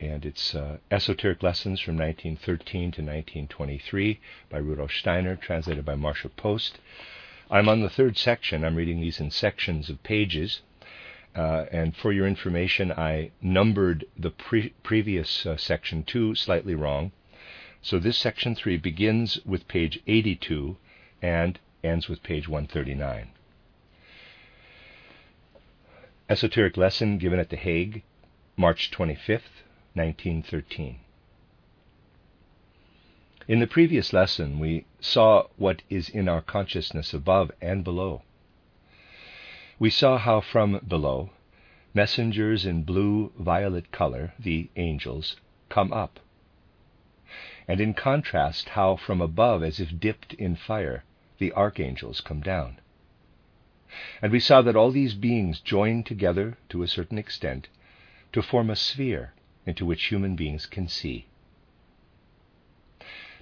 and it's uh, Esoteric Lessons from 1913 to 1923 by Rudolf Steiner, translated by Marsha Post. I'm on the third section. I'm reading these in sections of pages. Uh, and for your information, I numbered the pre- previous uh, section 2 slightly wrong. So this section 3 begins with page 82 and ends with page 139. Esoteric lesson given at The Hague, March 25th, 1913. In the previous lesson, we saw what is in our consciousness above and below. We saw how from below, messengers in blue violet color, the angels, come up. And in contrast, how from above, as if dipped in fire, the archangels come down. And we saw that all these beings join together to a certain extent to form a sphere into which human beings can see.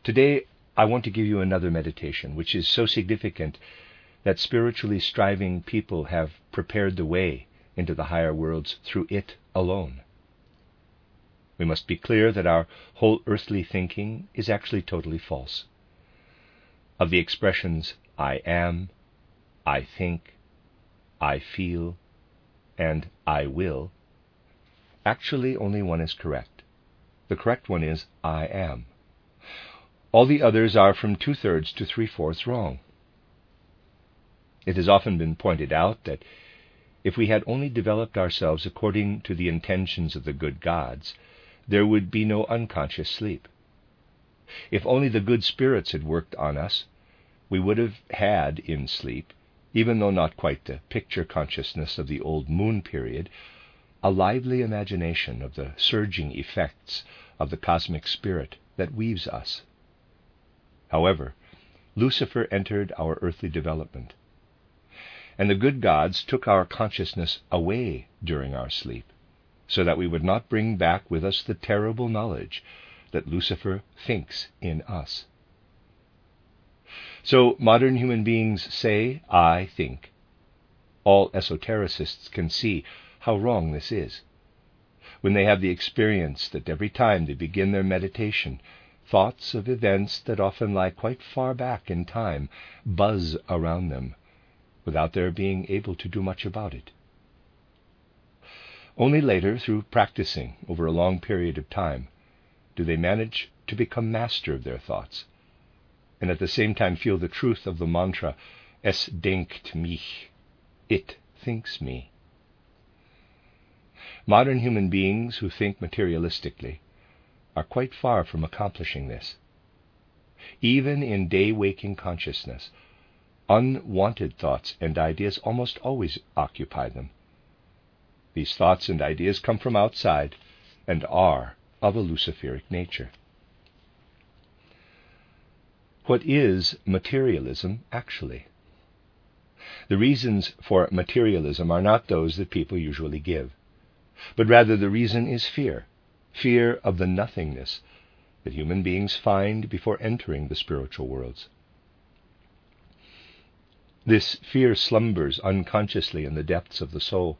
Today, I want to give you another meditation, which is so significant that spiritually striving people have prepared the way into the higher worlds through it alone. We must be clear that our whole earthly thinking is actually totally false. Of the expressions I am, I think, I feel, and I will, Actually, only one is correct. The correct one is I am. All the others are from two thirds to three fourths wrong. It has often been pointed out that if we had only developed ourselves according to the intentions of the good gods, there would be no unconscious sleep. If only the good spirits had worked on us, we would have had in sleep, even though not quite the picture consciousness of the old moon period, a lively imagination of the surging effects of the cosmic spirit that weaves us. However, Lucifer entered our earthly development, and the good gods took our consciousness away during our sleep, so that we would not bring back with us the terrible knowledge that Lucifer thinks in us. So modern human beings say, I think. All esotericists can see how wrong this is. When they have the experience that every time they begin their meditation, thoughts of events that often lie quite far back in time buzz around them without their being able to do much about it. Only later, through practicing over a long period of time, do they manage to become master of their thoughts, and at the same time feel the truth of the mantra, Es denkt mich, it thinks me. Modern human beings who think materialistically are quite far from accomplishing this. Even in day waking consciousness, unwanted thoughts and ideas almost always occupy them. These thoughts and ideas come from outside and are of a Luciferic nature. What is materialism actually? The reasons for materialism are not those that people usually give but rather the reason is fear fear of the nothingness that human beings find before entering the spiritual worlds. This fear slumbers unconsciously in the depths of the soul,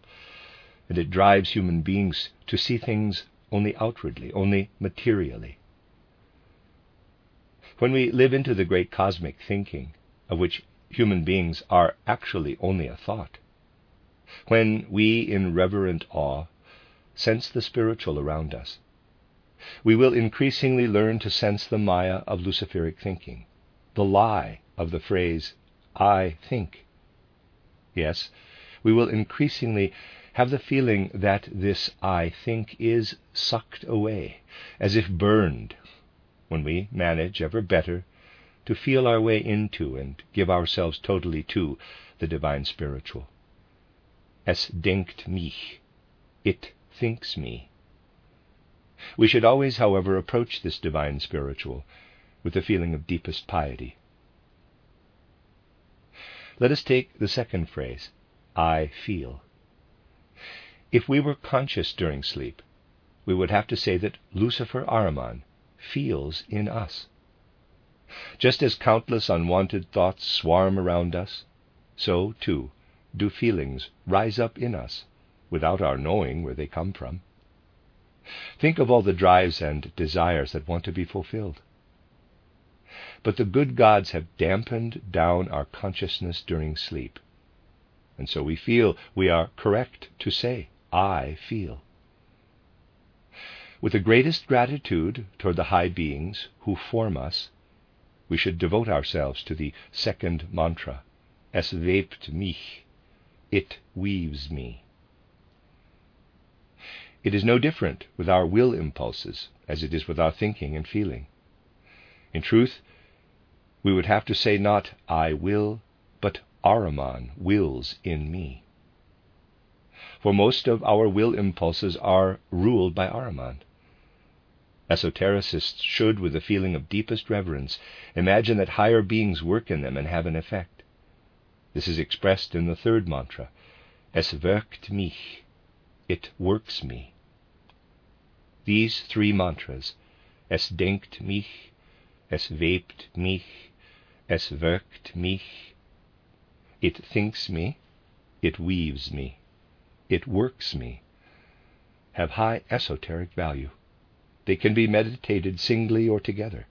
and it drives human beings to see things only outwardly, only materially. When we live into the great cosmic thinking, of which human beings are actually only a thought, when we, in reverent awe, sense the spiritual around us. We will increasingly learn to sense the Maya of Luciferic thinking, the lie of the phrase, I think. Yes, we will increasingly have the feeling that this I think is sucked away, as if burned, when we manage ever better to feel our way into and give ourselves totally to the divine spiritual. Es denkt mich, it thinks me. We should always, however, approach this divine spiritual with a feeling of deepest piety. Let us take the second phrase, I feel. If we were conscious during sleep, we would have to say that Lucifer Ahriman feels in us. Just as countless unwanted thoughts swarm around us, so, too, do feelings rise up in us without our knowing where they come from. Think of all the drives and desires that want to be fulfilled. But the good gods have dampened down our consciousness during sleep. And so we feel we are correct to say, I feel. With the greatest gratitude toward the high beings who form us, we should devote ourselves to the second mantra, Es webt mich, it weaves me. It is no different with our will impulses as it is with our thinking and feeling. In truth, we would have to say not I will, but Ahriman wills in me. For most of our will impulses are ruled by Ahriman. Esotericists should, with a feeling of deepest reverence, imagine that higher beings work in them and have an effect. This is expressed in the third mantra, Es wirkt mich, it works me. These three mantras, Es denkt mich, Es webt mich, Es wirkt mich, it thinks me, it weaves me, it works me, have high esoteric value. They can be meditated singly or together.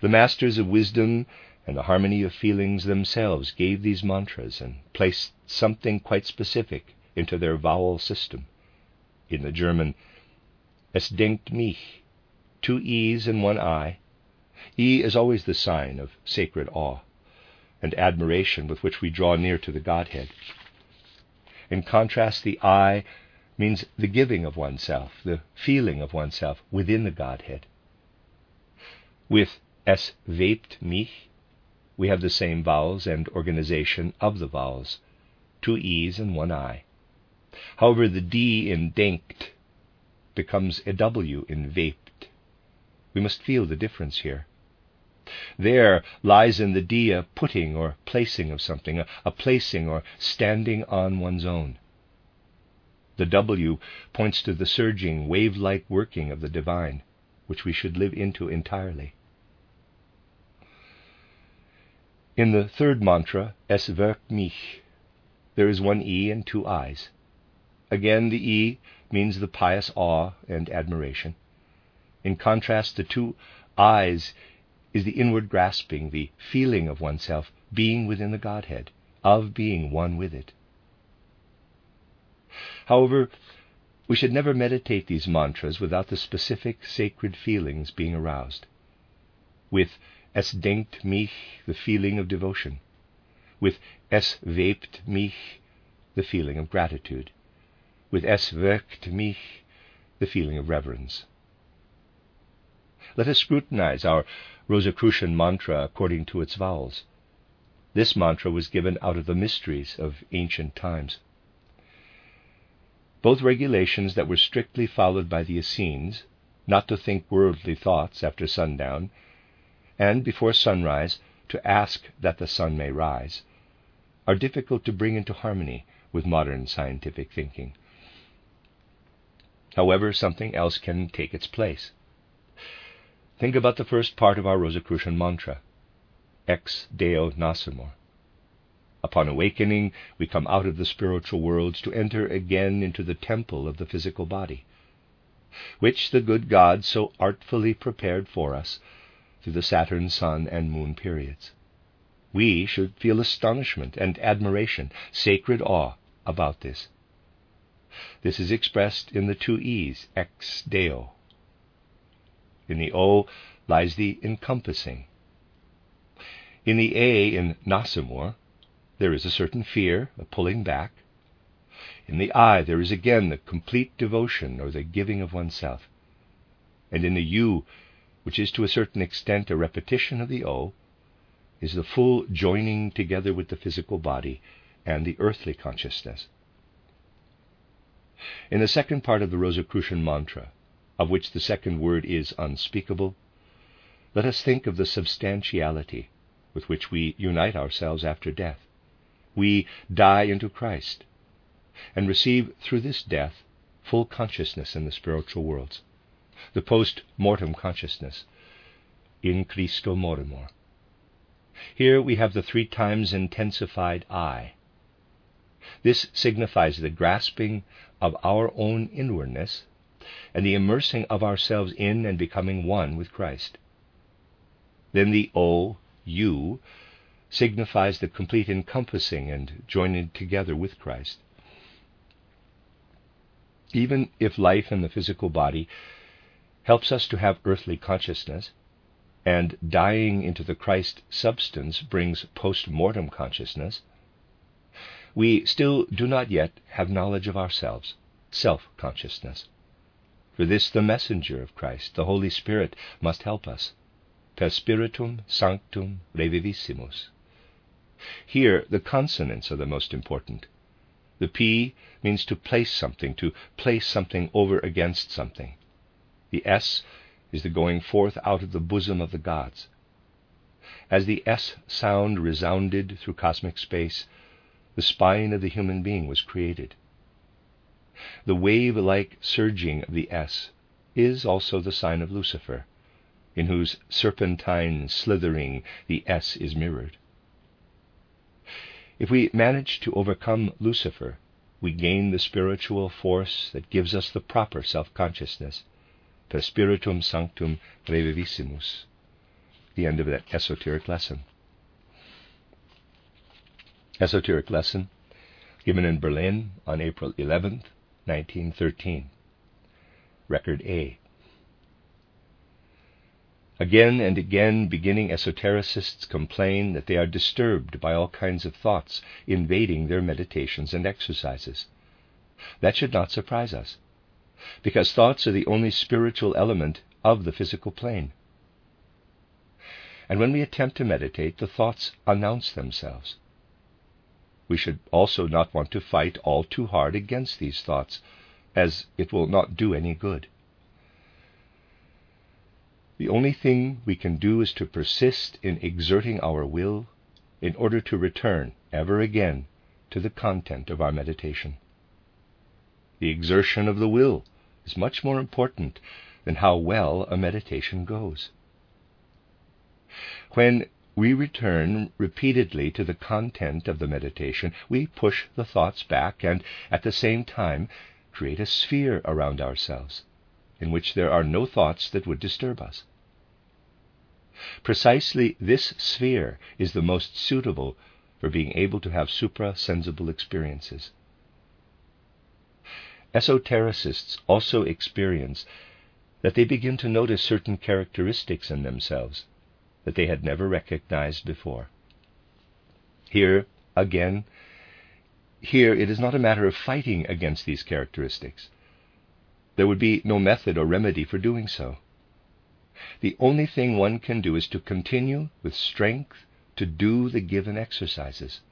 The masters of wisdom and the harmony of feelings themselves gave these mantras and placed something quite specific into their vowel system. In the German, Es denkt mich, two E's and one I. E is always the sign of sacred awe and admiration with which we draw near to the Godhead. In contrast, the I means the giving of oneself, the feeling of oneself within the Godhead. With Es webt mich, we have the same vowels and organization of the vowels, two E's and one I. However, the D in denkt becomes a W in webt. We must feel the difference here. There lies in the D a putting or placing of something, a, a placing or standing on one's own. The W points to the surging, wave like working of the divine, which we should live into entirely. In the third mantra, Es wirkt mich, there is one E and two I's. Again, the E means the pious awe and admiration. In contrast, the two I's is the inward grasping, the feeling of oneself being within the Godhead, of being one with it. However, we should never meditate these mantras without the specific sacred feelings being aroused. With Es denkt mich, the feeling of devotion. With Es webt mich, the feeling of gratitude. With Es wirkt mich, the feeling of reverence. Let us scrutinize our Rosicrucian mantra according to its vowels. This mantra was given out of the mysteries of ancient times both regulations that were strictly followed by the Essenes, not to think worldly thoughts after sundown, and before sunrise to ask that the sun may rise, are difficult to bring into harmony with modern scientific thinking. However, something else can take its place. Think about the first part of our Rosicrucian mantra, Ex Deo Nascimur. Upon awakening, we come out of the spiritual worlds to enter again into the temple of the physical body, which the good God so artfully prepared for us through the Saturn, Sun, and Moon periods. We should feel astonishment and admiration, sacred awe about this. This is expressed in the two E's, ex deo. In the O lies the encompassing. In the A in Nascimur, there is a certain fear, a pulling back. In the I, there is again the complete devotion or the giving of oneself. And in the U, which is to a certain extent a repetition of the O, is the full joining together with the physical body and the earthly consciousness. In the second part of the Rosicrucian mantra, of which the second word is unspeakable, let us think of the substantiality with which we unite ourselves after death. We die into Christ and receive through this death full consciousness in the spiritual worlds, the post mortem consciousness, in Christo morimur. Here we have the three times intensified I. This signifies the grasping of our own inwardness and the immersing of ourselves in and becoming one with Christ. Then the O, you, signifies the complete encompassing and joining together with Christ. Even if life in the physical body helps us to have earthly consciousness, and dying into the Christ substance brings post mortem consciousness, we still do not yet have knowledge of ourselves, self consciousness. For this, the messenger of Christ, the Holy Spirit, must help us per spiritum sanctum reviviscimus. Here, the consonants are the most important. The P means to place something, to place something over against something. The S is the going forth out of the bosom of the gods. As the S sound resounded through cosmic space, the spine of the human being was created. The wave like surging of the S is also the sign of Lucifer in whose serpentine slithering the S is mirrored. If we manage to overcome Lucifer, we gain the spiritual force that gives us the proper self consciousness, per spiritum sanctum reviviscimus. The end of that esoteric lesson. Esoteric lesson given in Berlin on April 11, 1913. Record A. Again and again, beginning esotericists complain that they are disturbed by all kinds of thoughts invading their meditations and exercises. That should not surprise us, because thoughts are the only spiritual element of the physical plane. And when we attempt to meditate, the thoughts announce themselves. We should also not want to fight all too hard against these thoughts, as it will not do any good. The only thing we can do is to persist in exerting our will in order to return ever again to the content of our meditation. The exertion of the will is much more important than how well a meditation goes. When we return repeatedly to the content of the meditation, we push the thoughts back and at the same time create a sphere around ourselves in which there are no thoughts that would disturb us. Precisely this sphere is the most suitable for being able to have supra-sensible experiences. Esotericists also experience that they begin to notice certain characteristics in themselves that they had never recognized before. Here, again, here it is not a matter of fighting against these characteristics. There would be no method or remedy for doing so. The only thing one can do is to continue with strength to do the given exercises.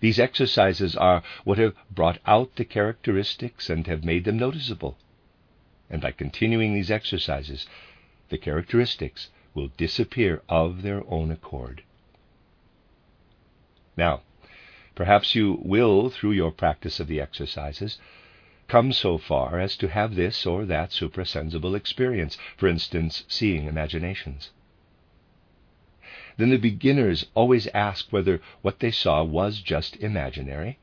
These exercises are what have brought out the characteristics and have made them noticeable. And by continuing these exercises, the characteristics will disappear of their own accord. Now, perhaps you will, through your practice of the exercises, come so far as to have this or that suprasensible experience, for instance, seeing imaginations. Then the beginners always ask whether what they saw was just imaginary,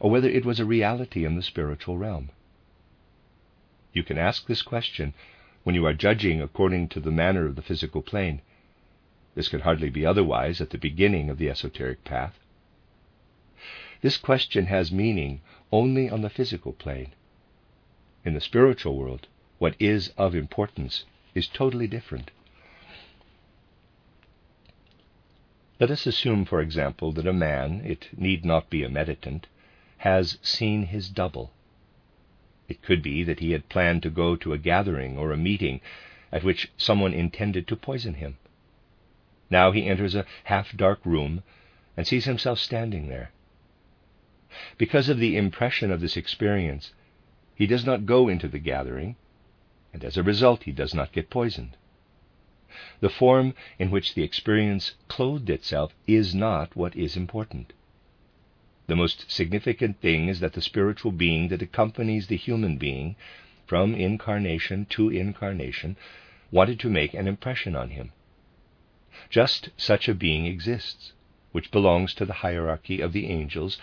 or whether it was a reality in the spiritual realm. You can ask this question when you are judging according to the manner of the physical plane. This can hardly be otherwise at the beginning of the esoteric path. This question has meaning only on the physical plane. In the spiritual world, what is of importance is totally different. Let us assume, for example, that a man, it need not be a meditant, has seen his double. It could be that he had planned to go to a gathering or a meeting at which someone intended to poison him. Now he enters a half dark room and sees himself standing there. Because of the impression of this experience, he does not go into the gathering, and as a result he does not get poisoned. The form in which the experience clothed itself is not what is important. The most significant thing is that the spiritual being that accompanies the human being from incarnation to incarnation wanted to make an impression on him. Just such a being exists, which belongs to the hierarchy of the angels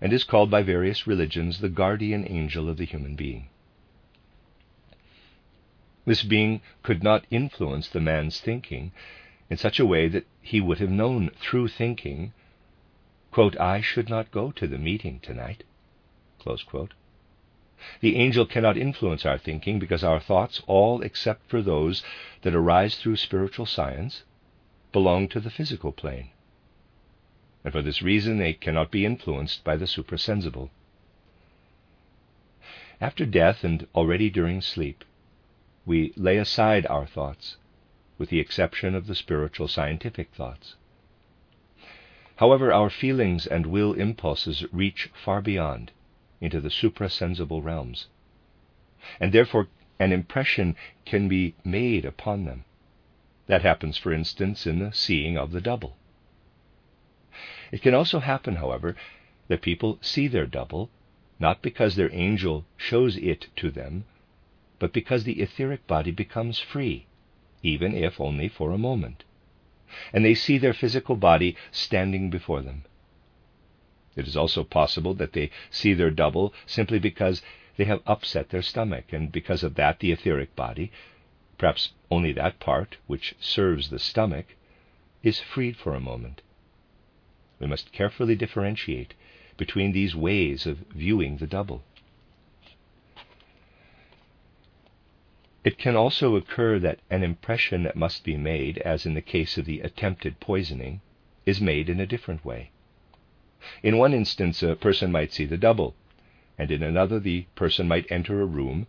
and is called by various religions the guardian angel of the human being. This being could not influence the man's thinking in such a way that he would have known through thinking, quote, I should not go to the meeting tonight. The angel cannot influence our thinking because our thoughts, all except for those that arise through spiritual science, belong to the physical plane and for this reason they cannot be influenced by the suprasensible. After death and already during sleep, we lay aside our thoughts, with the exception of the spiritual scientific thoughts. However, our feelings and will impulses reach far beyond, into the suprasensible realms, and therefore an impression can be made upon them. That happens, for instance, in the seeing of the double. It can also happen, however, that people see their double, not because their angel shows it to them, but because the etheric body becomes free, even if only for a moment, and they see their physical body standing before them. It is also possible that they see their double simply because they have upset their stomach, and because of that the etheric body, perhaps only that part which serves the stomach, is freed for a moment. We must carefully differentiate between these ways of viewing the double. It can also occur that an impression that must be made, as in the case of the attempted poisoning, is made in a different way. In one instance, a person might see the double, and in another, the person might enter a room,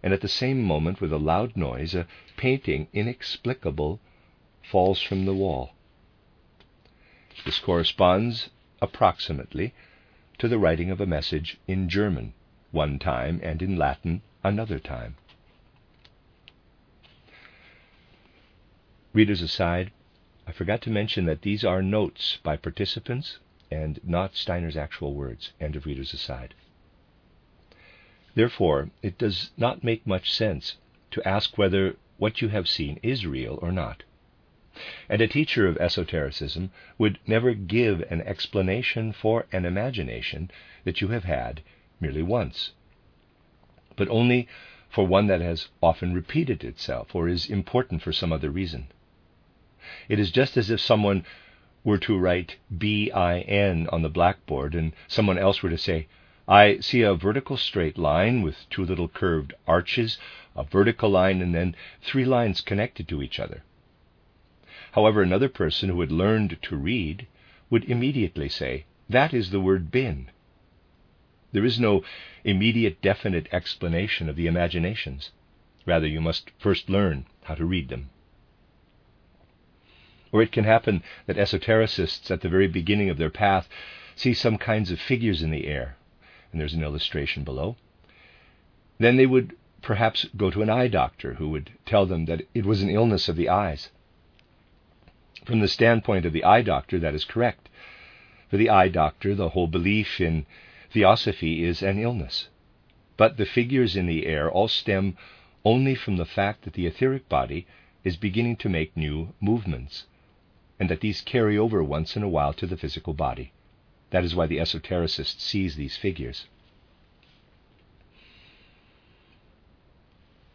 and at the same moment, with a loud noise, a painting inexplicable falls from the wall. This corresponds approximately to the writing of a message in German one time and in Latin another time. Readers aside, I forgot to mention that these are notes by participants and not Steiner's actual words. End of readers aside. Therefore, it does not make much sense to ask whether what you have seen is real or not. And a teacher of esotericism would never give an explanation for an imagination that you have had merely once, but only for one that has often repeated itself or is important for some other reason. It is just as if someone were to write B I N on the blackboard and someone else were to say, I see a vertical straight line with two little curved arches, a vertical line, and then three lines connected to each other. However, another person who had learned to read would immediately say, That is the word bin. There is no immediate definite explanation of the imaginations. Rather, you must first learn how to read them. Or it can happen that esotericists at the very beginning of their path see some kinds of figures in the air, and there's an illustration below. Then they would perhaps go to an eye doctor who would tell them that it was an illness of the eyes. From the standpoint of the eye doctor, that is correct. For the eye doctor, the whole belief in theosophy is an illness. But the figures in the air all stem only from the fact that the etheric body is beginning to make new movements, and that these carry over once in a while to the physical body. That is why the esotericist sees these figures.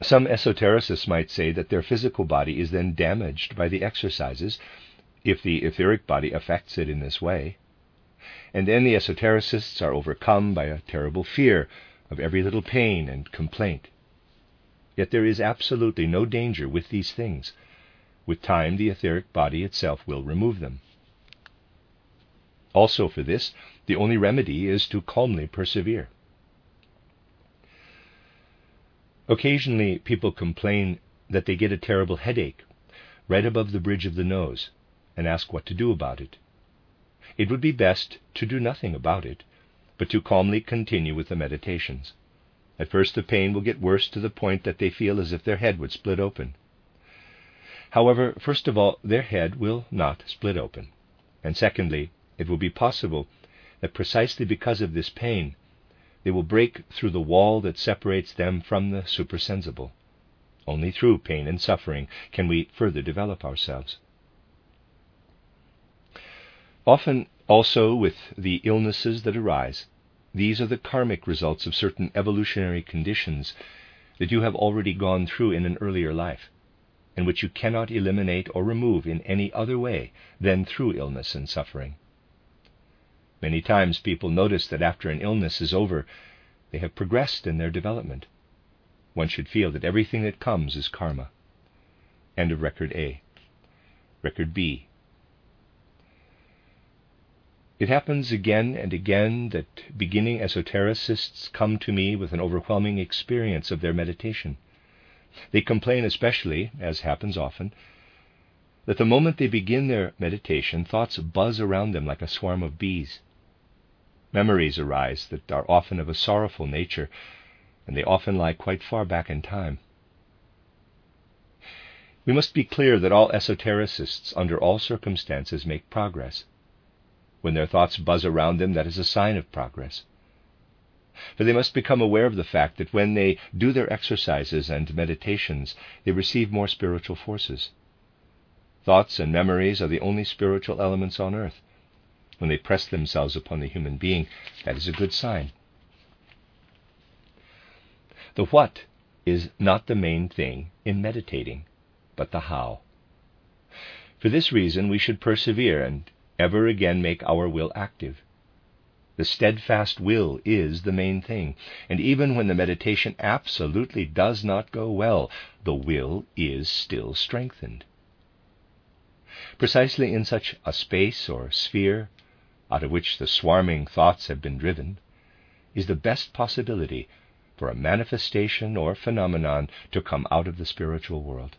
Some esotericists might say that their physical body is then damaged by the exercises if the etheric body affects it in this way. And then the esotericists are overcome by a terrible fear of every little pain and complaint. Yet there is absolutely no danger with these things. With time, the etheric body itself will remove them. Also, for this, the only remedy is to calmly persevere. Occasionally, people complain that they get a terrible headache right above the bridge of the nose and ask what to do about it. It would be best to do nothing about it, but to calmly continue with the meditations. At first, the pain will get worse to the point that they feel as if their head would split open. However, first of all, their head will not split open. And secondly, it will be possible that precisely because of this pain, they will break through the wall that separates them from the supersensible. Only through pain and suffering can we further develop ourselves. Often, also, with the illnesses that arise, these are the karmic results of certain evolutionary conditions that you have already gone through in an earlier life, and which you cannot eliminate or remove in any other way than through illness and suffering. Many times people notice that after an illness is over, they have progressed in their development. One should feel that everything that comes is karma. End of Record A. Record B. It happens again and again that beginning esotericists come to me with an overwhelming experience of their meditation. They complain especially, as happens often, that the moment they begin their meditation, thoughts buzz around them like a swarm of bees. Memories arise that are often of a sorrowful nature, and they often lie quite far back in time. We must be clear that all esotericists, under all circumstances, make progress. When their thoughts buzz around them, that is a sign of progress. For they must become aware of the fact that when they do their exercises and meditations, they receive more spiritual forces. Thoughts and memories are the only spiritual elements on earth. When they press themselves upon the human being, that is a good sign. The what is not the main thing in meditating, but the how. For this reason, we should persevere and ever again make our will active. The steadfast will is the main thing, and even when the meditation absolutely does not go well, the will is still strengthened. Precisely in such a space or sphere, out of which the swarming thoughts have been driven, is the best possibility for a manifestation or phenomenon to come out of the spiritual world.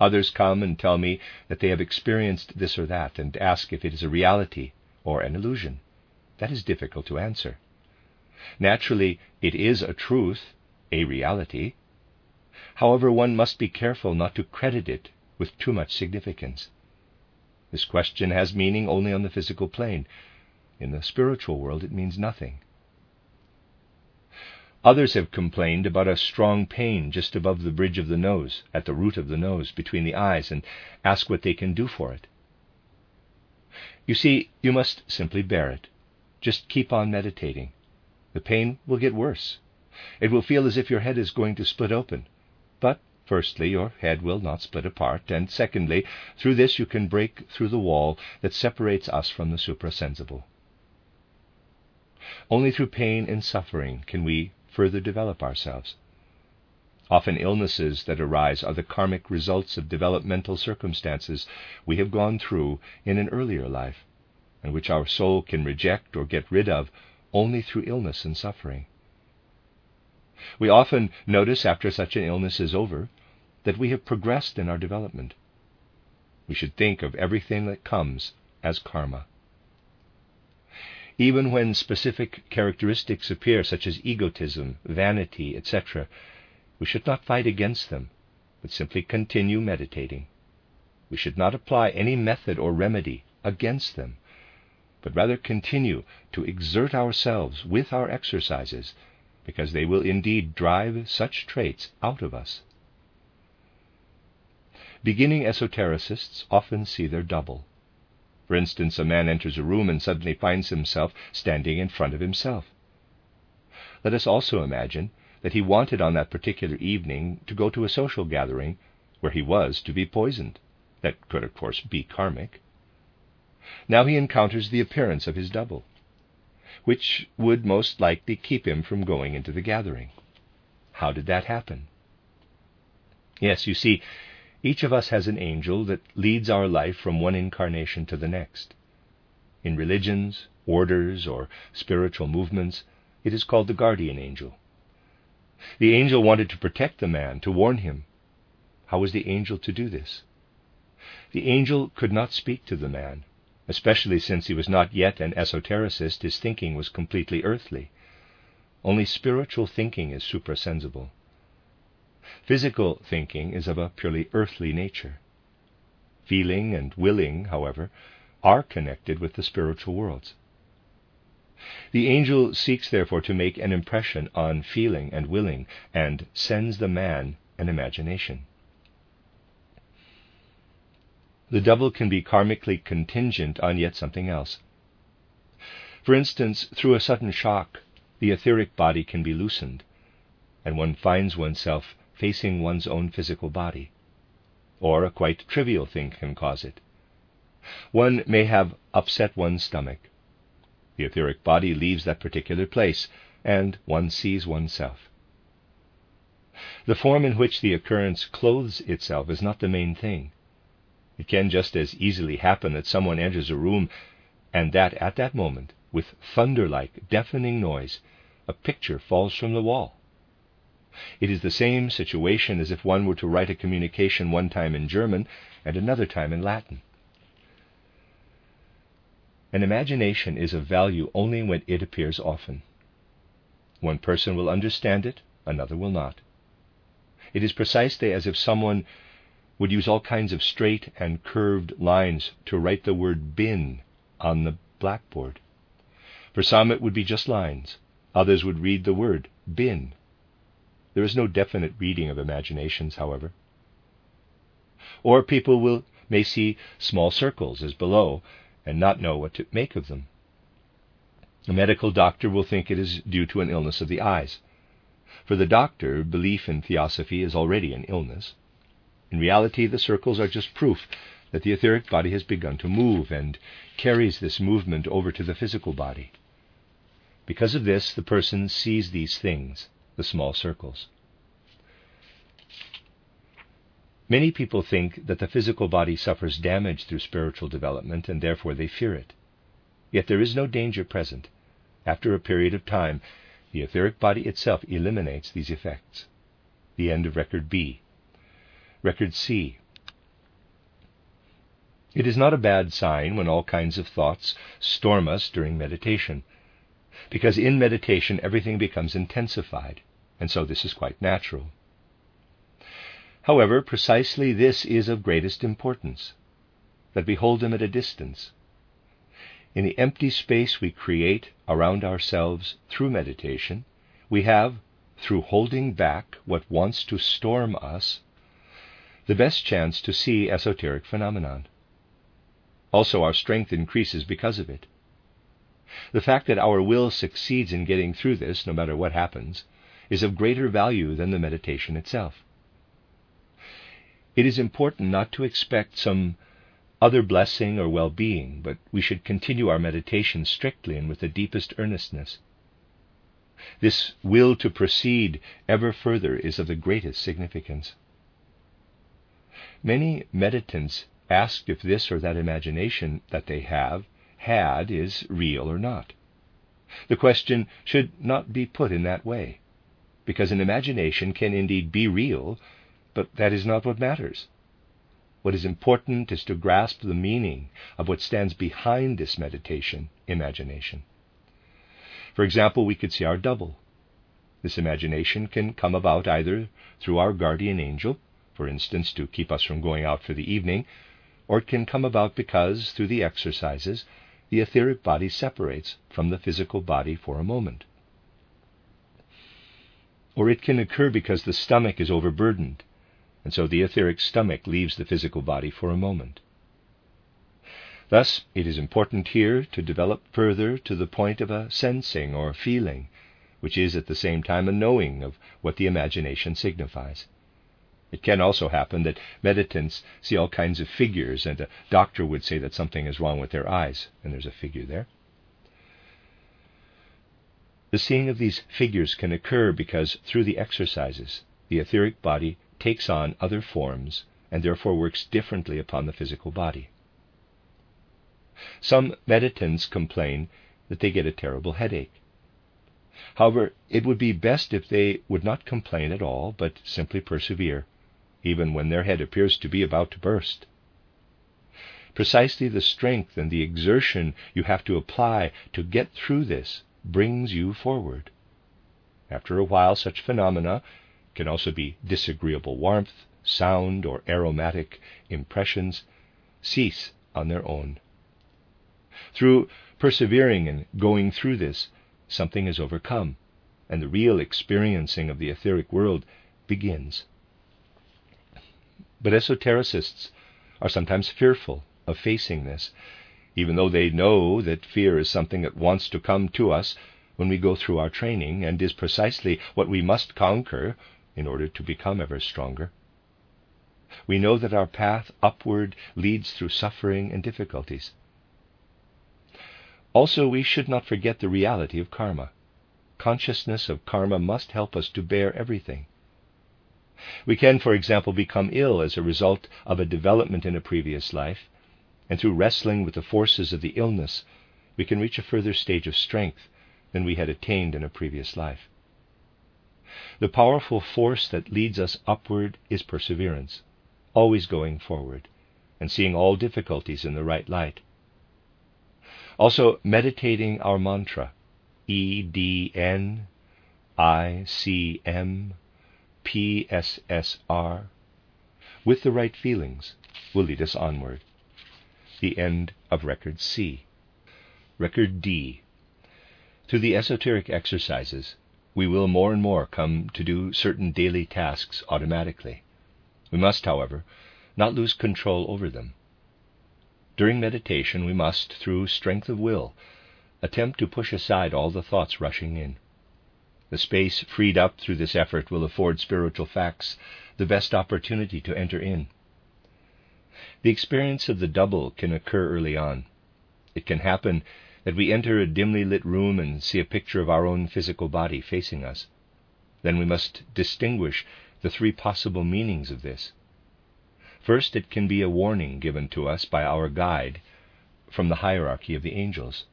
Others come and tell me that they have experienced this or that and ask if it is a reality or an illusion. That is difficult to answer. Naturally, it is a truth, a reality. However, one must be careful not to credit it with too much significance. This question has meaning only on the physical plane. In the spiritual world, it means nothing. Others have complained about a strong pain just above the bridge of the nose, at the root of the nose, between the eyes, and ask what they can do for it. You see, you must simply bear it. Just keep on meditating. The pain will get worse. It will feel as if your head is going to split open. But, firstly, your head will not split apart, and secondly, through this you can break through the wall that separates us from the suprasensible. Only through pain and suffering can we further develop ourselves. Often, illnesses that arise are the karmic results of developmental circumstances we have gone through in an earlier life, and which our soul can reject or get rid of only through illness and suffering. We often notice after such an illness is over that we have progressed in our development. We should think of everything that comes as karma. Even when specific characteristics appear, such as egotism, vanity, etc., we should not fight against them, but simply continue meditating. We should not apply any method or remedy against them, but rather continue to exert ourselves with our exercises, because they will indeed drive such traits out of us. Beginning esotericists often see their double. For instance, a man enters a room and suddenly finds himself standing in front of himself. Let us also imagine that he wanted on that particular evening to go to a social gathering where he was to be poisoned. That could, of course, be karmic. Now he encounters the appearance of his double, which would most likely keep him from going into the gathering. How did that happen? Yes, you see, each of us has an angel that leads our life from one incarnation to the next. In religions, orders, or spiritual movements, it is called the guardian angel. The angel wanted to protect the man, to warn him. How was the angel to do this? The angel could not speak to the man, especially since he was not yet an esotericist, his thinking was completely earthly. Only spiritual thinking is suprasensible. Physical thinking is of a purely earthly nature. Feeling and willing, however, are connected with the spiritual worlds. The angel seeks therefore to make an impression on feeling and willing and sends the man an imagination. The double can be karmically contingent on yet something else. For instance, through a sudden shock, the etheric body can be loosened, and one finds oneself facing one's own physical body. Or a quite trivial thing can cause it. One may have upset one's stomach. The etheric body leaves that particular place, and one sees oneself. The form in which the occurrence clothes itself is not the main thing. It can just as easily happen that someone enters a room and that at that moment with thunder like, deafening noise, a picture falls from the wall. It is the same situation as if one were to write a communication one time in German and another time in Latin. An imagination is of value only when it appears often. One person will understand it, another will not. It is precisely as if someone would use all kinds of straight and curved lines to write the word bin on the blackboard. For some, it would be just lines. Others would read the word bin. There is no definite reading of imaginations, however. Or people will may see small circles as below and not know what to make of them. A medical doctor will think it is due to an illness of the eyes. For the doctor, belief in theosophy is already an illness. In reality, the circles are just proof that the etheric body has begun to move and carries this movement over to the physical body. Because of this, the person sees these things, the small circles. Many people think that the physical body suffers damage through spiritual development and therefore they fear it. Yet there is no danger present. After a period of time, the etheric body itself eliminates these effects. The end of Record B. Record C. It is not a bad sign when all kinds of thoughts storm us during meditation because in meditation everything becomes intensified, and so this is quite natural. However, precisely this is of greatest importance that we hold them at a distance. In the empty space we create around ourselves through meditation, we have, through holding back what wants to storm us, the best chance to see esoteric phenomenon. Also, our strength increases because of it. The fact that our will succeeds in getting through this, no matter what happens, is of greater value than the meditation itself. It is important not to expect some other blessing or well being, but we should continue our meditation strictly and with the deepest earnestness. This will to proceed ever further is of the greatest significance. Many meditants ask if this or that imagination that they have had is real or not. The question should not be put in that way, because an imagination can indeed be real, but that is not what matters. What is important is to grasp the meaning of what stands behind this meditation, imagination. For example, we could see our double. This imagination can come about either through our guardian angel, for instance, to keep us from going out for the evening, or it can come about because, through the exercises, the etheric body separates from the physical body for a moment. Or it can occur because the stomach is overburdened, and so the etheric stomach leaves the physical body for a moment. Thus, it is important here to develop further to the point of a sensing or feeling, which is at the same time a knowing of what the imagination signifies. It can also happen that meditants see all kinds of figures, and a doctor would say that something is wrong with their eyes, and there's a figure there. The seeing of these figures can occur because through the exercises, the etheric body takes on other forms and therefore works differently upon the physical body. Some meditants complain that they get a terrible headache. However, it would be best if they would not complain at all, but simply persevere even when their head appears to be about to burst. Precisely the strength and the exertion you have to apply to get through this brings you forward. After a while, such phenomena can also be disagreeable warmth, sound, or aromatic impressions cease on their own. Through persevering and going through this, something is overcome, and the real experiencing of the etheric world begins. But esotericists are sometimes fearful of facing this, even though they know that fear is something that wants to come to us when we go through our training and is precisely what we must conquer in order to become ever stronger. We know that our path upward leads through suffering and difficulties. Also, we should not forget the reality of karma. Consciousness of karma must help us to bear everything. We can, for example, become ill as a result of a development in a previous life, and through wrestling with the forces of the illness, we can reach a further stage of strength than we had attained in a previous life. The powerful force that leads us upward is perseverance, always going forward and seeing all difficulties in the right light. Also, meditating our mantra E D N I C M P S S R with the right feelings will lead us onward. The end of Record C. Record D through the esoteric exercises, we will more and more come to do certain daily tasks automatically. We must, however, not lose control over them. During meditation, we must, through strength of will, attempt to push aside all the thoughts rushing in. The space freed up through this effort will afford spiritual facts the best opportunity to enter in. The experience of the double can occur early on. It can happen that we enter a dimly lit room and see a picture of our own physical body facing us. Then we must distinguish the three possible meanings of this. First, it can be a warning given to us by our guide from the hierarchy of the angels.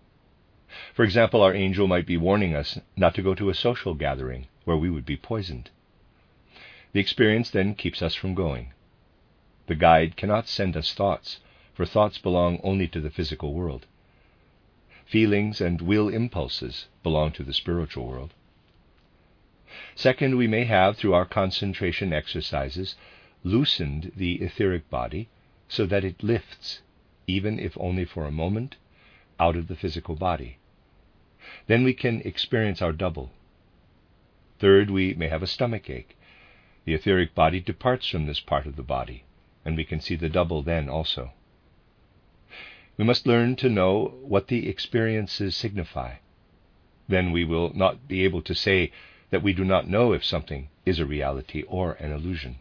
For example, our angel might be warning us not to go to a social gathering where we would be poisoned. The experience then keeps us from going. The guide cannot send us thoughts, for thoughts belong only to the physical world. Feelings and will impulses belong to the spiritual world. Second, we may have, through our concentration exercises, loosened the etheric body so that it lifts, even if only for a moment, out of the physical body. Then we can experience our double. Third, we may have a stomach ache. The etheric body departs from this part of the body, and we can see the double then also. We must learn to know what the experiences signify. Then we will not be able to say that we do not know if something is a reality or an illusion.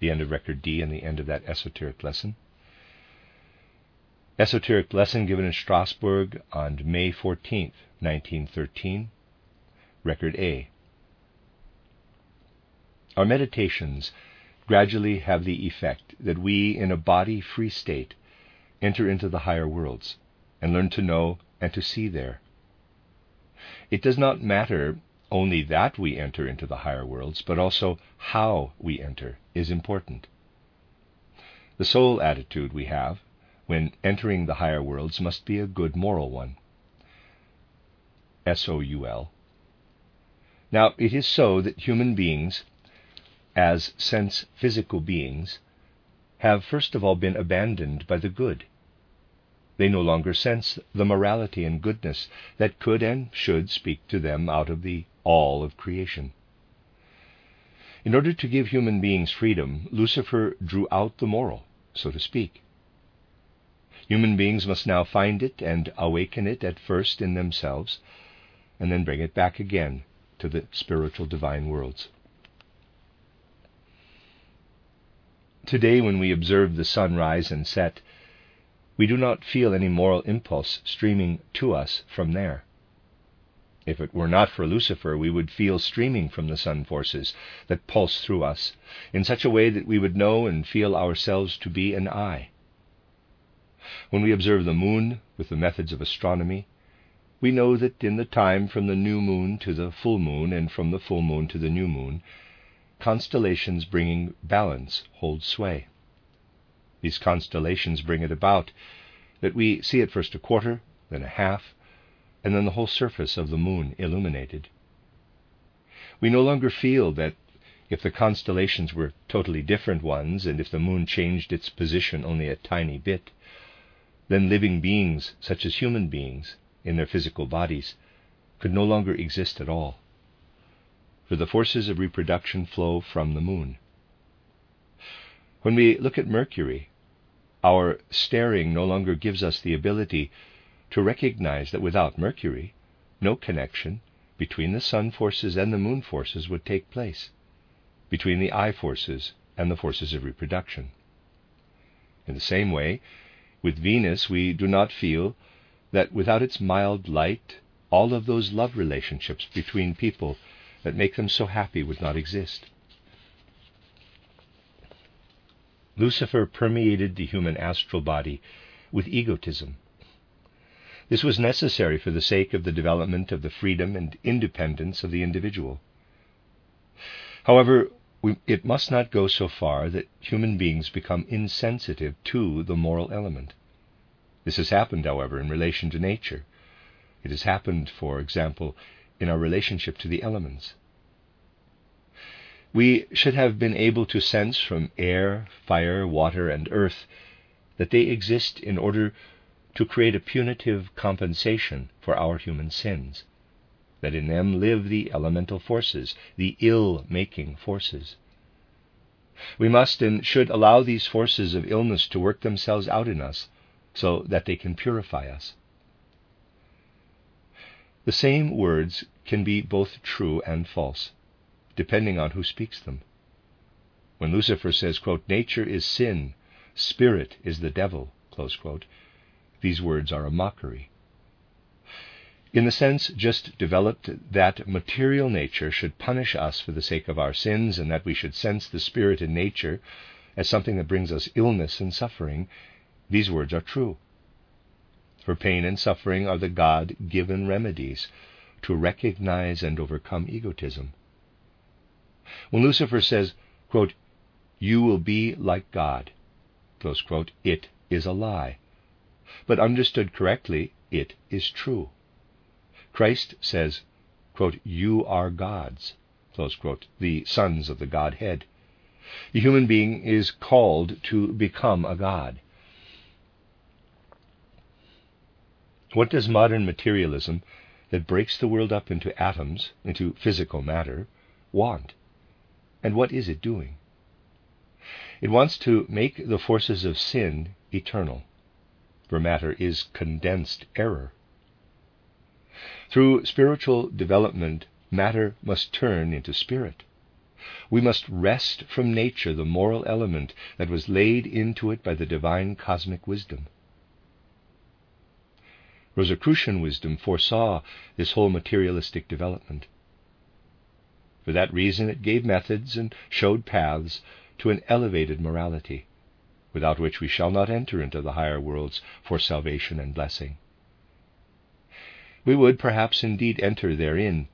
The end of Record D and the end of that esoteric lesson. Esoteric lesson given in Strasbourg on May 14, 1913. Record A. Our meditations gradually have the effect that we, in a body free state, enter into the higher worlds and learn to know and to see there. It does not matter only that we enter into the higher worlds, but also how we enter is important. The sole attitude we have when entering the higher worlds must be a good moral one. S O U L. Now, it is so that human beings, as sense physical beings, have first of all been abandoned by the good. They no longer sense the morality and goodness that could and should speak to them out of the all of creation. In order to give human beings freedom, Lucifer drew out the moral, so to speak. Human beings must now find it and awaken it at first in themselves, and then bring it back again to the spiritual divine worlds. Today, when we observe the sun rise and set, we do not feel any moral impulse streaming to us from there. If it were not for Lucifer, we would feel streaming from the sun forces that pulse through us in such a way that we would know and feel ourselves to be an I. When we observe the moon with the methods of astronomy, we know that in the time from the new moon to the full moon and from the full moon to the new moon, constellations bringing balance hold sway. These constellations bring it about that we see at first a quarter, then a half, and then the whole surface of the moon illuminated. We no longer feel that if the constellations were totally different ones, and if the moon changed its position only a tiny bit, then living beings, such as human beings, in their physical bodies, could no longer exist at all. For the forces of reproduction flow from the moon. When we look at Mercury, our staring no longer gives us the ability to recognize that without Mercury, no connection between the sun forces and the moon forces would take place, between the I forces and the forces of reproduction. In the same way, with Venus, we do not feel that without its mild light, all of those love relationships between people that make them so happy would not exist. Lucifer permeated the human astral body with egotism. This was necessary for the sake of the development of the freedom and independence of the individual. However, we, it must not go so far that human beings become insensitive to the moral element. This has happened, however, in relation to nature. It has happened, for example, in our relationship to the elements. We should have been able to sense from air, fire, water, and earth that they exist in order to create a punitive compensation for our human sins, that in them live the elemental forces, the ill making forces. We must and should allow these forces of illness to work themselves out in us so that they can purify us. The same words can be both true and false depending on who speaks them. When Lucifer says, quote, Nature is sin, spirit is the devil, quote, these words are a mockery. In the sense just developed that material nature should punish us for the sake of our sins and that we should sense the spirit in nature as something that brings us illness and suffering, these words are true. For pain and suffering are the God given remedies to recognize and overcome egotism. When Lucifer says, quote, You will be like God, quote, it is a lie. But understood correctly, it is true. Christ says, quote, You are gods, quote, the sons of the Godhead. The human being is called to become a God. What does modern materialism that breaks the world up into atoms, into physical matter, want? And what is it doing? It wants to make the forces of sin eternal, for matter is condensed error. Through spiritual development, matter must turn into spirit. We must wrest from nature the moral element that was laid into it by the divine cosmic wisdom. Rosicrucian wisdom foresaw this whole materialistic development. For that reason, it gave methods and showed paths to an elevated morality, without which we shall not enter into the higher worlds for salvation and blessing. We would perhaps indeed enter therein,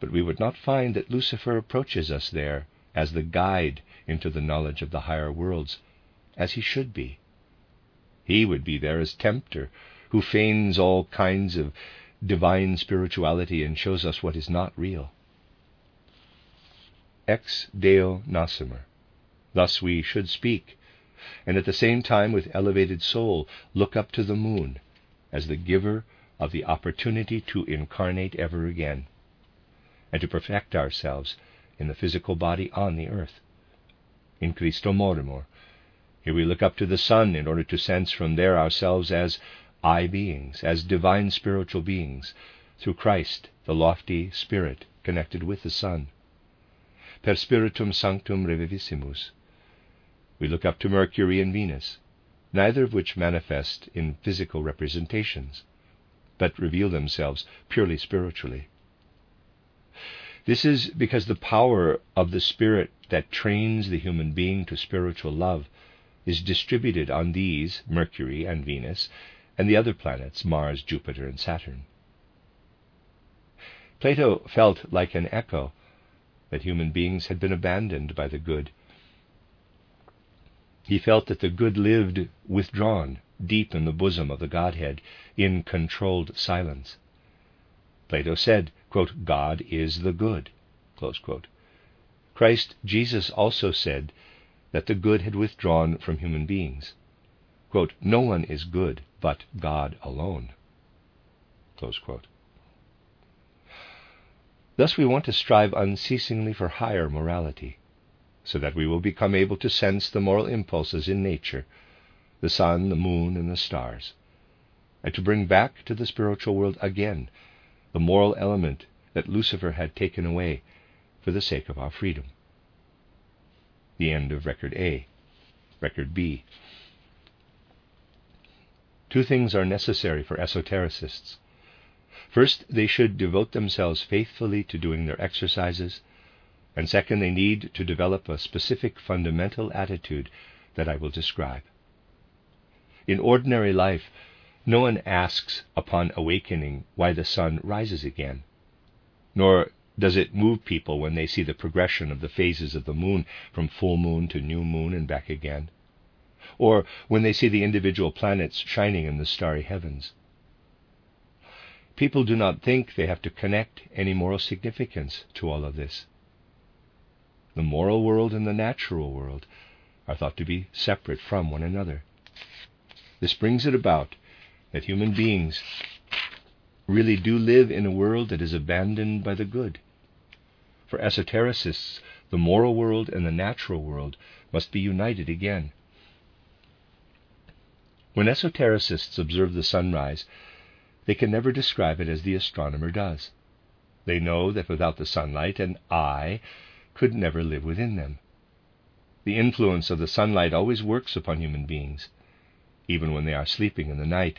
but we would not find that Lucifer approaches us there as the guide into the knowledge of the higher worlds, as he should be. He would be there as tempter, who feigns all kinds of divine spirituality and shows us what is not real ex Deo nascimur. Thus we should speak, and at the same time, with elevated soul, look up to the moon as the giver of the opportunity to incarnate ever again, and to perfect ourselves in the physical body on the earth. In Christo morimur. Here we look up to the sun in order to sense from there ourselves as I beings, as divine spiritual beings, through Christ, the lofty spirit connected with the sun per spiritum sanctum reviviscimus. We look up to Mercury and Venus, neither of which manifest in physical representations, but reveal themselves purely spiritually. This is because the power of the Spirit that trains the human being to spiritual love is distributed on these, Mercury and Venus, and the other planets, Mars, Jupiter, and Saturn. Plato felt like an echo that human beings had been abandoned by the good. He felt that the good lived withdrawn deep in the bosom of the Godhead in controlled silence. Plato said, quote, God is the good. Christ Jesus also said that the good had withdrawn from human beings. Quote, no one is good but God alone. Thus, we want to strive unceasingly for higher morality, so that we will become able to sense the moral impulses in nature, the sun, the moon, and the stars, and to bring back to the spiritual world again the moral element that Lucifer had taken away for the sake of our freedom. The end of Record A. Record B. Two things are necessary for esotericists. First, they should devote themselves faithfully to doing their exercises, and second, they need to develop a specific fundamental attitude that I will describe. In ordinary life, no one asks upon awakening why the sun rises again, nor does it move people when they see the progression of the phases of the moon from full moon to new moon and back again? Or when they see the individual planets shining in the starry heavens? People do not think they have to connect any moral significance to all of this. The moral world and the natural world are thought to be separate from one another. This brings it about that human beings really do live in a world that is abandoned by the good. For esotericists, the moral world and the natural world must be united again. When esotericists observe the sunrise, they can never describe it as the astronomer does. They know that without the sunlight, an I could never live within them. The influence of the sunlight always works upon human beings. Even when they are sleeping in the night,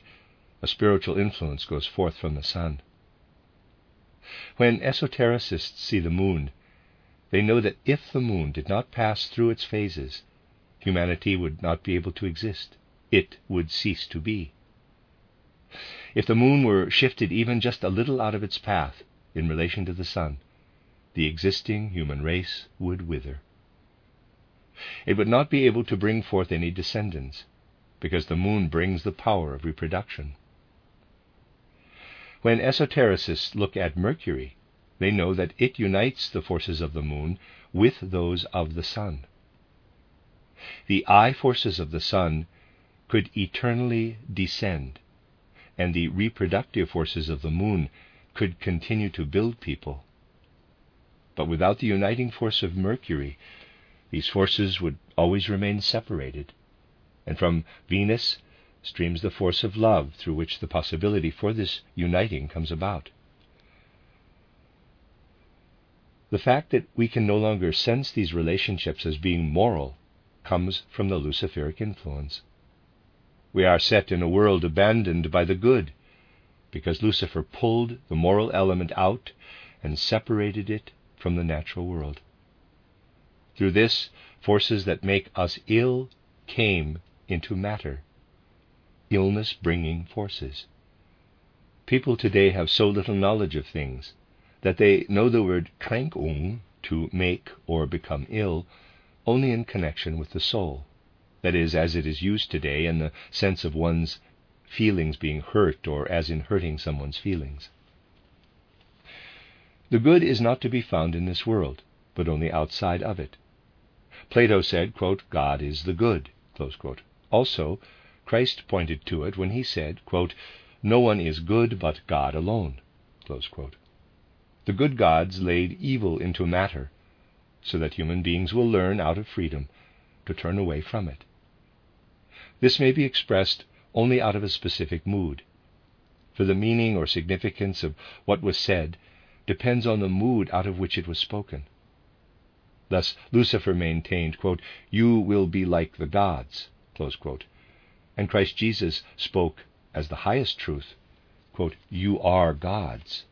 a spiritual influence goes forth from the sun. When esotericists see the moon, they know that if the moon did not pass through its phases, humanity would not be able to exist. It would cease to be. If the moon were shifted even just a little out of its path in relation to the sun, the existing human race would wither. It would not be able to bring forth any descendants, because the moon brings the power of reproduction. When esotericists look at Mercury, they know that it unites the forces of the moon with those of the sun. The I forces of the sun could eternally descend, and the reproductive forces of the moon could continue to build people. But without the uniting force of Mercury, these forces would always remain separated, and from Venus streams the force of love through which the possibility for this uniting comes about. The fact that we can no longer sense these relationships as being moral comes from the Luciferic influence. We are set in a world abandoned by the good because Lucifer pulled the moral element out and separated it from the natural world. Through this, forces that make us ill came into matter illness bringing forces. People today have so little knowledge of things that they know the word Kränkung, to make or become ill, only in connection with the soul. That is, as it is used today in the sense of one's feelings being hurt or as in hurting someone's feelings. The good is not to be found in this world, but only outside of it. Plato said, quote, God is the good. Also, Christ pointed to it when he said, quote, No one is good but God alone. The good gods laid evil into matter so that human beings will learn out of freedom to turn away from it. This may be expressed only out of a specific mood, for the meaning or significance of what was said depends on the mood out of which it was spoken. Thus, Lucifer maintained, quote, You will be like the gods, and Christ Jesus spoke as the highest truth, quote, You are gods.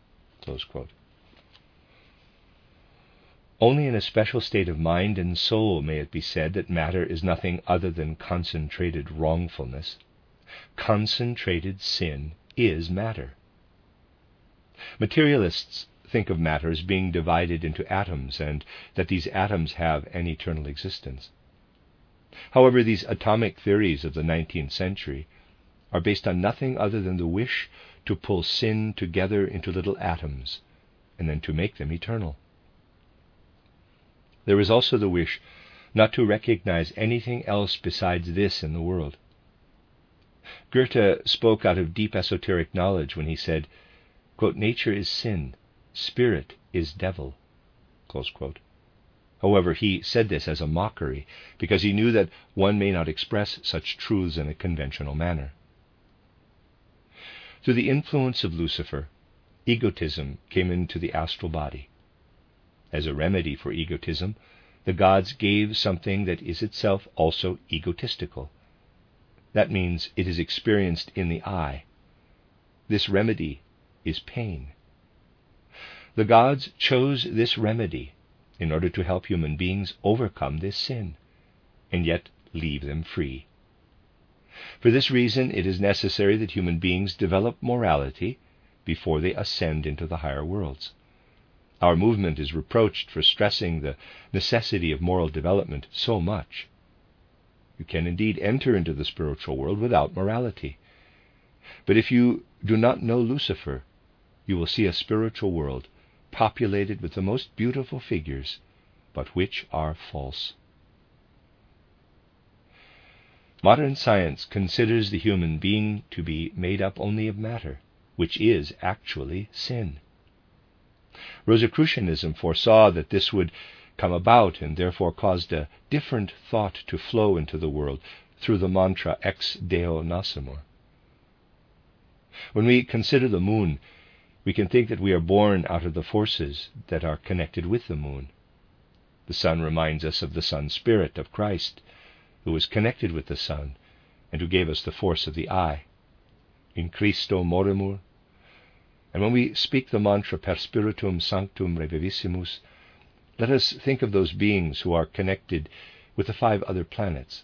Only in a special state of mind and soul may it be said that matter is nothing other than concentrated wrongfulness. Concentrated sin is matter. Materialists think of matter as being divided into atoms and that these atoms have an eternal existence. However, these atomic theories of the 19th century are based on nothing other than the wish to pull sin together into little atoms and then to make them eternal. there is also the wish not to recognize anything else besides this in the world. Goethe spoke out of deep esoteric knowledge when he said, Nature is sin, spirit is devil. However, he said this as a mockery because he knew that one may not express such truths in a conventional manner. Through the influence of Lucifer, egotism came into the astral body. As a remedy for egotism, the gods gave something that is itself also egotistical. That means it is experienced in the I. This remedy is pain. The gods chose this remedy in order to help human beings overcome this sin, and yet leave them free. For this reason, it is necessary that human beings develop morality before they ascend into the higher worlds. Our movement is reproached for stressing the necessity of moral development so much. You can indeed enter into the spiritual world without morality. But if you do not know Lucifer, you will see a spiritual world populated with the most beautiful figures, but which are false. Modern science considers the human being to be made up only of matter, which is actually sin. Rosicrucianism foresaw that this would come about and therefore caused a different thought to flow into the world through the mantra ex Deo nascimur. When we consider the moon, we can think that we are born out of the forces that are connected with the moon. The sun reminds us of the Sun Spirit of Christ, who was connected with the sun and who gave us the force of the I. In Christo morimur, and when we speak the mantra per spiritum sanctum reviviscimus, let us think of those beings who are connected with the five other planets,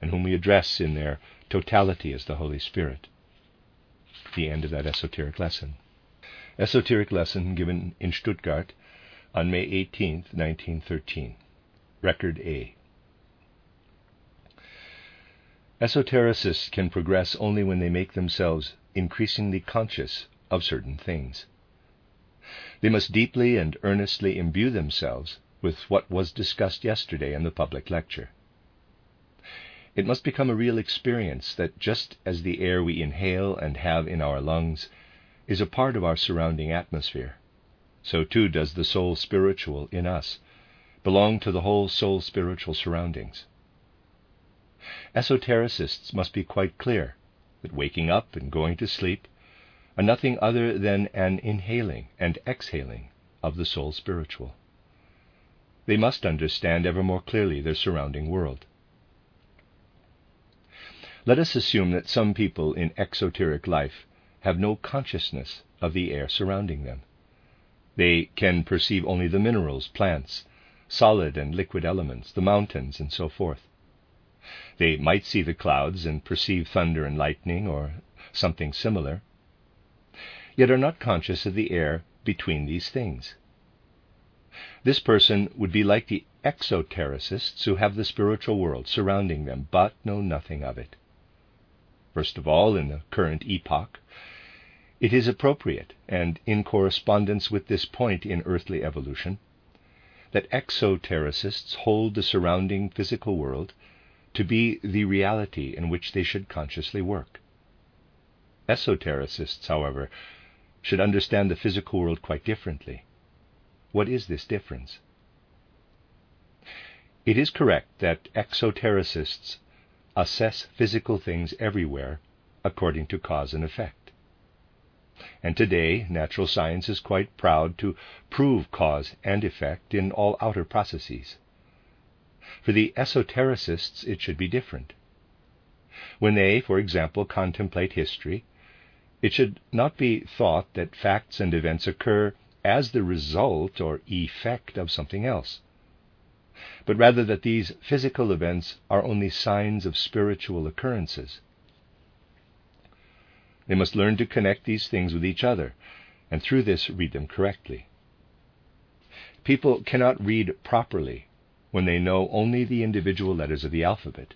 and whom we address in their totality as the Holy Spirit. The end of that esoteric lesson. Esoteric lesson given in Stuttgart on May 18, 1913. Record A. Esotericists can progress only when they make themselves increasingly conscious of certain things. They must deeply and earnestly imbue themselves with what was discussed yesterday in the public lecture. It must become a real experience that just as the air we inhale and have in our lungs is a part of our surrounding atmosphere, so too does the soul spiritual in us belong to the whole soul spiritual surroundings. Esotericists must be quite clear that waking up and going to sleep are nothing other than an inhaling and exhaling of the soul spiritual. They must understand ever more clearly their surrounding world. Let us assume that some people in exoteric life have no consciousness of the air surrounding them. They can perceive only the minerals, plants, solid and liquid elements, the mountains, and so forth. They might see the clouds and perceive thunder and lightning or something similar, yet are not conscious of the air between these things. This person would be like the exotericists who have the spiritual world surrounding them but know nothing of it. First of all, in the current epoch, it is appropriate, and in correspondence with this point in earthly evolution, that exotericists hold the surrounding physical world to be the reality in which they should consciously work. Esotericists, however, should understand the physical world quite differently. What is this difference? It is correct that exotericists assess physical things everywhere according to cause and effect. And today, natural science is quite proud to prove cause and effect in all outer processes. For the esotericists, it should be different. When they, for example, contemplate history, it should not be thought that facts and events occur as the result or effect of something else, but rather that these physical events are only signs of spiritual occurrences. They must learn to connect these things with each other, and through this read them correctly. People cannot read properly when they know only the individual letters of the alphabet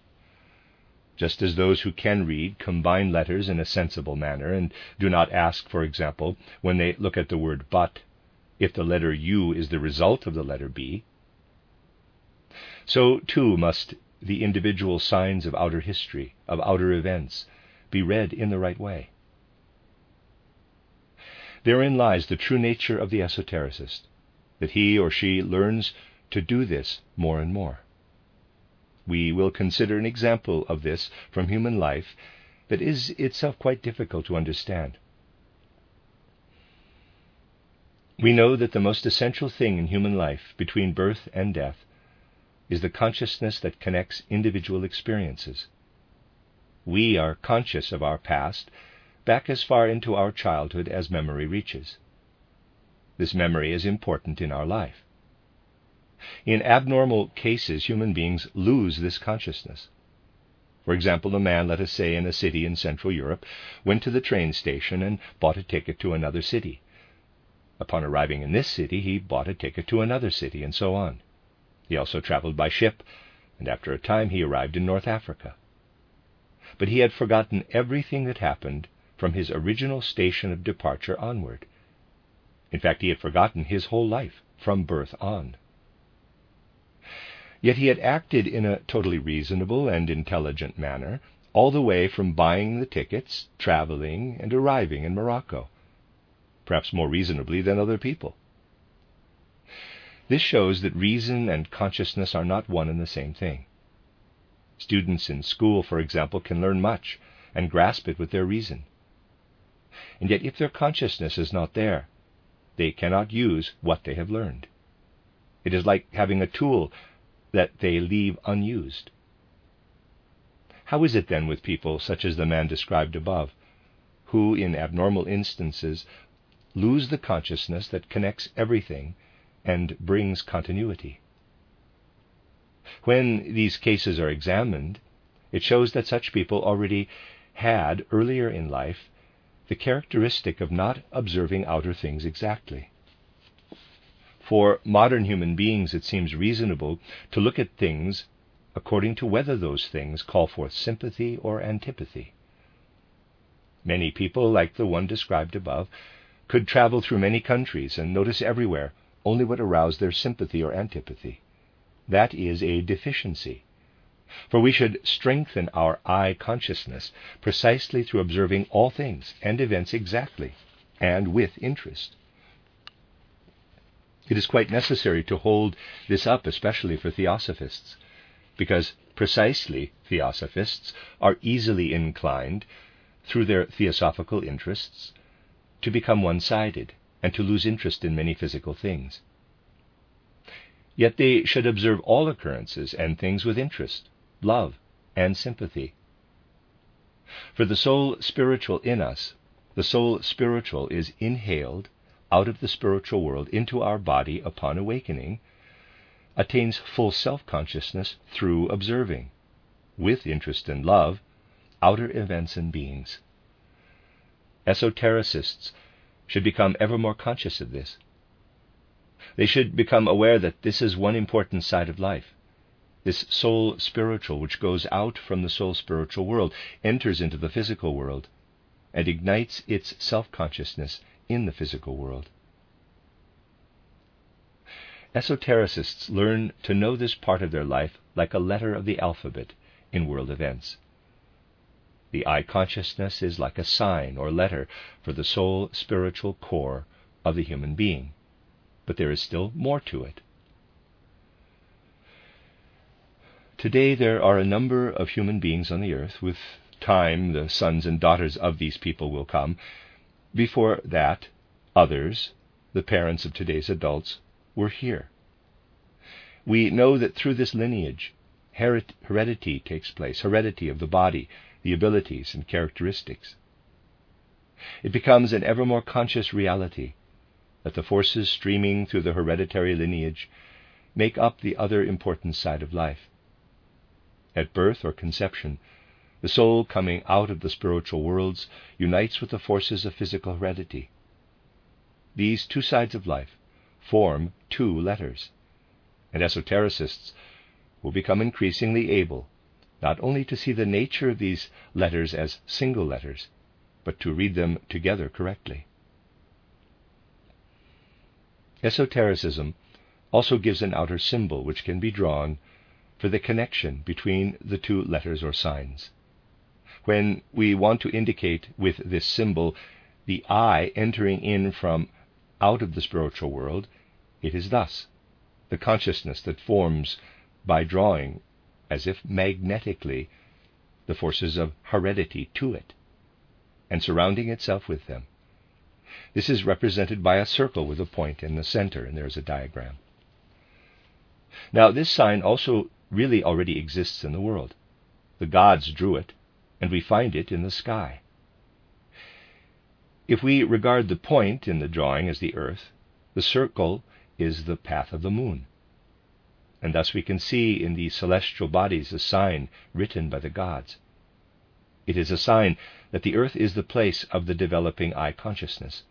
just as those who can read combine letters in a sensible manner and do not ask, for example, when they look at the word but, if the letter U is the result of the letter B. So too must the individual signs of outer history, of outer events, be read in the right way. Therein lies the true nature of the esotericist, that he or she learns to do this more and more. We will consider an example of this from human life that is itself quite difficult to understand. We know that the most essential thing in human life between birth and death is the consciousness that connects individual experiences. We are conscious of our past back as far into our childhood as memory reaches. This memory is important in our life. In abnormal cases, human beings lose this consciousness. For example, a man, let us say in a city in Central Europe, went to the train station and bought a ticket to another city. Upon arriving in this city, he bought a ticket to another city, and so on. He also traveled by ship, and after a time he arrived in North Africa. But he had forgotten everything that happened from his original station of departure onward. In fact, he had forgotten his whole life from birth on. Yet he had acted in a totally reasonable and intelligent manner all the way from buying the tickets, traveling, and arriving in Morocco, perhaps more reasonably than other people. This shows that reason and consciousness are not one and the same thing. Students in school, for example, can learn much and grasp it with their reason. And yet, if their consciousness is not there, they cannot use what they have learned. It is like having a tool that they leave unused. How is it then with people such as the man described above, who, in abnormal instances, lose the consciousness that connects everything and brings continuity? When these cases are examined, it shows that such people already had, earlier in life, the characteristic of not observing outer things exactly. For modern human beings, it seems reasonable to look at things according to whether those things call forth sympathy or antipathy. Many people, like the one described above, could travel through many countries and notice everywhere only what aroused their sympathy or antipathy. That is a deficiency. For we should strengthen our I consciousness precisely through observing all things and events exactly and with interest. It is quite necessary to hold this up, especially for theosophists, because precisely theosophists are easily inclined, through their theosophical interests, to become one sided and to lose interest in many physical things. Yet they should observe all occurrences and things with interest, love, and sympathy. For the soul spiritual in us, the soul spiritual is inhaled out of the spiritual world into our body upon awakening, attains full self consciousness through observing, with interest and love, outer events and beings. Esotericists should become ever more conscious of this. They should become aware that this is one important side of life. This soul spiritual, which goes out from the soul spiritual world, enters into the physical world, and ignites its self consciousness in the physical world. Esotericists learn to know this part of their life like a letter of the alphabet in world events. The I consciousness is like a sign or letter for the soul spiritual core of the human being, but there is still more to it. Today there are a number of human beings on the earth. With time, the sons and daughters of these people will come. Before that, others, the parents of today's adults, were here. We know that through this lineage, heredity takes place, heredity of the body, the abilities and characteristics. It becomes an ever more conscious reality that the forces streaming through the hereditary lineage make up the other important side of life. At birth or conception, the soul coming out of the spiritual worlds unites with the forces of physical heredity. These two sides of life form two letters, and esotericists will become increasingly able not only to see the nature of these letters as single letters, but to read them together correctly. Esotericism also gives an outer symbol which can be drawn for the connection between the two letters or signs. When we want to indicate with this symbol the I entering in from out of the spiritual world, it is thus the consciousness that forms by drawing, as if magnetically, the forces of heredity to it, and surrounding itself with them. This is represented by a circle with a point in the center, and there's a diagram. Now, this sign also really already exists in the world. The gods drew it, and we find it in the sky. If we regard the point in the drawing as the earth, the circle is the path of the moon. And thus we can see in the celestial bodies a sign written by the gods. It is a sign that the earth is the place of the developing I consciousness,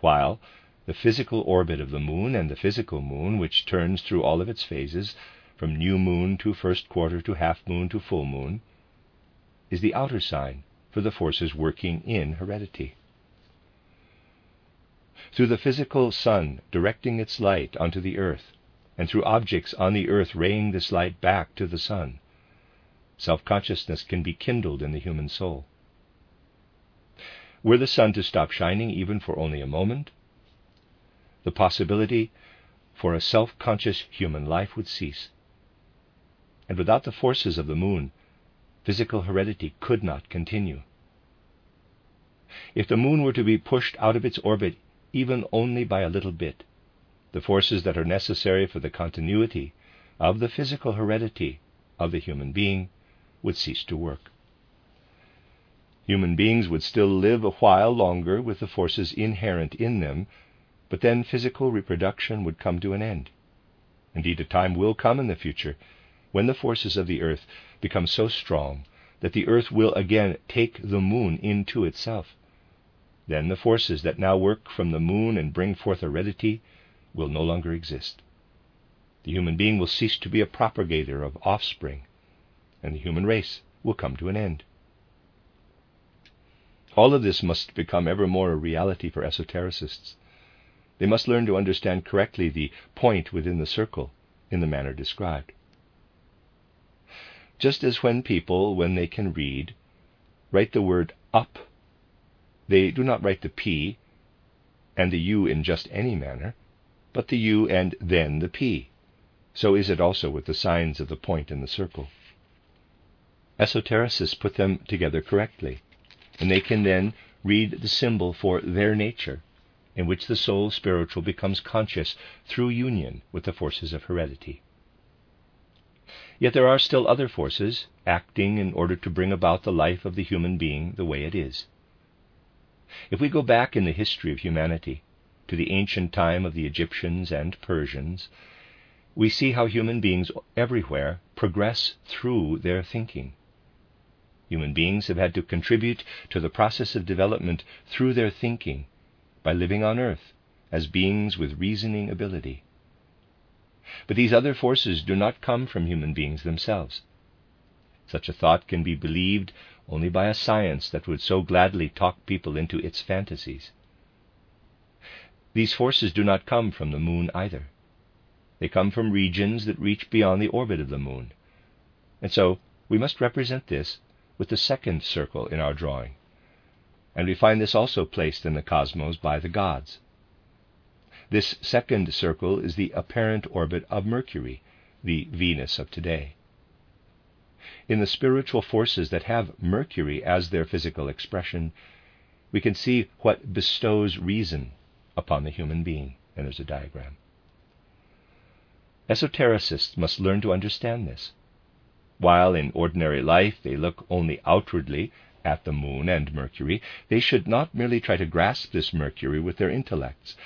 while the physical orbit of the moon and the physical moon, which turns through all of its phases, from new moon to first quarter to half moon to full moon, is the outer sign for the forces working in heredity through the physical sun directing its light onto the earth, and through objects on the earth raying this light back to the sun, self consciousness can be kindled in the human soul. Were the sun to stop shining even for only a moment, the possibility for a self conscious human life would cease. And without the forces of the moon, physical heredity could not continue. If the moon were to be pushed out of its orbit even only by a little bit, the forces that are necessary for the continuity of the physical heredity of the human being would cease to work. Human beings would still live a while longer with the forces inherent in them, but then physical reproduction would come to an end. Indeed, a time will come in the future when the forces of the earth become so strong that the earth will again take the moon into itself then the forces that now work from the moon and bring forth heredity will no longer exist. The human being will cease to be a propagator of offspring, and the human race will come to an end. All of this must become ever more a reality for esotericists. They must learn to understand correctly the point within the circle in the manner described. Just as when people, when they can read, write the word up they do not write the P and the U in just any manner, but the U and then the P. So is it also with the signs of the point and the circle. Esotericists put them together correctly, and they can then read the symbol for their nature, in which the soul spiritual becomes conscious through union with the forces of heredity. Yet there are still other forces acting in order to bring about the life of the human being the way it is. If we go back in the history of humanity to the ancient time of the Egyptians and Persians, we see how human beings everywhere progress through their thinking. Human beings have had to contribute to the process of development through their thinking by living on earth as beings with reasoning ability. But these other forces do not come from human beings themselves. Such a thought can be believed only by a science that would so gladly talk people into its fantasies. These forces do not come from the moon either. They come from regions that reach beyond the orbit of the moon. And so we must represent this with the second circle in our drawing. And we find this also placed in the cosmos by the gods. This second circle is the apparent orbit of Mercury, the Venus of today in the spiritual forces that have Mercury as their physical expression, we can see what bestows reason upon the human being. And there's a diagram. Esotericists must learn to understand this. While in ordinary life they look only outwardly at the moon and Mercury, they should not merely try to grasp this Mercury with their intellects,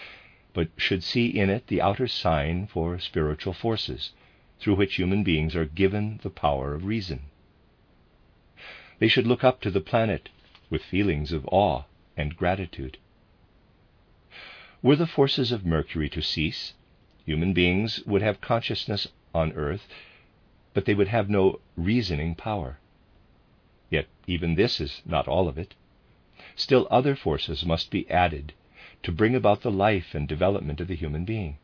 but should see in it the outer sign for spiritual forces, through which human beings are given the power of reason. They should look up to the planet with feelings of awe and gratitude. Were the forces of Mercury to cease, human beings would have consciousness on earth, but they would have no reasoning power. Yet even this is not all of it. Still other forces must be added to bring about the life and development of the human being.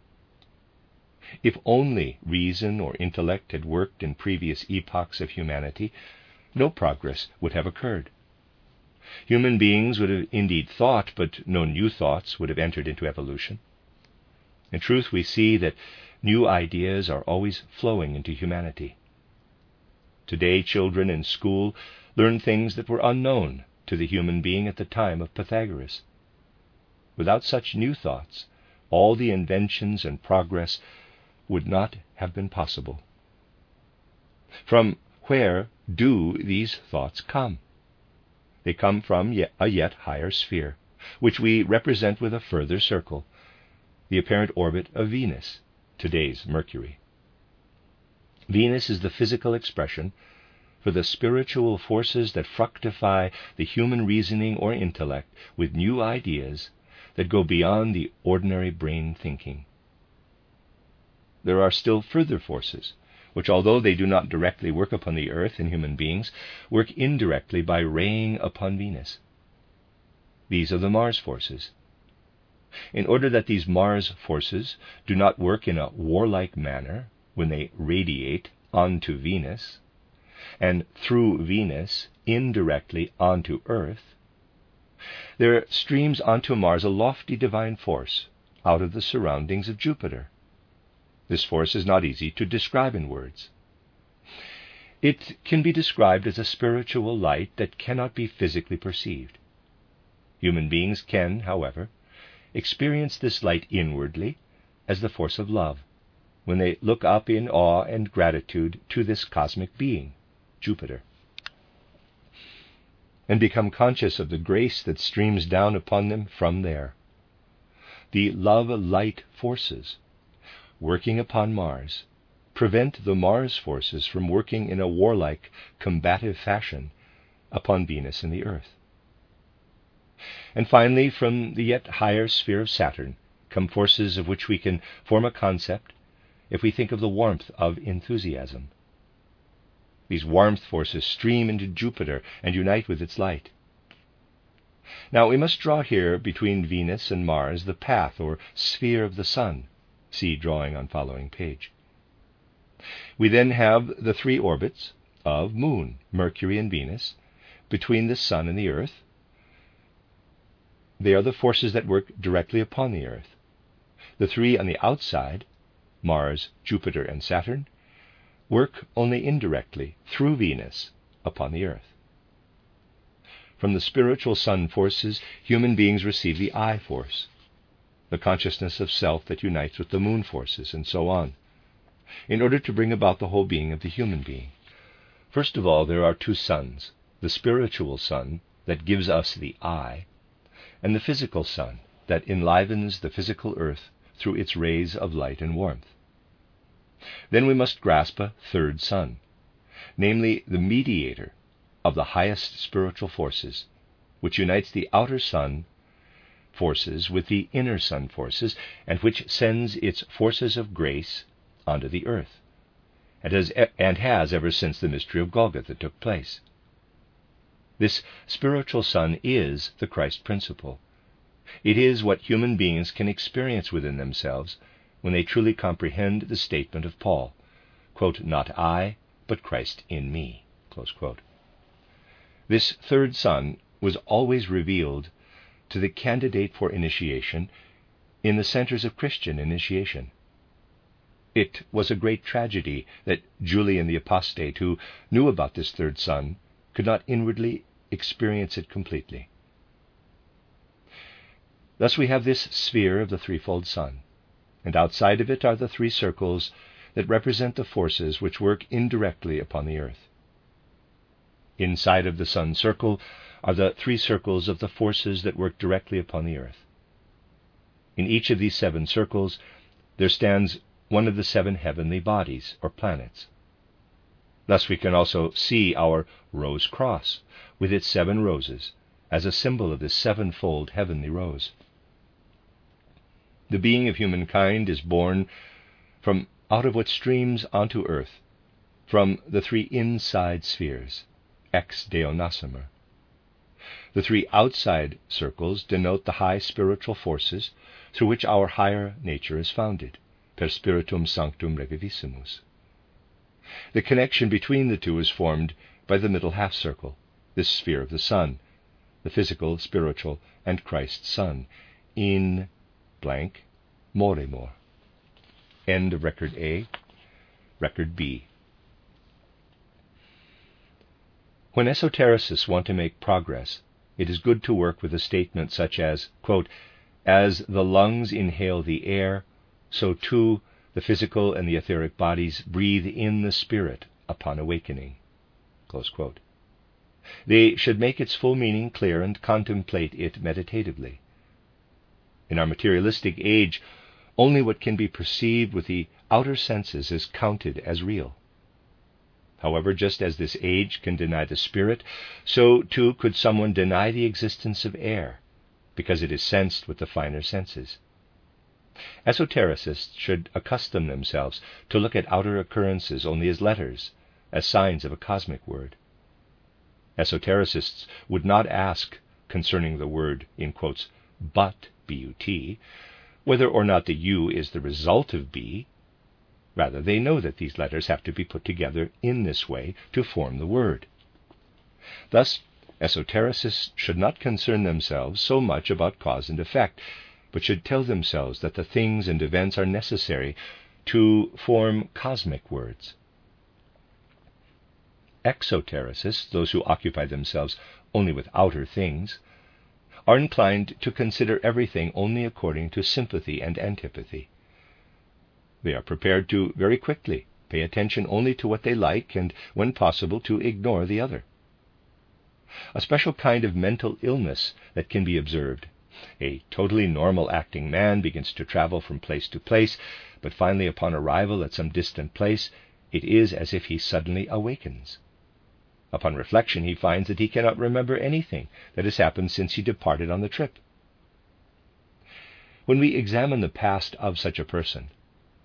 If only reason or intellect had worked in previous epochs of humanity, no progress would have occurred. Human beings would have indeed thought, but no new thoughts would have entered into evolution. In truth, we see that new ideas are always flowing into humanity. Today, children in school learn things that were unknown to the human being at the time of Pythagoras. Without such new thoughts, all the inventions and progress would not have been possible. From where do these thoughts come? They come from a yet higher sphere, which we represent with a further circle, the apparent orbit of Venus, today's Mercury. Venus is the physical expression for the spiritual forces that fructify the human reasoning or intellect with new ideas that go beyond the ordinary brain thinking. There are still further forces, which, although they do not directly work upon the earth and human beings, work indirectly by raying upon Venus. These are the Mars forces. In order that these Mars forces do not work in a warlike manner when they radiate onto Venus, and through Venus indirectly onto Earth, there streams onto Mars a lofty divine force out of the surroundings of Jupiter. This force is not easy to describe in words. It can be described as a spiritual light that cannot be physically perceived. Human beings can, however, experience this light inwardly as the force of love when they look up in awe and gratitude to this cosmic being, Jupiter and become conscious of the grace that streams down upon them from there. The love light forces working upon Mars prevent the Mars forces from working in a warlike, combative fashion upon Venus and the Earth. And finally, from the yet higher sphere of Saturn come forces of which we can form a concept if we think of the warmth of enthusiasm. These warmth forces stream into Jupiter and unite with its light. Now we must draw here between Venus and Mars the path or sphere of the Sun. See drawing on following page. We then have the three orbits of Moon, Mercury, and Venus between the Sun and the Earth. They are the forces that work directly upon the Earth. The three on the outside, Mars, Jupiter, and Saturn, work only indirectly through Venus upon the earth. From the spiritual sun forces, human beings receive the I force, the consciousness of self that unites with the moon forces, and so on, in order to bring about the whole being of the human being. First of all, there are two suns the spiritual sun that gives us the I, and the physical sun that enlivens the physical earth through its rays of light and warmth. Then we must grasp a third sun, namely the mediator of the highest spiritual forces, which unites the outer sun forces with the inner sun forces, and which sends its forces of grace onto the earth, and has, and has ever since the mystery of Golgotha took place. This spiritual sun is the Christ principle. It is what human beings can experience within themselves when they truly comprehend the statement of Paul quote, Not I, but Christ in me. This third sun was always revealed to the candidate for initiation in the centers of Christian initiation. It was a great tragedy that Julian the Apostate, who knew about this third sun, could not inwardly experience it completely. Thus we have this sphere of the threefold Sun and outside of it are the three circles that represent the forces which work indirectly upon the earth. Inside of the sun circle are the three circles of the forces that work directly upon the earth. In each of these seven circles there stands one of the seven heavenly bodies or planets. Thus we can also see our rose cross with its seven roses as a symbol of this sevenfold heavenly rose. The being of humankind is born from out of what streams onto earth, from the three inside spheres, ex Deo nascimur. The three outside circles denote the high spiritual forces through which our higher nature is founded, per spiritum sanctum reviviscimus. The connection between the two is formed by the middle half circle, this sphere of the sun, the physical, spiritual, and Christ's Son, in blank morimur. End of record A. Record B. When esotericists want to make progress, it is good to work with a statement such as, quote, As the lungs inhale the air, so too the physical and the etheric bodies breathe in the spirit upon awakening. They should make its full meaning clear and contemplate it meditatively. In our materialistic age, only what can be perceived with the outer senses is counted as real. However, just as this age can deny the spirit, so too could someone deny the existence of air, because it is sensed with the finer senses. Esotericists should accustom themselves to look at outer occurrences only as letters, as signs of a cosmic word. Esotericists would not ask concerning the word, in quotes, but, B-U-T, whether or not the U is the result of B, Rather, they know that these letters have to be put together in this way to form the word. Thus, esotericists should not concern themselves so much about cause and effect, but should tell themselves that the things and events are necessary to form cosmic words. Exotericists, those who occupy themselves only with outer things, are inclined to consider everything only according to sympathy and antipathy. They are prepared to very quickly pay attention only to what they like and, when possible, to ignore the other. A special kind of mental illness that can be observed. A totally normal acting man begins to travel from place to place, but finally, upon arrival at some distant place, it is as if he suddenly awakens. Upon reflection, he finds that he cannot remember anything that has happened since he departed on the trip. When we examine the past of such a person,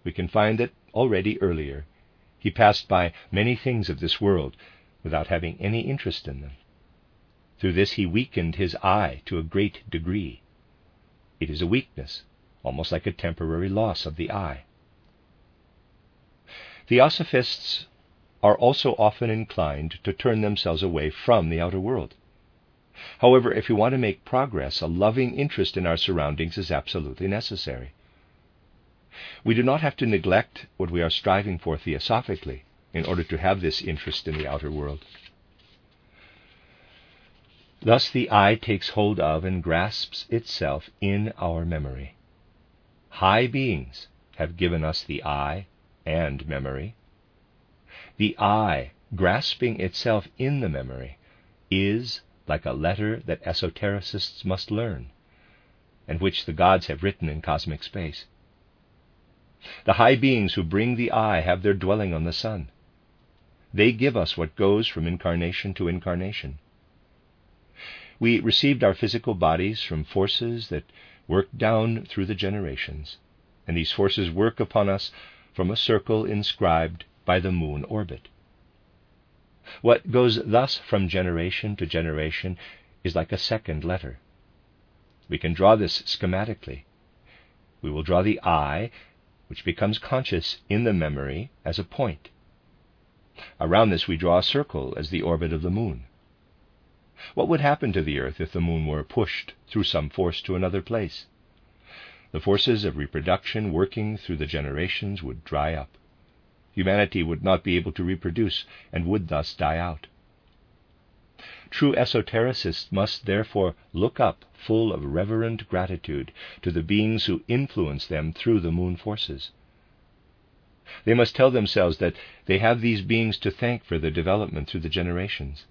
we can find that already earlier he passed by many things of this world without having any interest in them. Through this he weakened his I to a great degree. It is a weakness, almost like a temporary loss of the I. Theosophists are also often inclined to turn themselves away from the outer world. However, if we want to make progress, a loving interest in our surroundings is absolutely necessary. We do not have to neglect what we are striving for theosophically in order to have this interest in the outer world. Thus the I takes hold of and grasps itself in our memory. High beings have given us the I and memory. The I, grasping itself in the memory, is like a letter that esotericists must learn, and which the gods have written in cosmic space. The high beings who bring the I have their dwelling on the sun. They give us what goes from incarnation to incarnation. We received our physical bodies from forces that work down through the generations, and these forces work upon us from a circle inscribed by the moon orbit. What goes thus from generation to generation is like a second letter. We can draw this schematically. We will draw the I which becomes conscious in the memory as a point. Around this we draw a circle as the orbit of the moon. What would happen to the earth if the moon were pushed through some force to another place? The forces of reproduction working through the generations would dry up. Humanity would not be able to reproduce and would thus die out. True esotericists must therefore look up full of reverent gratitude to the beings who influence them through the moon forces. They must tell themselves that they have these beings to thank for their development through the generations.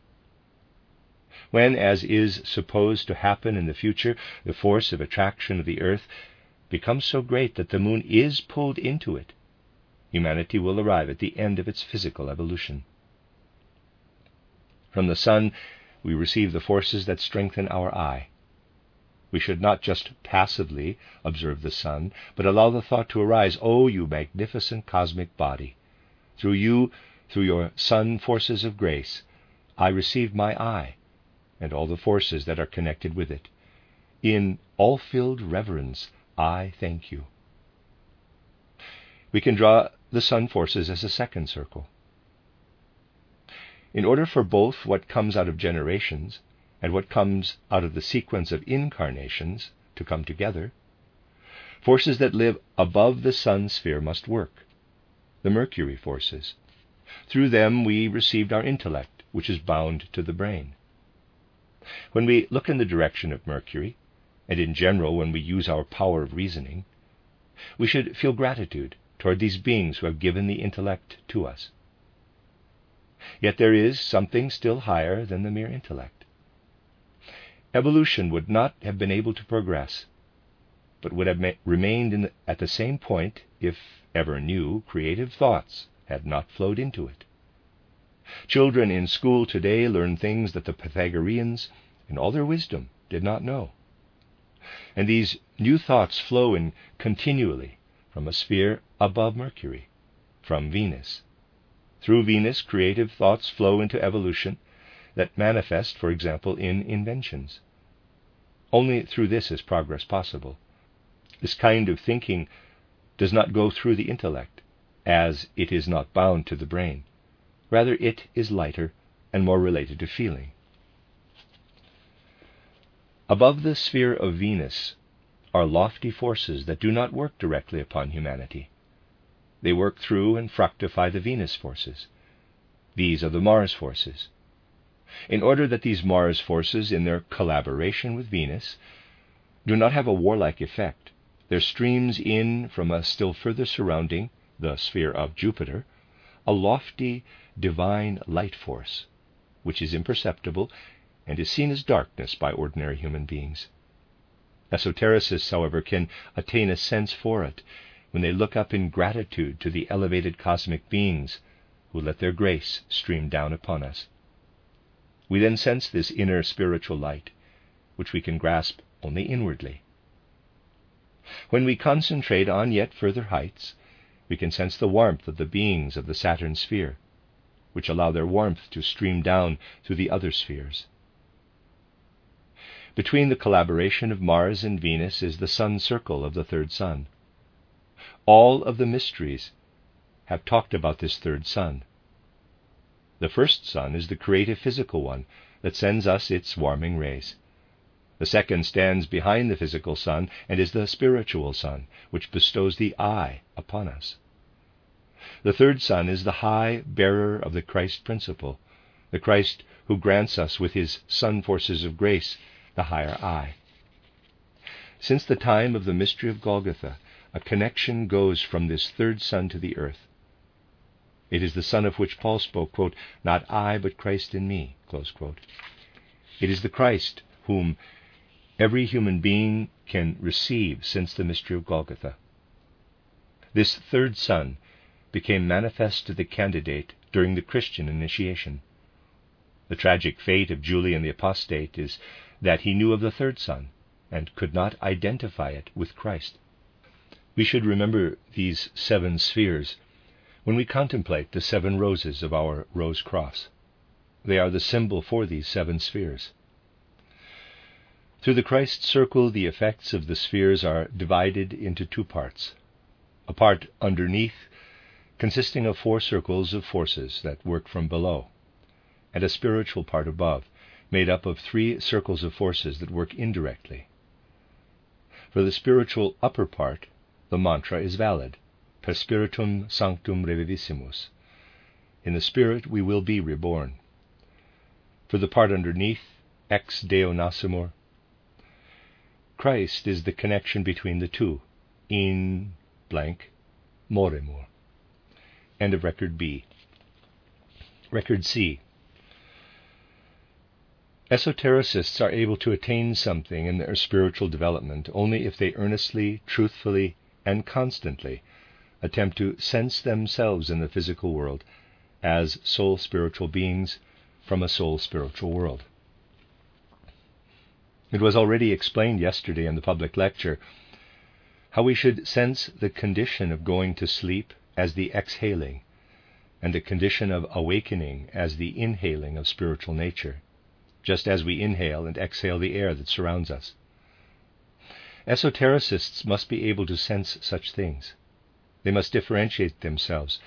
When, as is supposed to happen in the future, the force of attraction of the earth becomes so great that the moon is pulled into it, humanity will arrive at the end of its physical evolution. From the sun, we receive the forces that strengthen our I. We should not just passively observe the sun, but allow the thought to arise, O oh, you magnificent cosmic body! Through you, through your sun forces of grace, I receive my I, and all the forces that are connected with it. In all filled reverence, I thank you. we can draw the sun forces as a second circle. In order for both what comes out of generations and what comes out of the sequence of incarnations to come together, forces that live above the sun sphere must work, the Mercury forces. Through them we received our intellect, which is bound to the brain. When we look in the direction of Mercury, and in general when we use our power of reasoning, we should feel gratitude toward these beings who have given the intellect to us. Yet there is something still higher than the mere intellect. Evolution would not have been able to progress, but would have ma- remained the, at the same point if ever new creative thoughts had not flowed into it. Children in school today learn things that the Pythagoreans, in all their wisdom, did not know. And these new thoughts flow in continually from a sphere above Mercury, from Venus. Through Venus, creative thoughts flow into evolution that manifest, for example, in inventions. Only through this is progress possible. This kind of thinking does not go through the intellect, as it is not bound to the brain. Rather, it is lighter and more related to feeling. Above the sphere of Venus are lofty forces that do not work directly upon humanity. They work through and fructify the Venus forces. These are the Mars forces. In order that these Mars forces, in their collaboration with Venus, do not have a warlike effect, there streams in from a still further surrounding, the sphere of Jupiter, a lofty divine light force, which is imperceptible and is seen as darkness by ordinary human beings. Esotericists, however, can attain a sense for it when they look up in gratitude to the elevated cosmic beings who let their grace stream down upon us. We then sense this inner spiritual light, which we can grasp only inwardly. When we concentrate on yet further heights, we can sense the warmth of the beings of the Saturn sphere, which allow their warmth to stream down through the other spheres. Between the collaboration of Mars and Venus is the sun circle of the third sun. All of the mysteries have talked about this third sun. The first sun is the creative physical one that sends us its warming rays. The second stands behind the physical sun and is the spiritual sun, which bestows the I upon us. The third sun is the high bearer of the Christ principle, the Christ who grants us with his sun forces of grace the higher I. Since the time of the mystery of Golgotha, a connection goes from this third sun to the earth. It is the sun of which Paul spoke, quote, Not I, but Christ in me. It is the Christ whom every human being can receive since the mystery of Golgotha. This third sun became manifest to the candidate during the Christian initiation. The tragic fate of Julian the Apostate is that he knew of the third sun and could not identify it with Christ. We should remember these seven spheres when we contemplate the seven roses of our rose cross. They are the symbol for these seven spheres. Through the Christ circle, the effects of the spheres are divided into two parts. A part underneath, consisting of four circles of forces that work from below, and a spiritual part above, made up of three circles of forces that work indirectly. For the spiritual upper part, the mantra is valid per spiritum sanctum reviviscimus. In the Spirit we will be reborn. For the part underneath, ex Deo nascimur, Christ is the connection between the two, in blank morimur. End of record B. Record C. Esotericists are able to attain something in their spiritual development only if they earnestly, truthfully, and constantly attempt to sense themselves in the physical world as soul spiritual beings from a soul spiritual world. It was already explained yesterday in the public lecture how we should sense the condition of going to sleep as the exhaling, and the condition of awakening as the inhaling of spiritual nature just as we inhale and exhale the air that surrounds us. Esotericists must be able to sense such things. They must differentiate themselves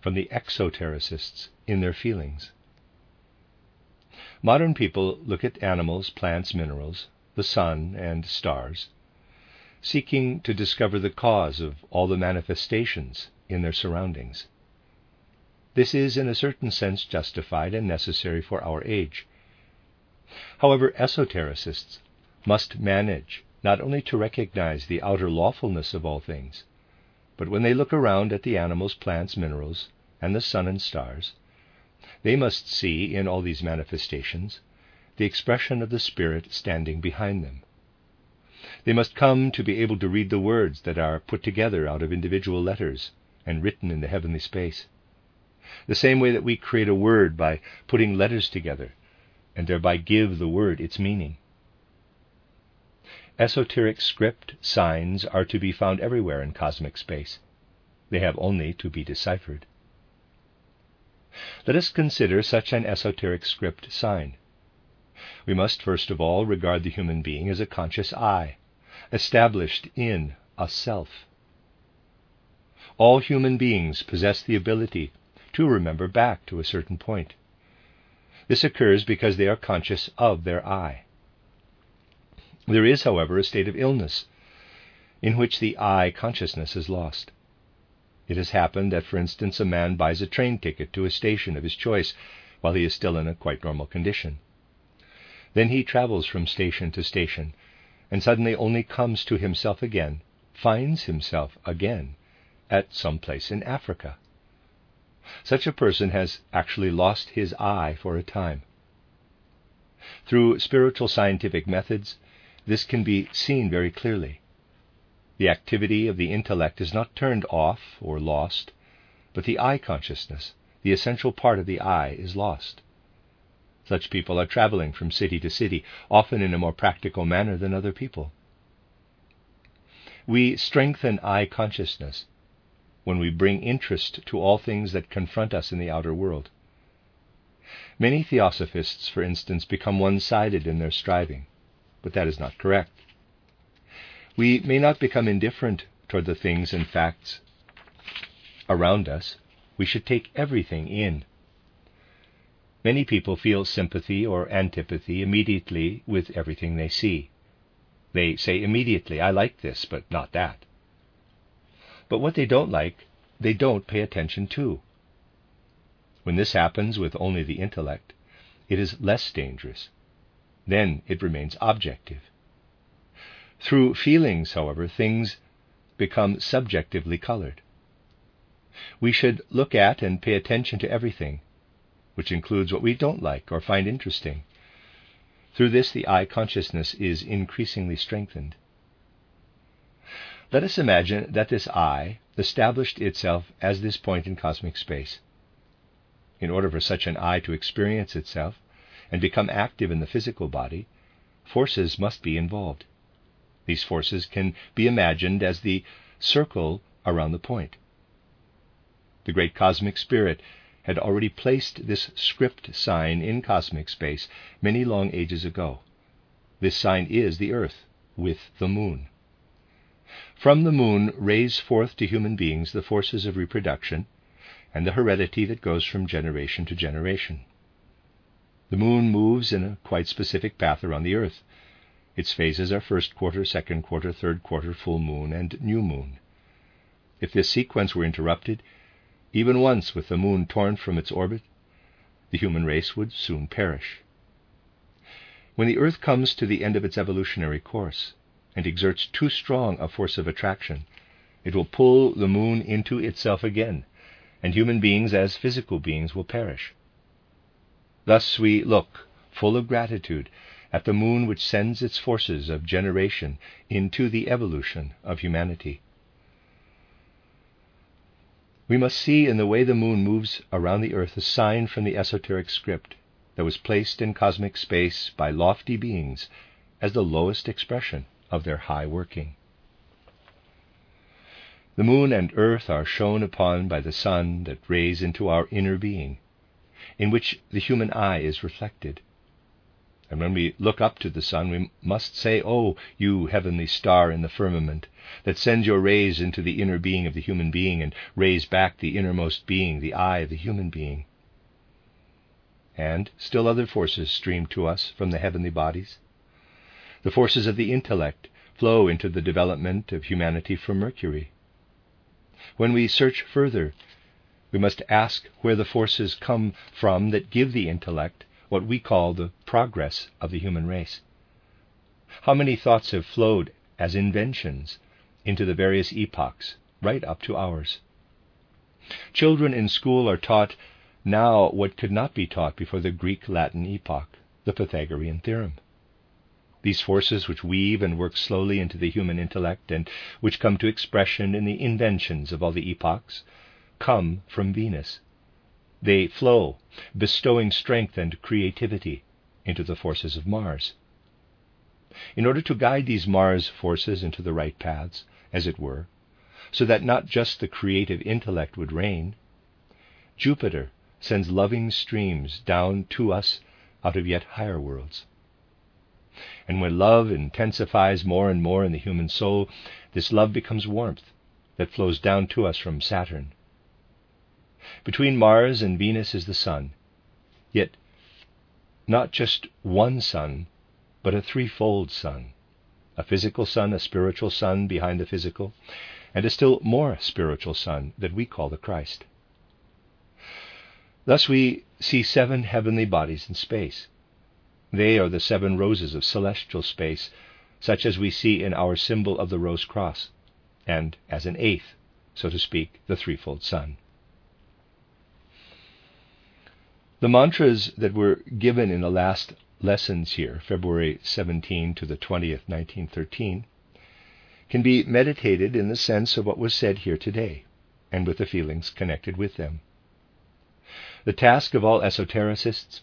from the exotericists in their feelings. Modern people look at animals, plants, minerals, the sun, and stars, seeking to discover the cause of all the manifestations in their surroundings. This is, in a certain sense, justified and necessary for our age. However, esotericists must manage not only to recognize the outer lawfulness of all things, but when they look around at the animals, plants, minerals, and the sun and stars, they must see in all these manifestations the expression of the Spirit standing behind them. They must come to be able to read the words that are put together out of individual letters and written in the heavenly space. The same way that we create a word by putting letters together and thereby give the word its meaning. Esoteric script signs are to be found everywhere in cosmic space. They have only to be deciphered. Let us consider such an esoteric script sign. We must first of all regard the human being as a conscious I, established in a self. All human beings possess the ability to remember back to a certain point. This occurs because they are conscious of their I. There is, however, a state of illness in which the I consciousness is lost. It has happened that, for instance, a man buys a train ticket to a station of his choice while he is still in a quite normal condition. Then he travels from station to station and suddenly only comes to himself again, finds himself again at some place in Africa. Such a person has actually lost his I for a time. Through spiritual scientific methods, this can be seen very clearly. The activity of the intellect is not turned off or lost, but the I consciousness, the essential part of the I, is lost. Such people are traveling from city to city, often in a more practical manner than other people. We strengthen I consciousness when we bring interest to all things that confront us in the outer world. Many theosophists, for instance, become one sided in their striving, but that is not correct. We may not become indifferent toward the things and facts around us. We should take everything in. Many people feel sympathy or antipathy immediately with everything they see. They say immediately, I like this, but not that. But what they don't like, they don't pay attention to. When this happens with only the intellect, it is less dangerous. Then it remains objective. Through feelings, however, things become subjectively colored. We should look at and pay attention to everything, which includes what we don't like or find interesting. Through this, the I consciousness is increasingly strengthened. Let us imagine that this I established itself as this point in cosmic space. In order for such an I to experience itself and become active in the physical body, forces must be involved. These forces can be imagined as the circle around the point. The great cosmic spirit had already placed this script sign in cosmic space many long ages ago. This sign is the earth with the moon. From the moon rays forth to human beings the forces of reproduction and the heredity that goes from generation to generation. The moon moves in a quite specific path around the earth. Its phases are first quarter, second quarter, third quarter, full moon, and new moon. If this sequence were interrupted, even once with the moon torn from its orbit, the human race would soon perish. When the Earth comes to the end of its evolutionary course and exerts too strong a force of attraction, it will pull the moon into itself again, and human beings as physical beings will perish. Thus we look, full of gratitude, at the moon which sends its forces of generation into the evolution of humanity. We must see in the way the moon moves around the earth a sign from the esoteric script that was placed in cosmic space by lofty beings as the lowest expression of their high working. The moon and earth are shone upon by the sun that rays into our inner being, in which the human I is reflected. And when we look up to the sun, we must say, Oh, you heavenly star in the firmament, that sends your rays into the inner being of the human being and rays back the innermost being, the I of the human being. And still other forces stream to us from the heavenly bodies. The forces of the intellect flow into the development of humanity from Mercury. When we search further, we must ask where the forces come from that give the intellect what we call the progress of the human race. How many thoughts have flowed as inventions into the various epochs, right up to ours? Children in school are taught now what could not be taught before the Greek Latin epoch, the Pythagorean theorem. These forces which weave and work slowly into the human intellect and which come to expression in the inventions of all the epochs come from Venus. They flow, bestowing strength and creativity into the forces of Mars. In order to guide these Mars forces into the right paths, as it were, so that not just the creative intellect would reign, Jupiter sends loving streams down to us out of yet higher worlds. And when love intensifies more and more in the human soul, this love becomes warmth that flows down to us from Saturn. Between Mars and Venus is the Sun, yet not just one sun, but a threefold sun a physical sun, a spiritual sun behind the physical, and a still more spiritual sun that we call the Christ. Thus we see seven heavenly bodies in space they are the seven roses of celestial space, such as we see in our symbol of the rose cross, and as an eighth, so to speak, the threefold sun. The mantras that were given in the last lessons here, February 17 to the 20th, 1913, can be meditated in the sense of what was said here today, and with the feelings connected with them. The task of all esotericists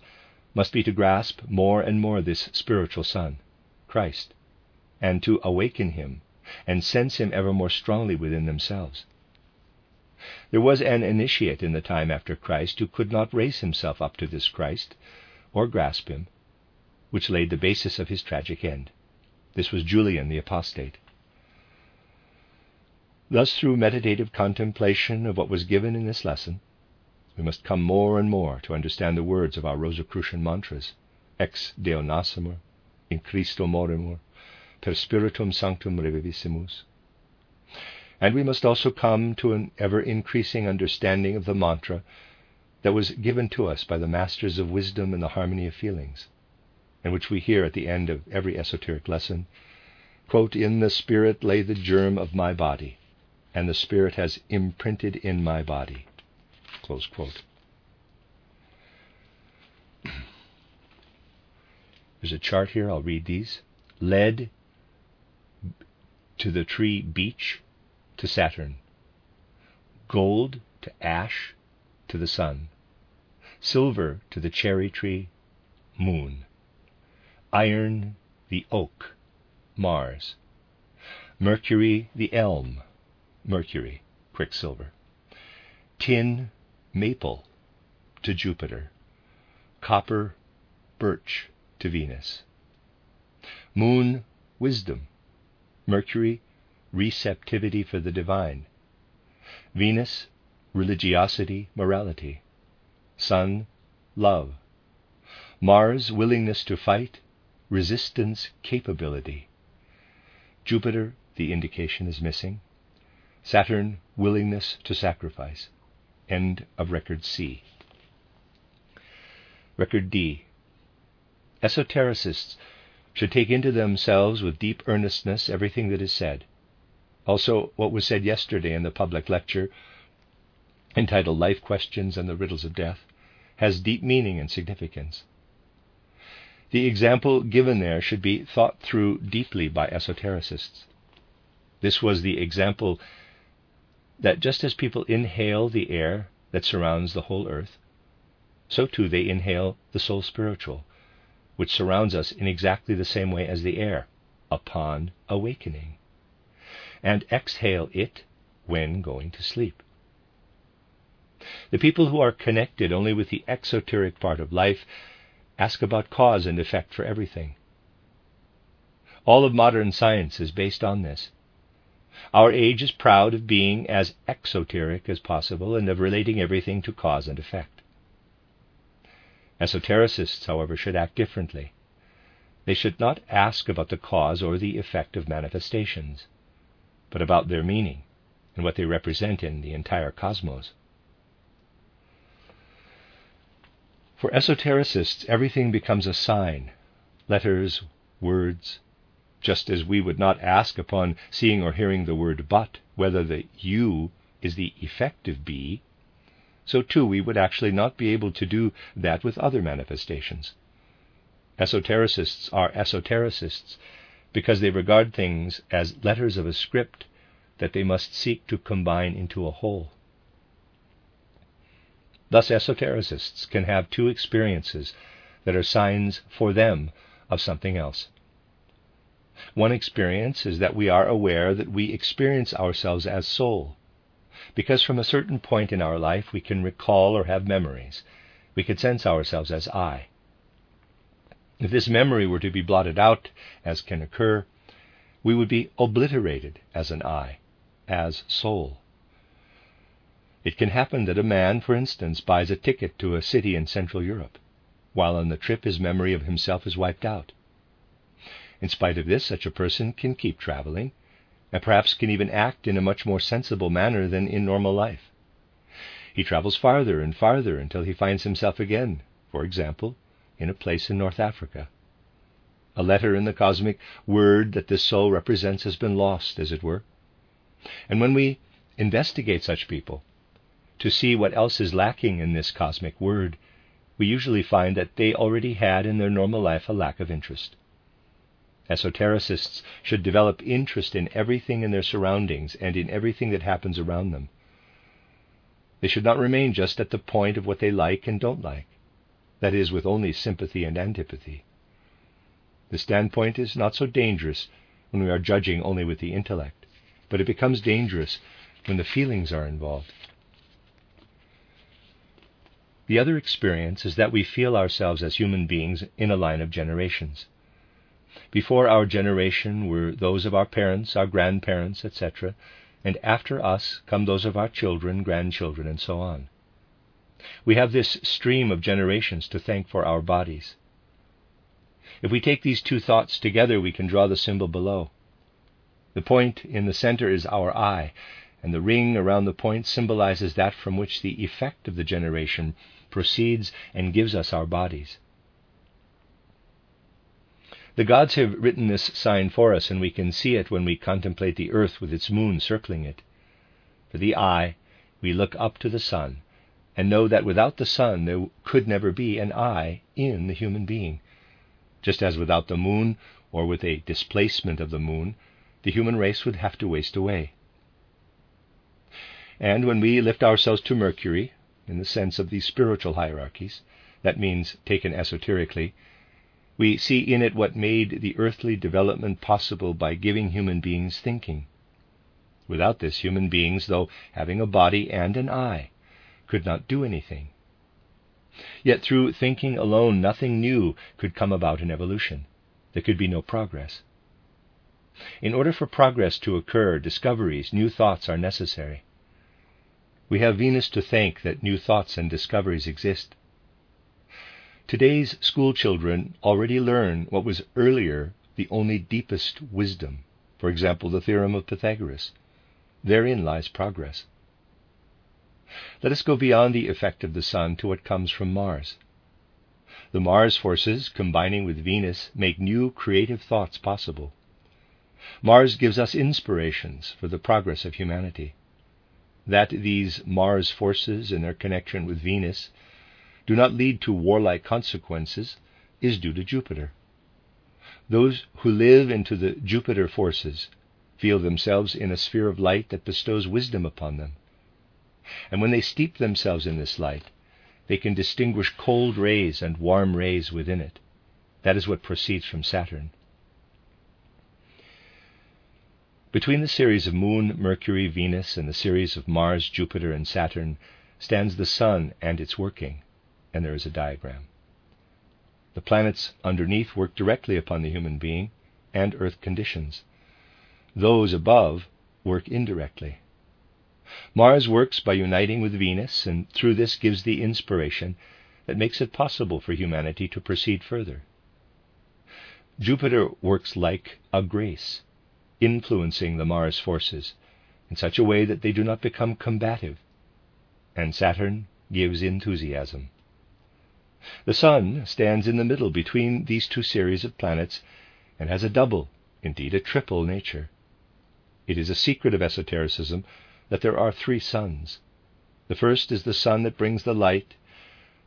must be to grasp more and more this spiritual Son, Christ, and to awaken him and sense him ever more strongly within themselves. There was an initiate in the time after Christ who could not raise himself up to this Christ or grasp him, which laid the basis of his tragic end. This was Julian the Apostate. Thus, through meditative contemplation of what was given in this lesson, we must come more and more to understand the words of our Rosicrucian mantras Ex Deo nascimur, in Christo morimur, per Spiritum Sanctum reviviscimus. And we must also come to an ever increasing understanding of the mantra that was given to us by the masters of wisdom and the harmony of feelings, and which we hear at the end of every esoteric lesson. Quote, In the Spirit lay the germ of my body, and the Spirit has imprinted in my body. Close quote. There's a chart here, I'll read these. Lead to the tree beech to Saturn, gold to ash to the sun, silver to the cherry tree, moon, iron the oak, Mars, mercury the elm, Mercury, quicksilver, tin maple to Jupiter, copper, birch to Venus. Moon, wisdom. Mercury, receptivity for the divine. Venus, religiosity, morality. Sun, love. Mars, willingness to fight, resistance, capability. Jupiter, the indication is missing. Saturn, willingness to sacrifice. End of Record C. Record D. Esotericists should take into themselves with deep earnestness everything that is said. Also, what was said yesterday in the public lecture, entitled Life Questions and the Riddles of Death, has deep meaning and significance. The example given there should be thought through deeply by esotericists. This was the example that just as people inhale the air that surrounds the whole earth, so too they inhale the soul spiritual, which surrounds us in exactly the same way as the air, upon awakening, and exhale it when going to sleep. The people who are connected only with the exoteric part of life ask about cause and effect for everything. All of modern science is based on this. Our age is proud of being as exoteric as possible and of relating everything to cause and effect. Esotericists, however, should act differently. They should not ask about the cause or the effect of manifestations, but about their meaning and what they represent in the entire cosmos. For esotericists, everything becomes a sign letters, words, just as we would not ask upon seeing or hearing the word but whether the you is the effective be, so too we would actually not be able to do that with other manifestations. Esotericists are esotericists because they regard things as letters of a script that they must seek to combine into a whole. Thus, esotericists can have two experiences that are signs for them of something else. One experience is that we are aware that we experience ourselves as soul, because from a certain point in our life we can recall or have memories. We can sense ourselves as I. If this memory were to be blotted out, as can occur, we would be obliterated as an I, as soul. It can happen that a man, for instance, buys a ticket to a city in Central Europe. While on the trip, his memory of himself is wiped out. In spite of this, such a person can keep traveling, and perhaps can even act in a much more sensible manner than in normal life. He travels farther and farther until he finds himself again, for example, in a place in North Africa. A letter in the cosmic word that this soul represents has been lost, as it were. And when we investigate such people to see what else is lacking in this cosmic word, we usually find that they already had in their normal life a lack of interest. Esotericists should develop interest in everything in their surroundings and in everything that happens around them. They should not remain just at the point of what they like and don't like that is, with only sympathy and antipathy. The standpoint is not so dangerous when we are judging only with the intellect, but it becomes dangerous when the feelings are involved. The other experience is that we feel ourselves as human beings in a line of generations. Before our generation were those of our parents, our grandparents, etc., and after us come those of our children, grandchildren, and so on. We have this stream of generations to thank for our bodies. If we take these two thoughts together, we can draw the symbol below. The point in the center is our I, and the ring around the point symbolizes that from which the effect of the generation proceeds and gives us our bodies. The gods have written this sign for us, and we can see it when we contemplate the earth with its moon circling it. For the I, we look up to the sun, and know that without the sun there could never be an I in the human being. Just as without the moon, or with a displacement of the moon, the human race would have to waste away. And when we lift ourselves to Mercury, in the sense of the spiritual hierarchies, that means taken esoterically, we see in it what made the earthly development possible by giving human beings thinking. Without this, human beings, though having a body and an I, could not do anything. Yet through thinking alone, nothing new could come about in evolution. There could be no progress. In order for progress to occur, discoveries, new thoughts are necessary. We have Venus to thank that new thoughts and discoveries exist. Today's school children already learn what was earlier the only deepest wisdom, for example, the theorem of Pythagoras. Therein lies progress. Let us go beyond the effect of the Sun to what comes from Mars. The Mars forces, combining with Venus, make new creative thoughts possible. Mars gives us inspirations for the progress of humanity. That these Mars forces, in their connection with Venus, do not lead to warlike consequences is due to Jupiter. Those who live into the Jupiter forces feel themselves in a sphere of light that bestows wisdom upon them. And when they steep themselves in this light, they can distinguish cold rays and warm rays within it. That is what proceeds from Saturn. Between the series of Moon, Mercury, Venus, and the series of Mars, Jupiter, and Saturn stands the Sun and its working, and there is a diagram. The planets underneath work directly upon the human being and earth conditions. Those above work indirectly. Mars works by uniting with Venus, and through this gives the inspiration that makes it possible for humanity to proceed further. Jupiter works like a grace, influencing the Mars forces in such a way that they do not become combative, and Saturn gives enthusiasm. The Sun stands in the middle between these two series of planets and has a double, indeed a triple nature. It is a secret of esotericism that there are three suns. The first is the sun that brings the light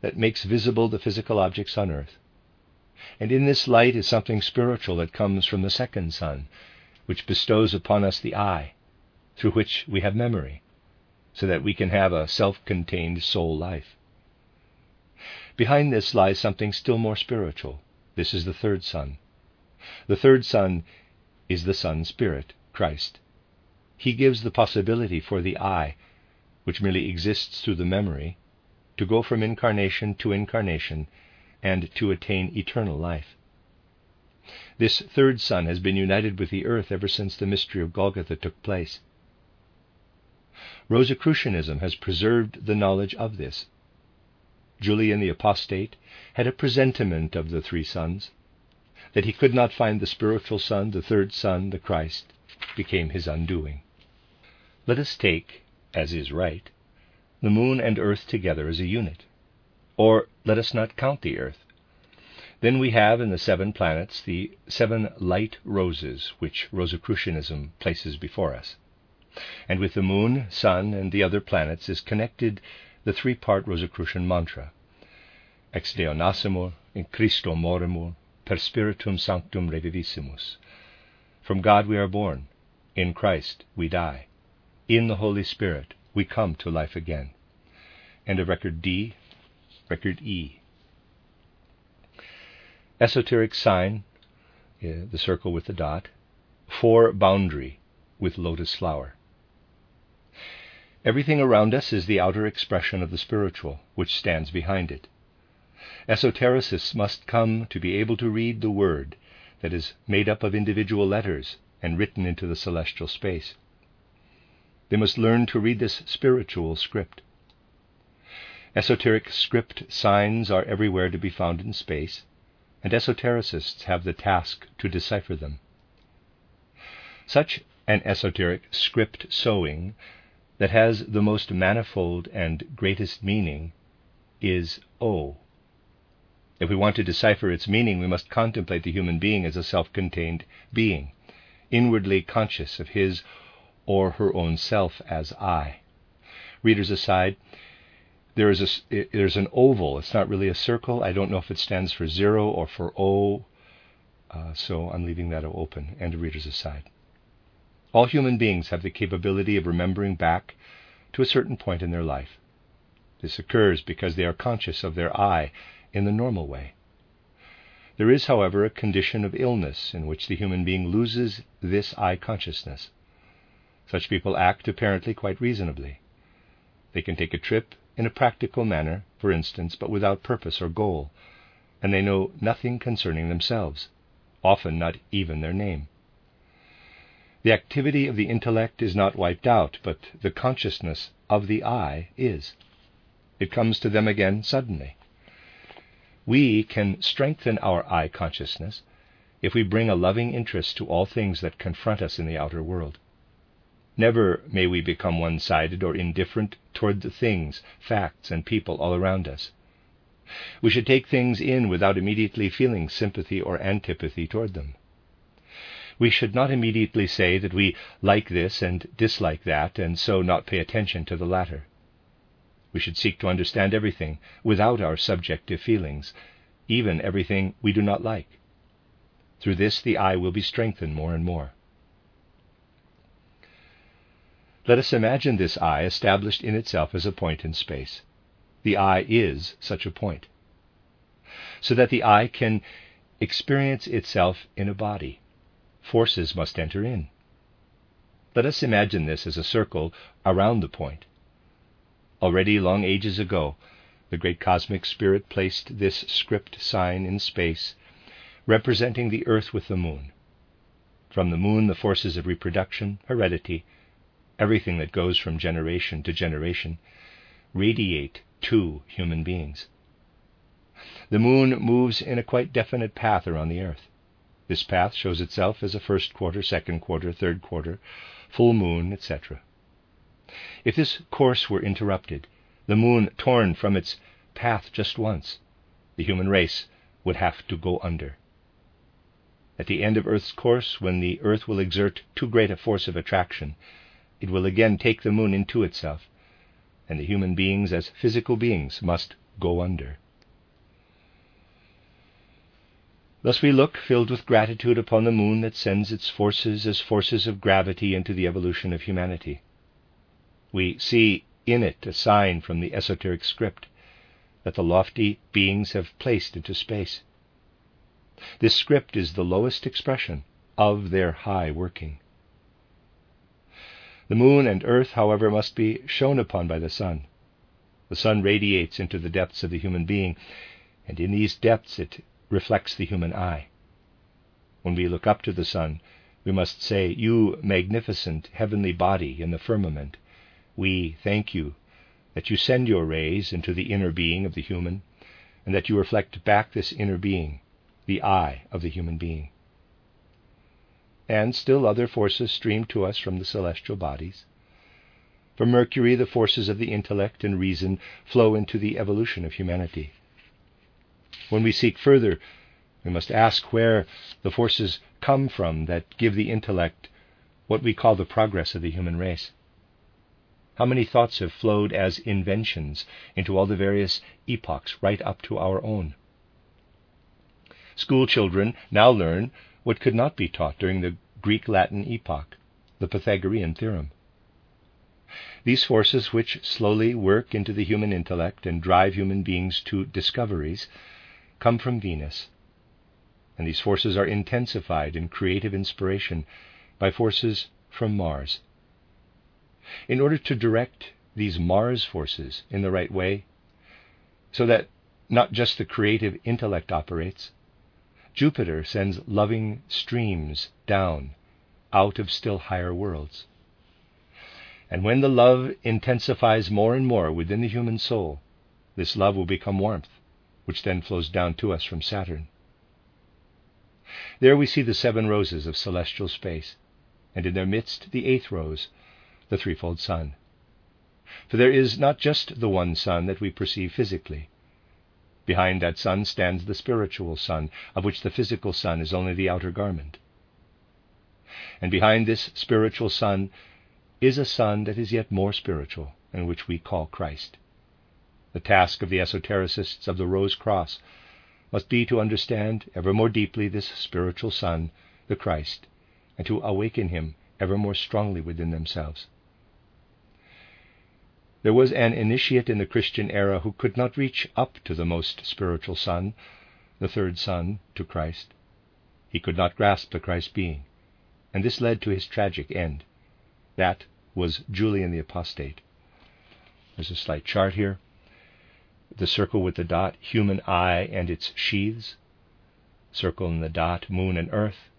that makes visible the physical objects on earth. And in this light is something spiritual that comes from the second sun, which bestows upon us the I, through which we have memory, so that we can have a self contained soul life. Behind this lies something still more spiritual. This is the third sun. The third sun is the Sun Spirit, Christ. He gives the possibility for the I, which merely exists through the memory, to go from incarnation to incarnation and to attain eternal life. This third Sun has been united with the earth ever since the mystery of Golgotha took place. Rosicrucianism has preserved the knowledge of this. Julian the Apostate had a presentiment of the three suns. That he could not find the spiritual Sun, the third Sun, the Christ, became his undoing. Let us take, as is right, the moon and earth together as a unit. Or let us not count the earth. Then we have in the seven planets the seven light roses which Rosicrucianism places before us. And with the moon, sun, and the other planets is connected the three part Rosicrucian mantra Ex Deo nascimur, in Christo morimur, per Spiritum Sanctum reviviscimus. From God we are born, in Christ we die. In the Holy Spirit, we come to life again. End of record D, record E. Esoteric sign, eh, the circle with the dot. Four boundary with lotus flower. Everything around us is the outer expression of the spiritual, which stands behind it. Esotericists must come to be able to read the word that is made up of individual letters and written into the celestial space. They must learn to read this spiritual script. Esoteric script signs are everywhere to be found in space, and esotericists have the task to decipher them. Such an esoteric script sewing that has the most manifold and greatest meaning is O. If we want to decipher its meaning, we must contemplate the human being as a self contained being, inwardly conscious of his or her own self as I. Readers aside, there is a, there's an oval. It's not really a circle. I don't know if it stands for zero or for O, uh, so I'm leaving that open and readers aside. All human beings have the capability of remembering back to a certain point in their life. This occurs because they are conscious of their I in the normal way. There is, however, a condition of illness in which the human being loses this I consciousness. Such people act apparently quite reasonably. They can take a trip in a practical manner, for instance, but without purpose or goal, and they know nothing concerning themselves, often not even their name. The activity of the intellect is not wiped out, but the consciousness of the I is. It comes to them again suddenly. We can strengthen our I consciousness if we bring a loving interest to all things that confront us in the outer world. Never may we become one sided or indifferent toward the things, facts, and people all around us. We should take things in without immediately feeling sympathy or antipathy toward them. We should not immediately say that we like this and dislike that, and so not pay attention to the latter. We should seek to understand everything without our subjective feelings, even everything we do not like. Through this, the I will be strengthened more and more. Let us imagine this I established in itself as a point in space. The I is such a point. So that the I can experience itself in a body, forces must enter in. Let us imagine this as a circle around the point. Already long ages ago, The great cosmic spirit placed this script sign in space, representing the earth with the moon. From the moon, the forces of reproduction, heredity, everything that goes from generation to generation, radiate to human beings. The moon moves in a quite definite path around the earth. This path shows itself as a first quarter, second quarter, third quarter, full moon, etc. If this course were interrupted, the moon torn from its path just once, the human race would have to go under. At the end of Earth's course, when the Earth will exert too great a force of attraction, it will again take the moon into itself, and the human beings, as physical beings, must go under. Thus we look, filled with gratitude, upon the moon that sends its forces as forces of gravity into the evolution of humanity. We see in it a sign from the esoteric script that the lofty beings have placed into space. This script is the lowest expression of their high working. The moon and earth, however, must be shone upon by the sun. The sun radiates into the depths of the human being, and in these depths it reflects the human I. When we look up to the sun, we must say, You magnificent heavenly body in the firmament, we thank you that you send your rays into the inner being of the human, and that you reflect back this inner being, the I of the human being and still other forces stream to us from the celestial bodies. From Mercury, the forces of the intellect and reason flow into the evolution of humanity. When we seek further, we must ask where the forces come from that give the intellect what we call the progress of the human race. How many thoughts have flowed as inventions into all the various epochs right up to our own? School children now learn what could not be taught during the Greek Latin epoch, the Pythagorean theorem. These forces, which slowly work into the human intellect and drive human beings to discoveries, come from Venus. And these forces are intensified in creative inspiration by forces from Mars. In order to direct these Mars forces in the right way, so that not just the creative intellect operates, Jupiter sends loving streams down out of still higher worlds. And when the love intensifies more and more within the human soul, this love will become warmth, which then flows down to us from Saturn. There we see the seven roses of celestial space, and in their midst the eighth rose, the threefold sun. For there is not just the one sun that we perceive physically, Behind that sun stands the spiritual sun, of which the physical sun is only the outer garment. And behind this spiritual sun is a sun that is yet more spiritual, and which we call Christ. The task of the esotericists of the Rose Cross must be to understand ever more deeply this spiritual sun, the Christ, and to awaken him ever more strongly within themselves. There was an initiate in the Christian era who could not reach up to the most spiritual Sun, the third Sun, to Christ. He could not grasp the Christ being, and this led to his tragic end. That was Julian the Apostate. There's a slight chart here. The circle with the dot, human I and its sheaths. Circle in the dot, moon and earth.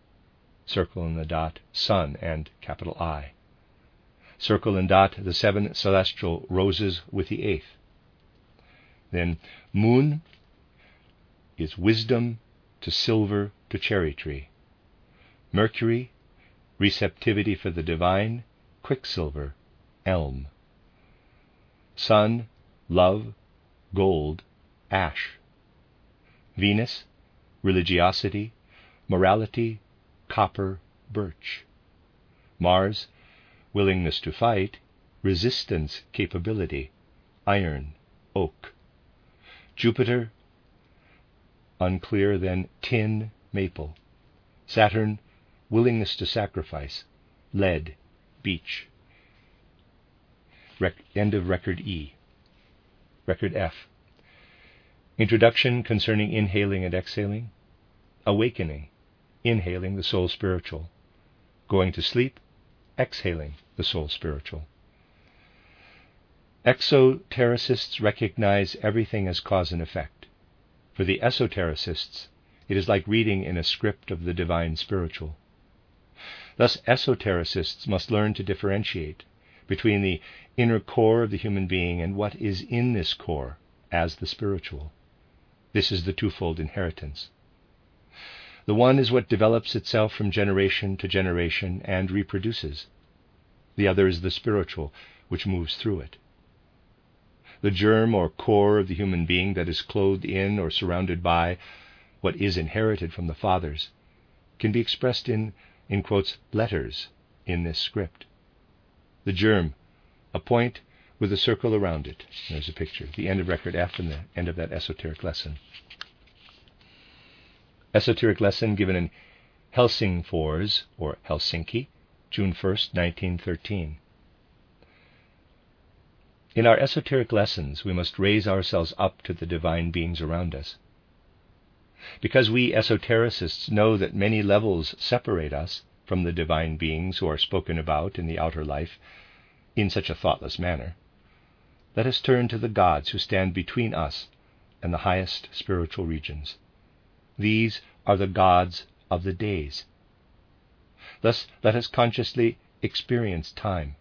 Circle in the dot, sun and capital I circle and dot the seven celestial roses with the eighth. Then moon is wisdom to silver to cherry tree. Mercury, receptivity for the divine, quicksilver, elm. Sun, love, gold, ash. Venus, religiosity, morality, copper, birch. Mars, willingness to fight, resistance capability, iron, oak. Jupiter, unclear, then tin, maple. Saturn, willingness to sacrifice, lead, beech. Rec- end of record E. Record F. Introduction concerning inhaling and exhaling. Awakening, inhaling the soul spiritual. Going to sleep, exhaling the soul spiritual. Exotericists recognize everything as cause and effect. For the esotericists, it is like reading in a script of the divine spiritual. Thus, esotericists must learn to differentiate between the inner core of the human being and what is in this core as the spiritual. This is the twofold inheritance. The one is what develops itself from generation to generation and reproduces. The other is the spiritual, which moves through it. The germ or core of the human being that is clothed in or surrounded by what is inherited from the fathers can be expressed in in quotes, letters in this script. The germ, a point with a circle around it. There's a picture. The end of record F and the end of that esoteric lesson. Esoteric lesson given in Helsingfors, or Helsinki, June 1st, 1913. In our esoteric lessons, we must raise ourselves up to the divine beings around us. Because we esotericists know that many levels separate us from the divine beings who are spoken about in the outer life in such a thoughtless manner, let us turn to the gods who stand between us and the highest spiritual regions. These are the gods of the days. Thus, let us consciously experience time.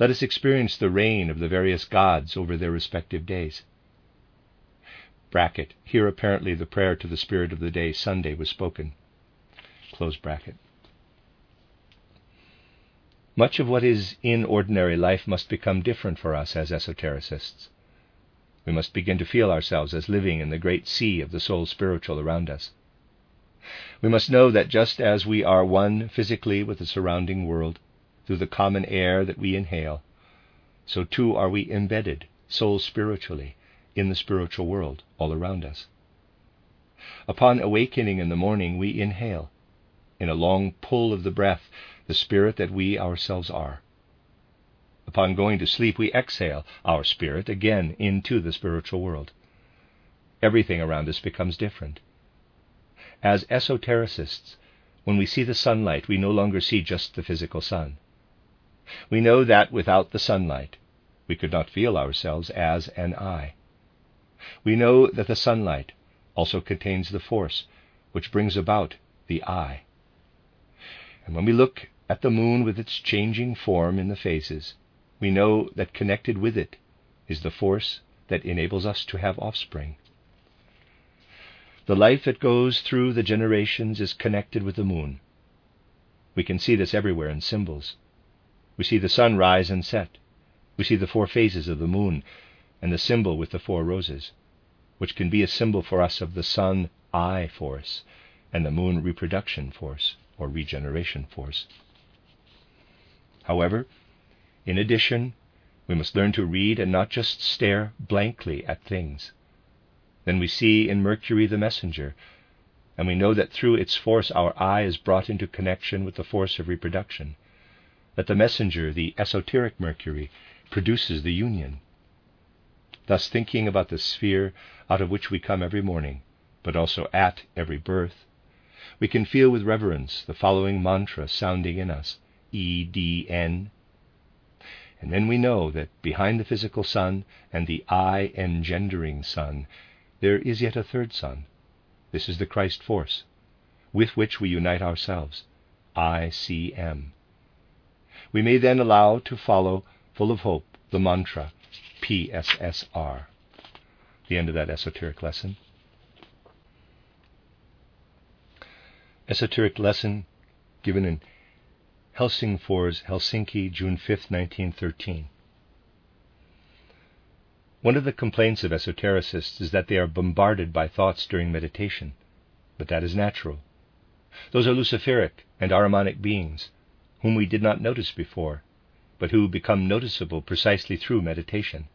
Let us experience the reign of the various gods over their respective days bracket. Here apparently the prayer to the spirit of the day Sunday was spoken. Close bracket. Much of what is in ordinary life must become different for us as esotericists. We must begin to feel ourselves as living in the great sea of the soul spiritual around us. We must know that just as we are one physically with the surrounding world through the common air that we inhale, so too are we embedded, soul spiritually, in the spiritual world all around us. Upon awakening in the morning, we inhale, in a long pull of the breath, the spirit that we ourselves are. Upon going to sleep, we exhale our spirit again into the spiritual world. Everything around us becomes different. As esotericists, when we see the sunlight, we no longer see just the physical sun. We know that without the sunlight, we could not feel ourselves as an I. We know that the sunlight also contains the force which brings about the I. And when we look at the moon with its changing form in the phases, we know that connected with it is the force that enables us to have offspring. The life that goes through the generations is connected with the moon. We can see this everywhere in symbols. We see the sun rise and set. We see the four phases of the moon and the symbol with the four roses, which can be a symbol for us of the sun I force and the moon reproduction force or regeneration force. However, in addition, we must learn to read and not just stare blankly at things. Then we see in Mercury the messenger, and we know that through its force our I is brought into connection with the force of reproduction, that the messenger, the esoteric Mercury, produces the union. Thus, thinking about the sphere out of which we come every morning, but also at every birth, we can feel with reverence the following mantra sounding in us E D N. And then we know that behind the physical sun and the I engendering sun, there is yet a third sun. This is the Christ force, with which we unite ourselves. I C M. We may then allow to follow, full of hope, the mantra PSSR. The end of that esoteric lesson. Esoteric lesson given in Helsingfors, Helsinki, June 5, 1913. One of the complaints of esotericists is that they are bombarded by thoughts during meditation, but that is natural. Those are Luciferic and Ahrimanic beings, whom we did not notice before, but who become noticeable precisely through meditation.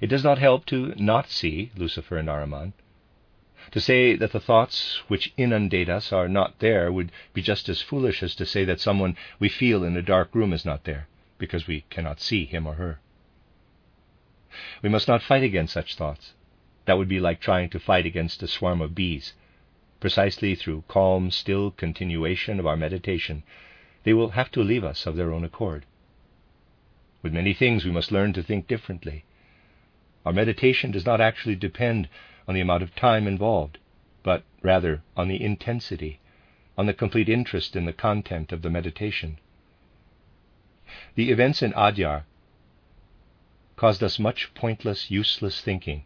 It does not help to not see Lucifer and Ahriman. To say that the thoughts which inundate us are not there would be just as foolish as to say that someone we feel in a dark room is not there, because we cannot see him or her. We must not fight against such thoughts. That would be like trying to fight against a swarm of bees. Precisely through calm, still continuation of our meditation, they will have to leave us of their own accord. With many things, we must learn to think differently. Our meditation does not actually depend on the amount of time involved, but rather on the intensity, on the complete interest in the content of the meditation. The events in Adyar caused us much pointless, useless thinking,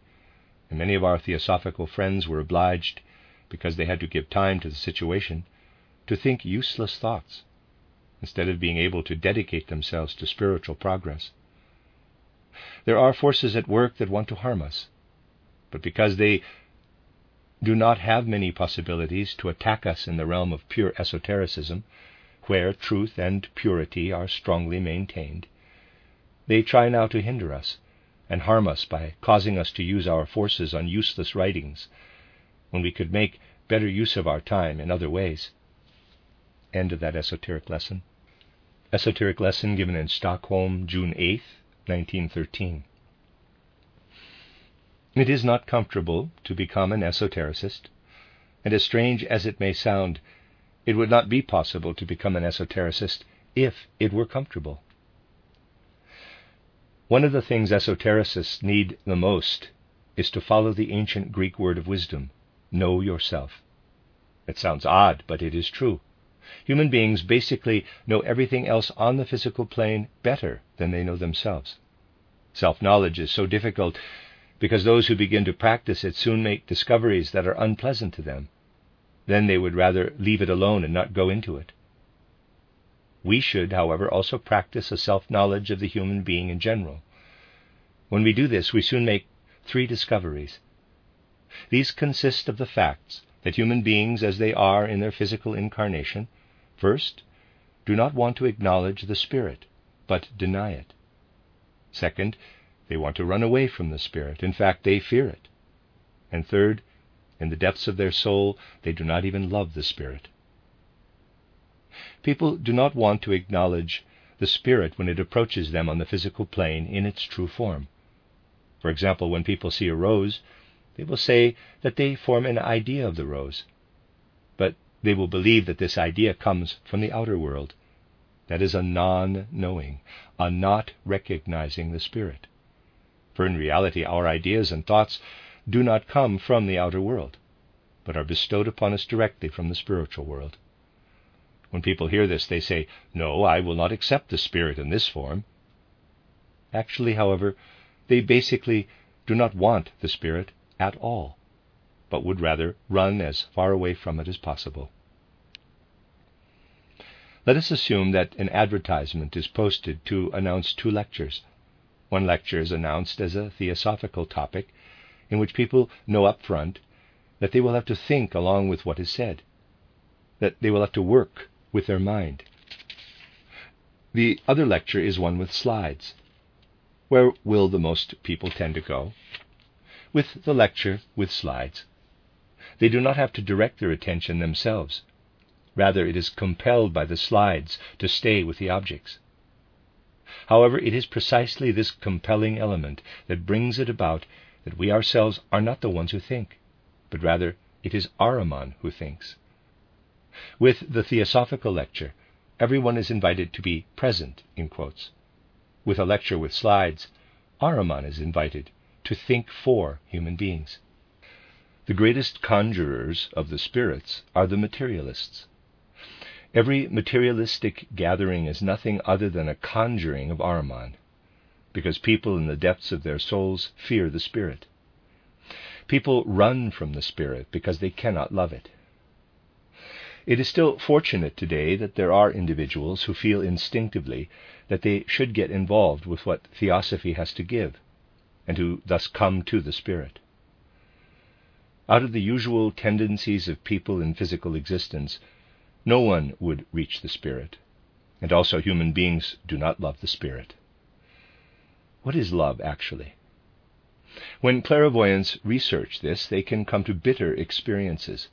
and many of our theosophical friends were obliged, because they had to give time to the situation, to think useless thoughts, instead of being able to dedicate themselves to spiritual progress. There are forces at work that want to harm us, but because they do not have many possibilities to attack us in the realm of pure esotericism, where truth and purity are strongly maintained, they try now to hinder us and harm us by causing us to use our forces on useless writings, when we could make better use of our time in other ways. End of that esoteric lesson. Esoteric lesson given in Stockholm, June 8, 1913. It is not comfortable to become an esotericist, and as strange as it may sound, it would not be possible to become an esotericist if it were comfortable. One of the things esotericists need the most is to follow the ancient Greek word of wisdom know yourself. It sounds odd, but it is true. Human beings basically know everything else on the physical plane better than they know themselves. Self knowledge is so difficult because those who begin to practice it soon make discoveries that are unpleasant to them. Then they would rather leave it alone and not go into it. We should, however, also practice a self knowledge of the human being in general. When we do this, we soon make three discoveries. These consist of the facts that human beings, as they are in their physical incarnation, first, do not want to acknowledge the Spirit, but deny it. Second, they want to run away from the Spirit. In fact, they fear it. And third, in the depths of their soul, they do not even love the Spirit. People do not want to acknowledge the Spirit when it approaches them on the physical plane in its true form. For example, when people see a rose, they will say that they form an idea of the rose, but they will believe that this idea comes from the outer world. That is a non knowing, a not recognizing the Spirit. For in reality, our ideas and thoughts do not come from the outer world, but are bestowed upon us directly from the spiritual world. When people hear this, they say, No, I will not accept the Spirit in this form. Actually, however, they basically do not want the Spirit at all, but would rather run as far away from it as possible. Let us assume that an advertisement is posted to announce two lectures. One lecture is announced as a theosophical topic in which people know up front that they will have to think along with what is said, that they will have to work with their mind. The other lecture is one with slides. Where will the most people tend to go? With the lecture with slides. They do not have to direct their attention themselves. Rather, it is compelled by the slides to stay with the objects. However, it is precisely this compelling element that brings it about that we ourselves are not the ones who think, but rather it is Ahriman who thinks. With the Theosophical lecture, everyone is invited to be present, in quotes. With a lecture with slides, Ahriman is invited to think for human beings. The greatest conjurers of the spirits are the materialists. Every materialistic gathering is nothing other than a conjuring of Ahriman, because people in the depths of their souls fear the Spirit. People run from the Spirit because they cannot love it. It is still fortunate today that there are individuals who feel instinctively that they should get involved with what Theosophy has to give, and who thus come to the Spirit. Out of the usual tendencies of people in physical existence, no one would reach the Spirit, and also human beings do not love the Spirit. What is love, actually? When clairvoyants research this, they can come to bitter experiences,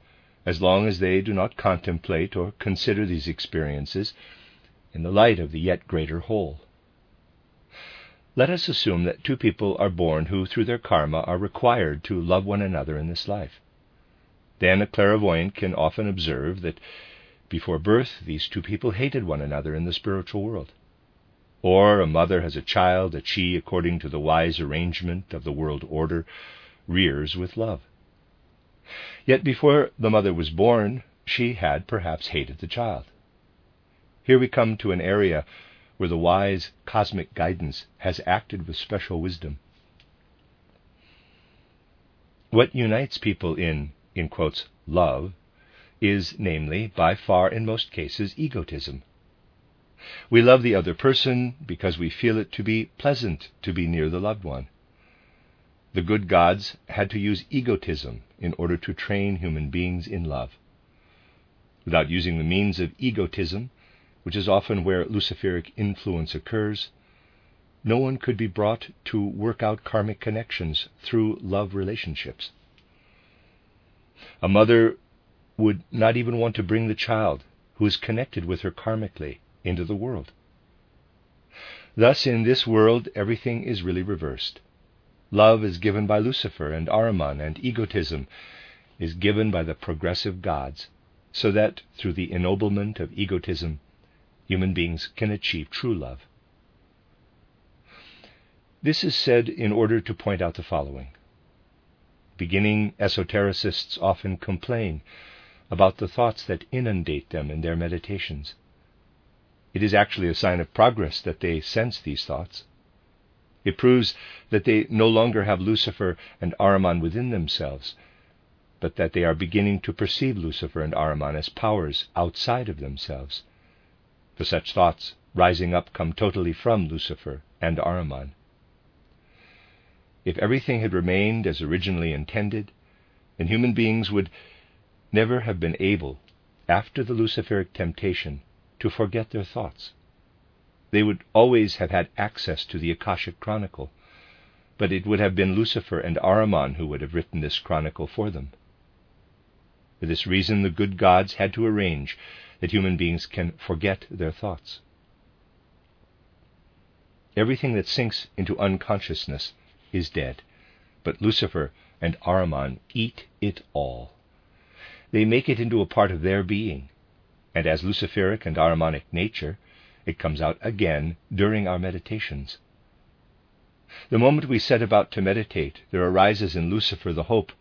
as long as they do not contemplate or consider these experiences in the light of the yet greater whole. Let us assume that two people are born who, through their karma, are required to love one another in this life. Then a clairvoyant can often observe that before birth, these two people hated one another in the spiritual world. Or a mother has a child that she, according to the wise arrangement of the world order, rears with love. Yet before the mother was born, she had perhaps hated the child. Here we come to an area where the wise cosmic guidance has acted with special wisdom. What unites people in, in quotes, love is, namely, by far in most cases, egotism. We love the other person because we feel it to be pleasant to be near the loved one. The good gods had to use egotism in order to train human beings in love. Without using the means of egotism, which is often where Luciferic influence occurs, no one could be brought to work out karmic connections through love relationships. A mother would not even want to bring the child who is connected with her karmically into the world. Thus, in this world, everything is really reversed. Love is given by Lucifer and Ahriman, and egotism is given by the progressive gods, so that through the ennoblement of egotism, human beings can achieve true love. This is said in order to point out the following. Beginning esotericists often complain about the thoughts that inundate them in their meditations. It is actually a sign of progress that they sense these thoughts. It proves that they no longer have Lucifer and Ahriman within themselves, but that they are beginning to perceive Lucifer and Ahriman as powers outside of themselves. For such thoughts rising up come totally from Lucifer and Ahriman. If everything had remained as originally intended, then human beings would never have been able, after the Luciferic temptation, to forget their thoughts. They would always have had access to the Akashic Chronicle, but it would have been Lucifer and Ahriman who would have written this chronicle for them. For this reason, the good gods had to arrange that human beings can forget their thoughts. Everything that sinks into unconsciousness is dead, but Lucifer and Ahriman eat it all. They make it into a part of their being, and as Luciferic and Ahrimanic nature, it comes out again during our meditations. The moment we set about to meditate, there arises in Lucifer the hope,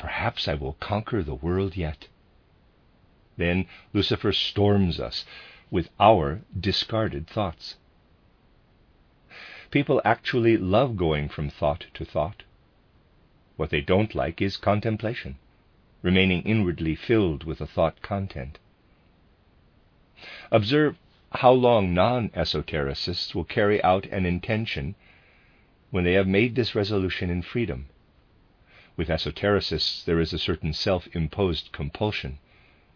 perhaps I will conquer the world yet. Then Lucifer storms us with our discarded thoughts. People actually love going from thought to thought. What they don't like is contemplation, remaining inwardly filled with the thought content. Observe how long non esotericists will carry out an intention when they have made this resolution in freedom. With esotericists, there is a certain self imposed compulsion,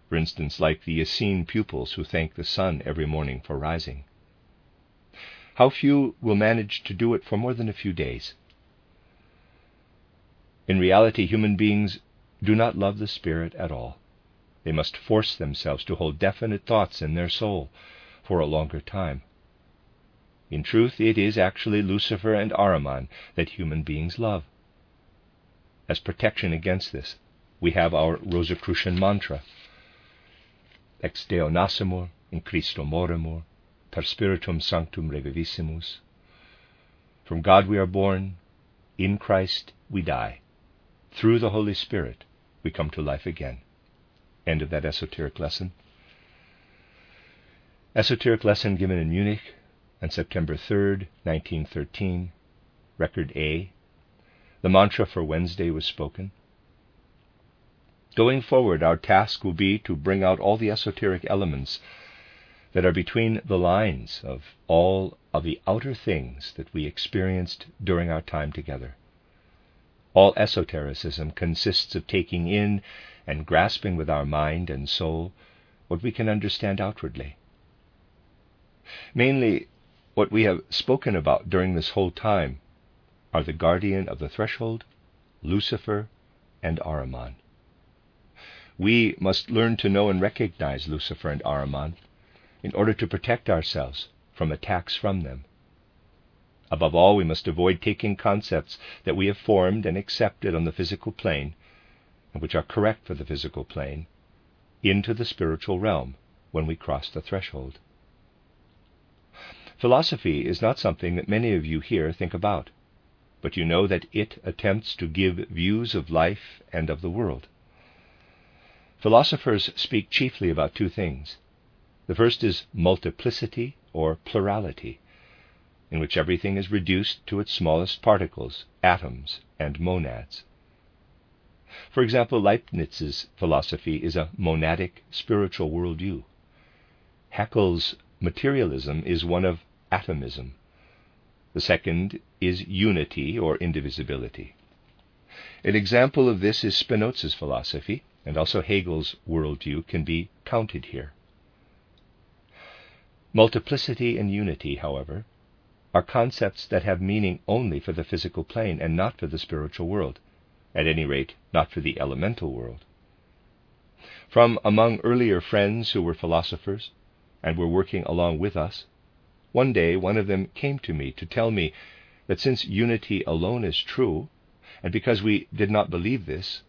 for instance, like the Essene pupils who thank the sun every morning for rising. How few will manage to do it for more than a few days? In reality, human beings do not love the Spirit at all. They must force themselves to hold definite thoughts in their soul for a longer time. In truth, it is actually Lucifer and Ahriman that human beings love. As protection against this, we have our Rosicrucian mantra Ex Deo nascimur, in Christo morimur, per Spiritum Sanctum reviviscimus. From God we are born, in Christ we die. Through the Holy Spirit we come to life again. End of that esoteric lesson. Esoteric lesson given in Munich on September 3rd, 1913. Record A. The mantra for Wednesday was spoken. Going forward, our task will be to bring out all the esoteric elements that are between the lines of all of the outer things that we experienced during our time together. All esotericism consists of taking in and grasping with our mind and soul what we can understand outwardly. Mainly, what we have spoken about during this whole time are the guardian of the threshold, Lucifer, and Ahriman. We must learn to know and recognize Lucifer and Ahriman in order to protect ourselves from attacks from them. Above all, we must avoid taking concepts that we have formed and accepted on the physical plane and which are correct for the physical plane, into the spiritual realm when we cross the threshold. Philosophy is not something that many of you here think about, but you know that it attempts to give views of life and of the world. Philosophers speak chiefly about two things. The first is multiplicity or plurality, in which everything is reduced to its smallest particles, atoms, and monads. For example, Leibniz's philosophy is a monadic spiritual worldview. Haeckel's materialism is one of atomism. The second is unity or indivisibility. An example of this is Spinoza's philosophy, and also Hegel's worldview can be counted here. Multiplicity and unity, however, are concepts that have meaning only for the physical plane and not for the spiritual world, at any rate, not for the elemental world. From among earlier friends who were philosophers and were working along with us, one day one of them came to me to tell me that since unity alone is true, and because we did not believe this,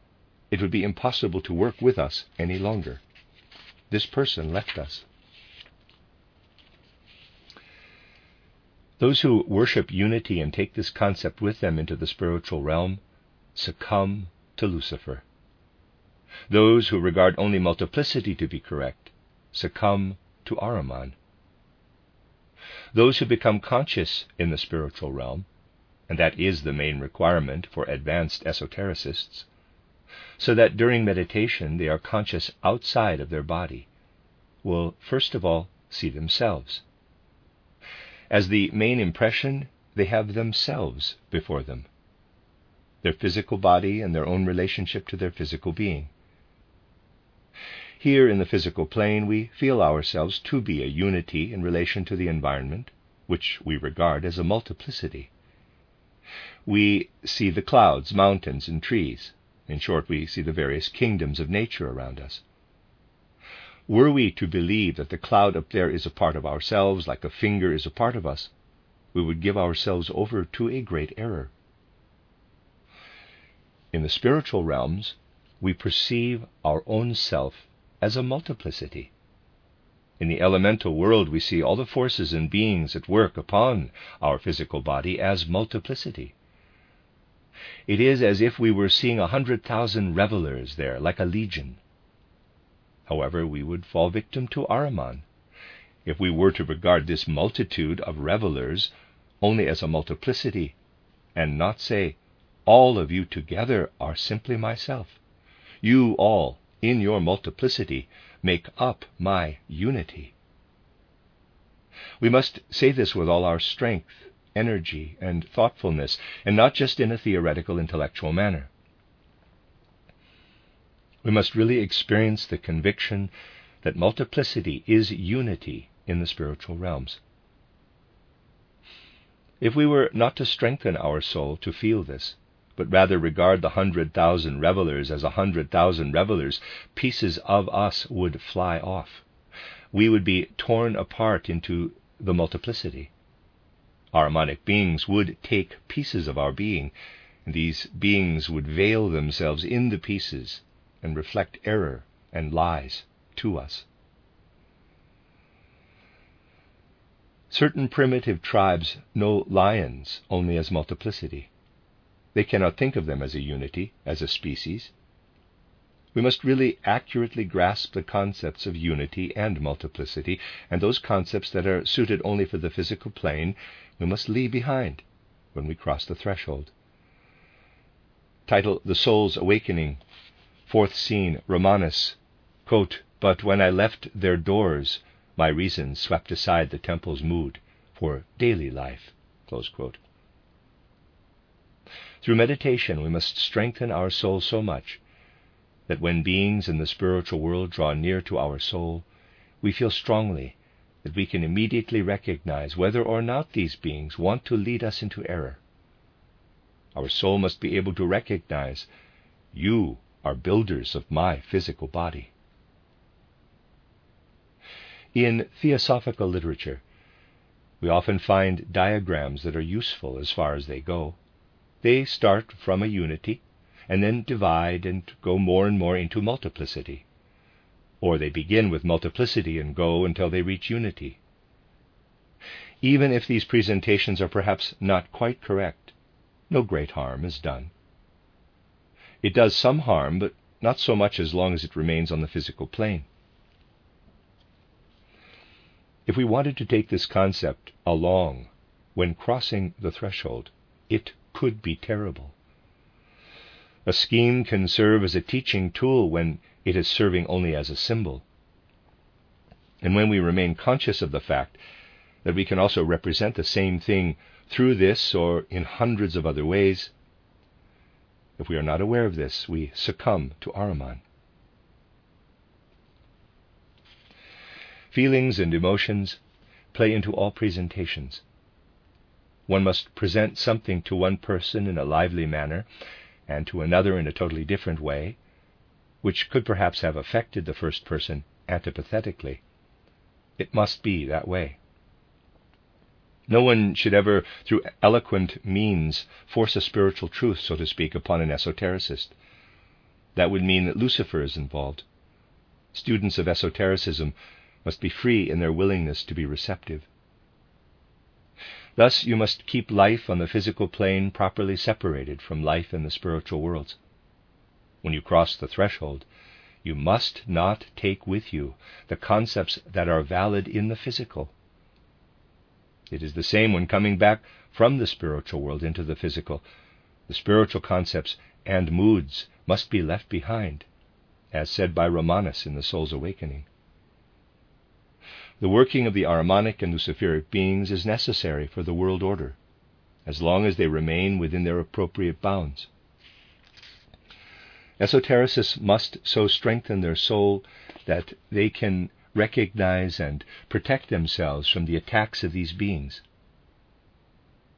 it would be impossible to work with us any longer. This person left us. Those who worship unity and take this concept with them into the spiritual realm succumb to Lucifer. Those who regard only multiplicity to be correct succumb to Ahriman. Those who become conscious in the spiritual realm, and that is the main requirement for advanced esotericists, so that during meditation they are conscious outside of their body, will first of all see themselves. As the main impression, they have themselves before them their physical body and their own relationship to their physical being. Here in the physical plane, we feel ourselves to be a unity in relation to the environment, which we regard as a multiplicity. We see the clouds, mountains, and trees. In short, we see the various kingdoms of nature around us. Were we to believe that the cloud up there is a part of ourselves, like a finger is a part of us, we would give ourselves over to a great error. In the spiritual realms, we perceive our own self as a multiplicity. In the elemental world, we see all the forces and beings at work upon our physical body as multiplicity. It is as if we were seeing a hundred thousand revelers there, like a legion. However, we would fall victim to Ahriman if we were to regard this multitude of revelers only as a multiplicity, and not say, All of you together are simply myself. You all, in your multiplicity, make up my unity. We must say this with all our strength, energy, and thoughtfulness, and not just in a theoretical intellectual manner. We must really experience the conviction that multiplicity is unity in the spiritual realms. If we were not to strengthen our soul to feel this, but rather regard the hundred thousand revelers as a hundred thousand revelers, pieces of us would fly off. We would be torn apart into the multiplicity. Ahrimanic beings would take pieces of our being, and these beings would veil themselves in the pieces and reflect error and lies to us. Certain primitive tribes know lions only as multiplicity. They cannot think of them as a unity, as a species. We must really accurately grasp the concepts of unity and multiplicity, and those concepts that are suited only for the physical plane we must leave behind when we cross the threshold. Title The Soul's Awakening Fourth scene, Romanus. Quote, but when I left their doors, my reason swept aside the temple's mood for daily life. Through meditation, we must strengthen our soul so much that when beings in the spiritual world draw near to our soul, we feel strongly that we can immediately recognize whether or not these beings want to lead us into error. Our soul must be able to recognize you are builders of my physical body. In theosophical literature, we often find diagrams that are useful as far as they go. They start from a unity and then divide and go more and more into multiplicity. Or they begin with multiplicity and go until they reach unity. even if these presentations are perhaps not quite correct, no great harm is done. It does some harm, but not so much as long as it remains on the physical plane. If we wanted to take this concept along when crossing the threshold, it could be terrible. A scheme can serve as a teaching tool when it is serving only as a symbol. And when we remain conscious of the fact that we can also represent the same thing through this or in hundreds of other ways, if we are not aware of this, we succumb to Ahriman. Feelings and emotions play into all presentations. One must present something to one person in a lively manner and to another in a totally different way, which could perhaps have affected the first person antipathetically. It must be that way. No one should ever, through eloquent means, force a spiritual truth, so to speak, upon an esotericist. That would mean that Lucifer is involved. Students of esotericism must be free in their willingness to be receptive. Thus, you must keep life on the physical plane properly separated from life in the spiritual worlds. When you cross the threshold, you must not take with you the concepts that are valid in the physical. It is the same when coming back from the spiritual world into the physical. The spiritual concepts and moods must be left behind, as said by Romanus in The Soul's Awakening. The working of the Ahrimanic and Luciferic beings is necessary for the world order, as long as they remain within their appropriate bounds. Esotericists must so strengthen their soul that they can recognize and protect themselves from the attacks of these beings.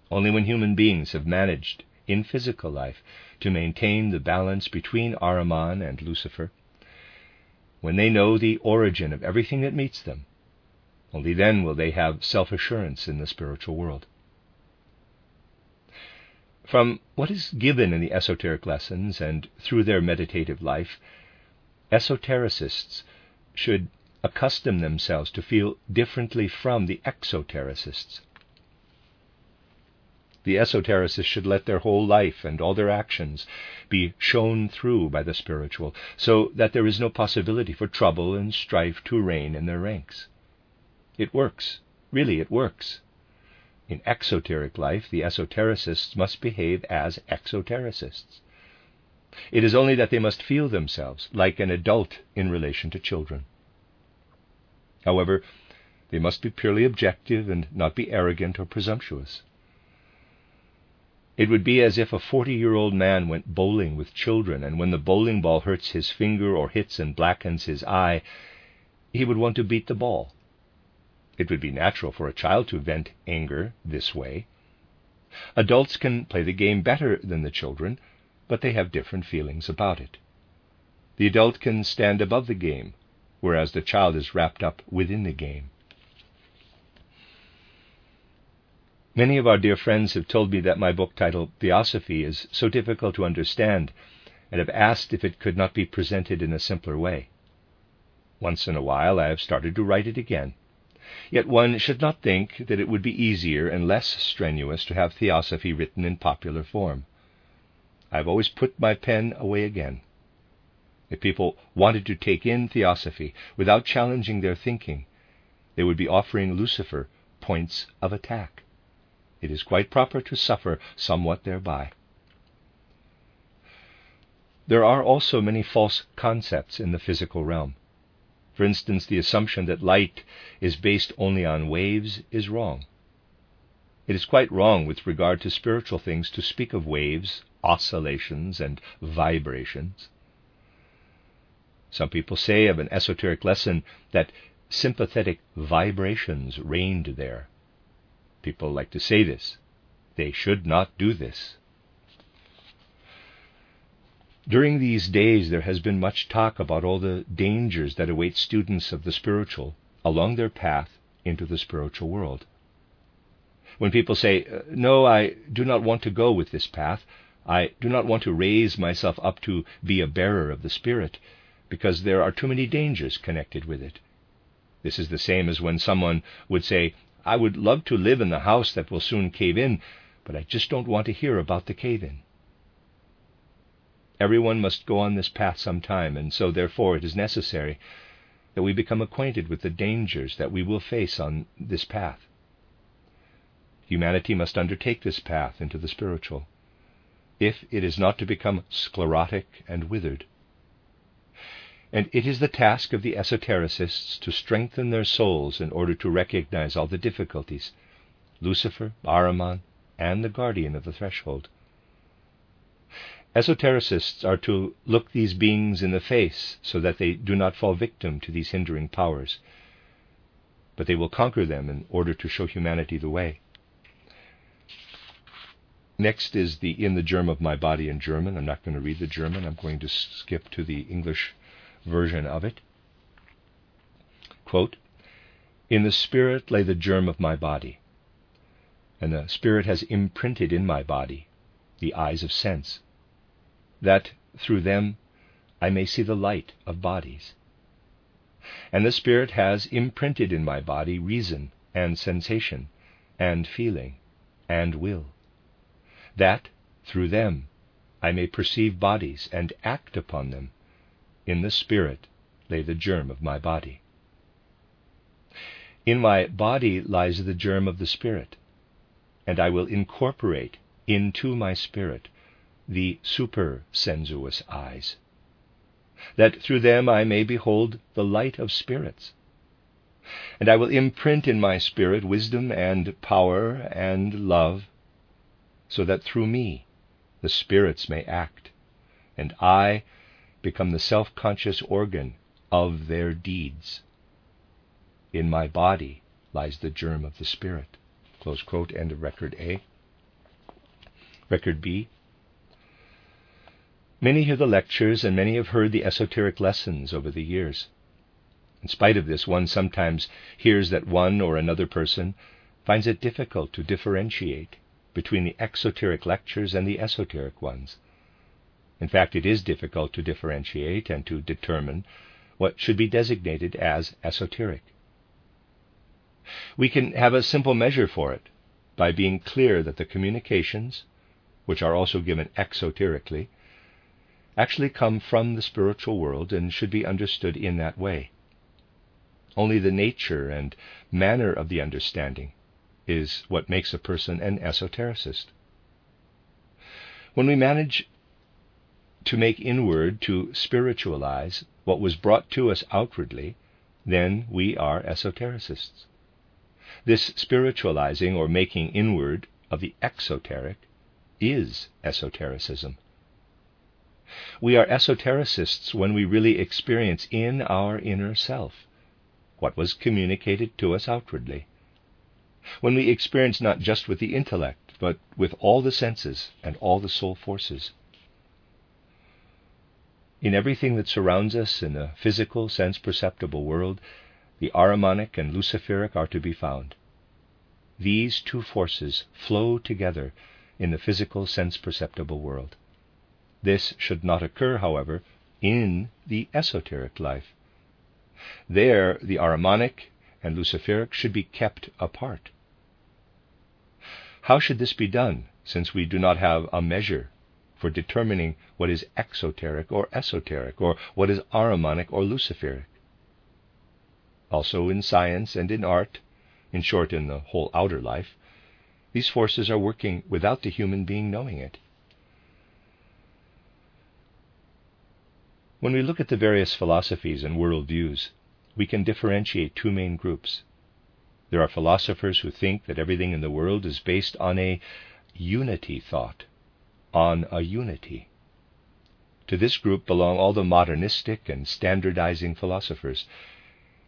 Only when human beings have managed, in physical life, to maintain the balance between Ahriman and Lucifer, when they know the origin of everything that meets them, only then will they have self assurance in the spiritual world. From what is given in the esoteric lessons and through their meditative life, esotericists should accustom themselves to feel differently from the exotericists. The esotericists should let their whole life and all their actions be shown through by the spiritual, so that there is no possibility for trouble and strife to reign in their ranks. It works. Really, it works. In exoteric life, the esotericists must behave as exotericists. It is only that they must feel themselves like an adult in relation to children. However, they must be purely objective and not be arrogant or presumptuous. It would be as if a forty year old man went bowling with children, and when the bowling ball hurts his finger or hits and blackens his eye, he would want to beat the ball. It would be natural for a child to vent anger this way. Adults can play the game better than the children, but they have different feelings about it. The adult can stand above the game, whereas the child is wrapped up within the game. Many of our dear friends have told me that my book titled Theosophy is so difficult to understand and have asked if it could not be presented in a simpler way. Once in a while I have started to write it again Yet one should not think that it would be easier and less strenuous to have theosophy written in popular form. I have always put my pen away again. If people wanted to take in theosophy without challenging their thinking, they would be offering Lucifer points of attack. It is quite proper to suffer somewhat thereby. There are also many false concepts in the physical realm. For instance, the assumption that light is based only on waves is wrong. It is quite wrong with regard to spiritual things to speak of waves, oscillations, and vibrations. Some people say of an esoteric lesson that sympathetic vibrations reigned there. People like to say this. They should not do this. During these days, there has been much talk about all the dangers that await students of the spiritual along their path into the spiritual world. When people say, uh, No, I do not want to go with this path, I do not want to raise myself up to be a bearer of the Spirit, because there are too many dangers connected with it. This is the same as when someone would say, I would love to live in the house that will soon cave in, but I just don't want to hear about the cave in. Everyone must go on this path some time, and so therefore it is necessary that we become acquainted with the dangers that we will face on this path. Humanity must undertake this path into the spiritual, if it is not to become sclerotic and withered. And it is the task of the esotericists to strengthen their souls in order to recognize all the difficulties Lucifer, Ahriman, and the guardian of the threshold. Esotericists are to look these beings in the face so that they do not fall victim to these hindering powers, but they will conquer them in order to show humanity the way. Next is the In the Germ of My Body in German. I'm not going to read the German, I'm going to skip to the English version of it. Quote, In the spirit lay the germ of my body, and the spirit has imprinted in my body the eyes of sense, that through them I may see the light of bodies. And the Spirit has imprinted in my body reason and sensation and feeling and will, that through them I may perceive bodies and act upon them in the Spirit lay the germ of my body. In my body lies the germ of the Spirit, and I will incorporate into my spirit the supersensuous eyes, that through them I may behold the light of spirits. And I will imprint in my spirit wisdom and power and love, so that through me the spirits may act, and I become the self conscious organ of their deeds. In my body lies the germ of the Spirit. Close quote, end of record A. Record B. Many hear the lectures and many have heard the esoteric lessons over the years. In spite of this, one sometimes hears that one or another person finds it difficult to differentiate between the exoteric lectures and the esoteric ones. In fact, it is difficult to differentiate and to determine what should be designated as esoteric. We can have a simple measure for it by being clear that the communications, which are also given exoterically, actually come from the spiritual world and should be understood in that way. Only the nature and manner of the understanding is what makes a person an esotericist. When we manage to make inward, to spiritualize what was brought to us outwardly, then we are esotericists. This spiritualizing or making inward of the exoteric is esotericism. We are esotericists when we really experience in our inner self what was communicated to us outwardly. When we experience not just with the intellect, but with all the senses and all the soul forces. In everything that surrounds us in the physical, sense perceptible world, the Ahrimanic and Luciferic are to be found. These two forces flow together in the physical, sense perceptible world. This should not occur, however, in the esoteric life. There, the Ahrimanic and Luciferic should be kept apart. How should this be done, since we do not have a measure for determining what is exoteric or esoteric, or what is Ahrimanic or Luciferic. Also in science and in art, in short, in the whole outer life, these forces are working without the human being knowing it. When we look at the various philosophies and worldviews, we can differentiate two main groups. There are philosophers who think that everything in the world is based on a unity thought, on a unity. To this group belong all the modernistic and standardizing philosophers,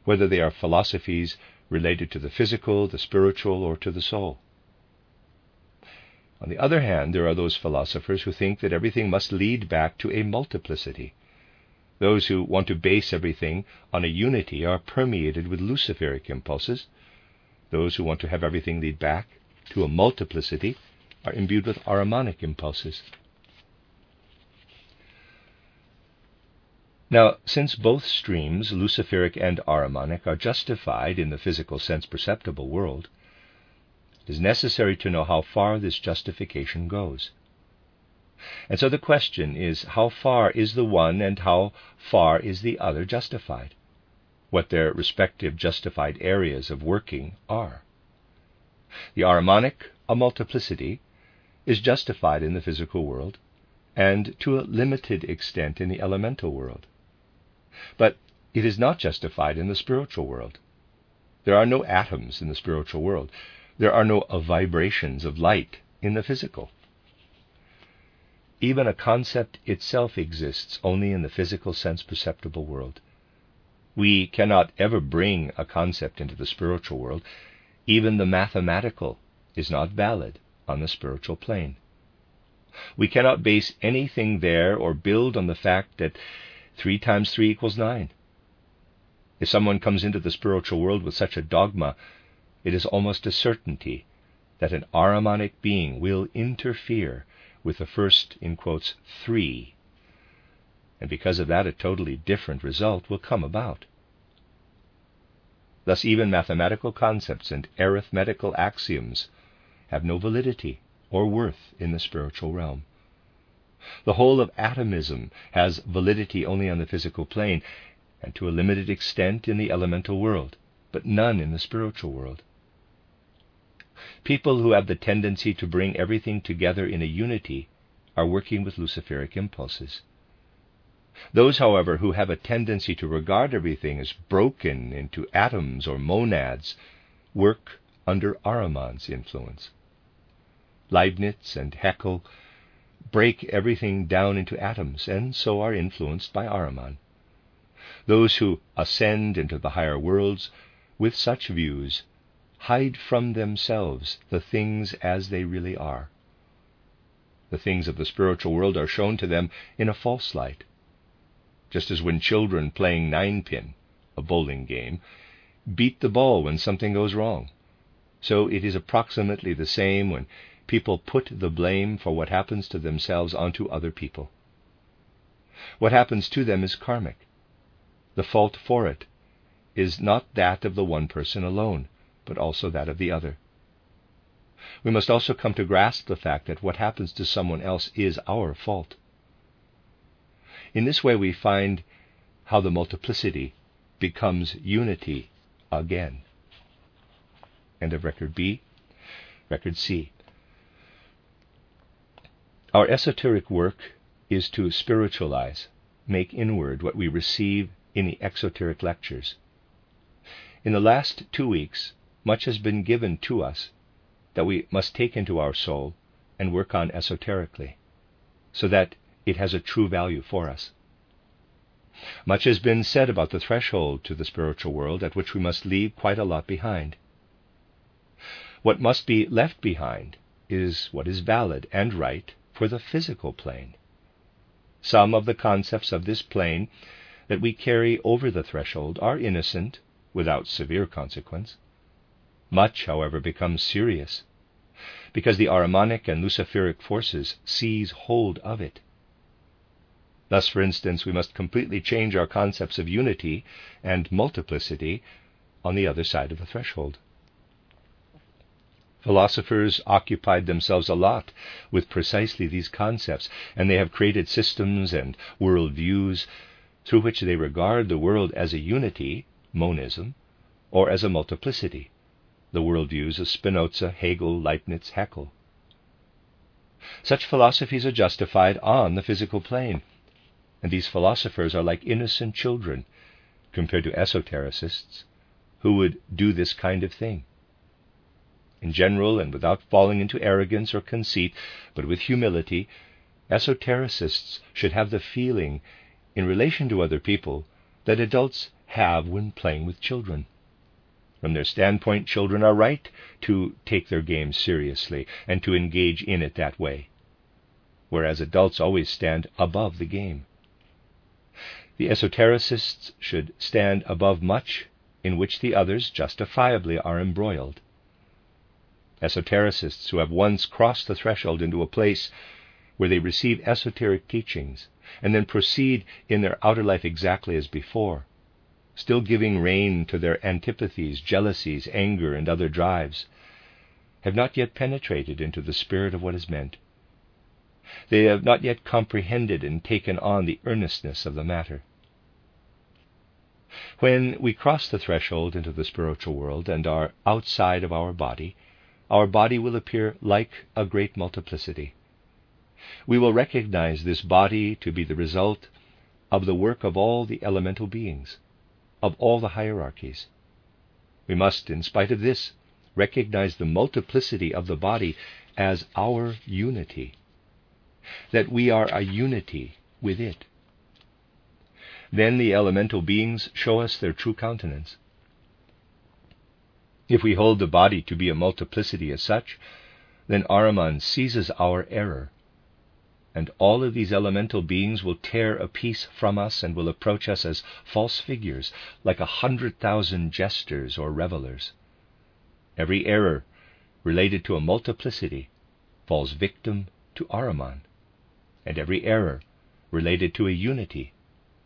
whether they are philosophies related to the physical, the spiritual, or to the soul. On the other hand, there are those philosophers who think that everything must lead back to a multiplicity. Those who want to base everything on a unity are permeated with Luciferic impulses. Those who want to have everything lead back to a multiplicity are imbued with Ahrimanic impulses. Now, since both streams, Luciferic and Ahrimanic, are justified in the physical sense perceptible world, It is necessary to know how far this justification goes. And so the question is how far is the one and how far is the other justified? What their respective justified areas of working are. The Ahrimanic, a multiplicity, is justified in the physical world and to a limited extent in the elemental world. But it is not justified in the spiritual world. There are no atoms in the spiritual world. There are no vibrations of light in the physical. Even a concept itself exists only in the physical sense perceptible world. We cannot ever bring a concept into the spiritual world. Even the mathematical is not valid on the spiritual plane. We cannot base anything there or build on the fact that 3 times 3 equals 9. If someone comes into the spiritual world with such a dogma, it is almost a certainty that an Ahrimanic being will interfere with the first, in quotes, three. And because of that, a totally different result will come about. Thus, even mathematical concepts and arithmetical axioms have no validity or worth in the spiritual realm. The whole of atomism has validity only on the physical plane and to a limited extent in the elemental world, but none in the spiritual world. People who have the tendency to bring everything together in a unity are working with Luciferic impulses. Those, however, who have a tendency to regard everything as broken into atoms or monads work under Ahriman's influence. Leibniz and Haeckel break everything down into atoms and so are influenced by Ahriman. Those who ascend into the higher worlds with such views hide from themselves the things as they really are. The things of the spiritual world are shown to them in a false light. Just as when children playing ninepin, a bowling game, beat the ball when something goes wrong, so it is approximately the same when people put the blame for what happens to themselves onto other people. What happens to them is karmic. The fault for it is not that of the one person alone, but also that of the other. We must also come to grasp the fact that what happens to someone else is our fault. In this way, we find how the multiplicity becomes unity again. End of record B. Record C. Our esoteric work is to spiritualize, make inward what we receive in the exoteric lectures. In the last two weeks, much has been given to us that we must take into our soul and work on esoterically, so that it has a true value for us. Much has been said about the threshold to the spiritual world at which we must leave quite a lot behind. What must be left behind is what is valid and right for the physical plane. Some of the concepts of this plane that we carry over the threshold are innocent without severe consequence. Much, however, becomes serious, because the Ahrimanic and Luciferic forces seize hold of it. Thus, for instance, we must completely change our concepts of unity and multiplicity on the other side of the threshold. Philosophers occupied themselves a lot with precisely these concepts, and they have created systems and world views through which they regard the world as a unity, monism, or as a multiplicity, the worldviews of Spinoza, Hegel, Leibniz, Haeckel. Such philosophies are justified on the physical plane, and these philosophers are like innocent children compared to esotericists who would do this kind of thing. In general, and without falling into arrogance or conceit, but with humility, esotericists should have the feeling, in relation to other people, that adults have when playing with children. From their standpoint, children are right to take their game seriously and to engage in it that way, whereas adults always stand above the game. The esotericists should stand above much in which the others justifiably are embroiled. Esotericists who have once crossed the threshold into a place where they receive esoteric teachings and then proceed in their outer life exactly as before still giving rein to their antipathies, jealousies, anger, and other drives. have not yet penetrated into the spirit of what is meant. They have not yet comprehended and taken on the earnestness of the matter. When we cross the threshold into the spiritual world and are outside of our body, our body will appear like a great multiplicity. We will recognize this body to be the result of the work of all the elemental beings, of all the hierarchies. We must, in spite of this, recognize the multiplicity of the body as our unity, that we are a unity with it. Then the elemental beings show us their true countenance. If we hold the body to be a multiplicity as such, then Ahriman seizes our error and all of these elemental beings will tear a piece from us and will approach us as false figures, like a hundred thousand jesters or revelers. Every error related to a multiplicity falls victim to Ahriman, and every error related to a unity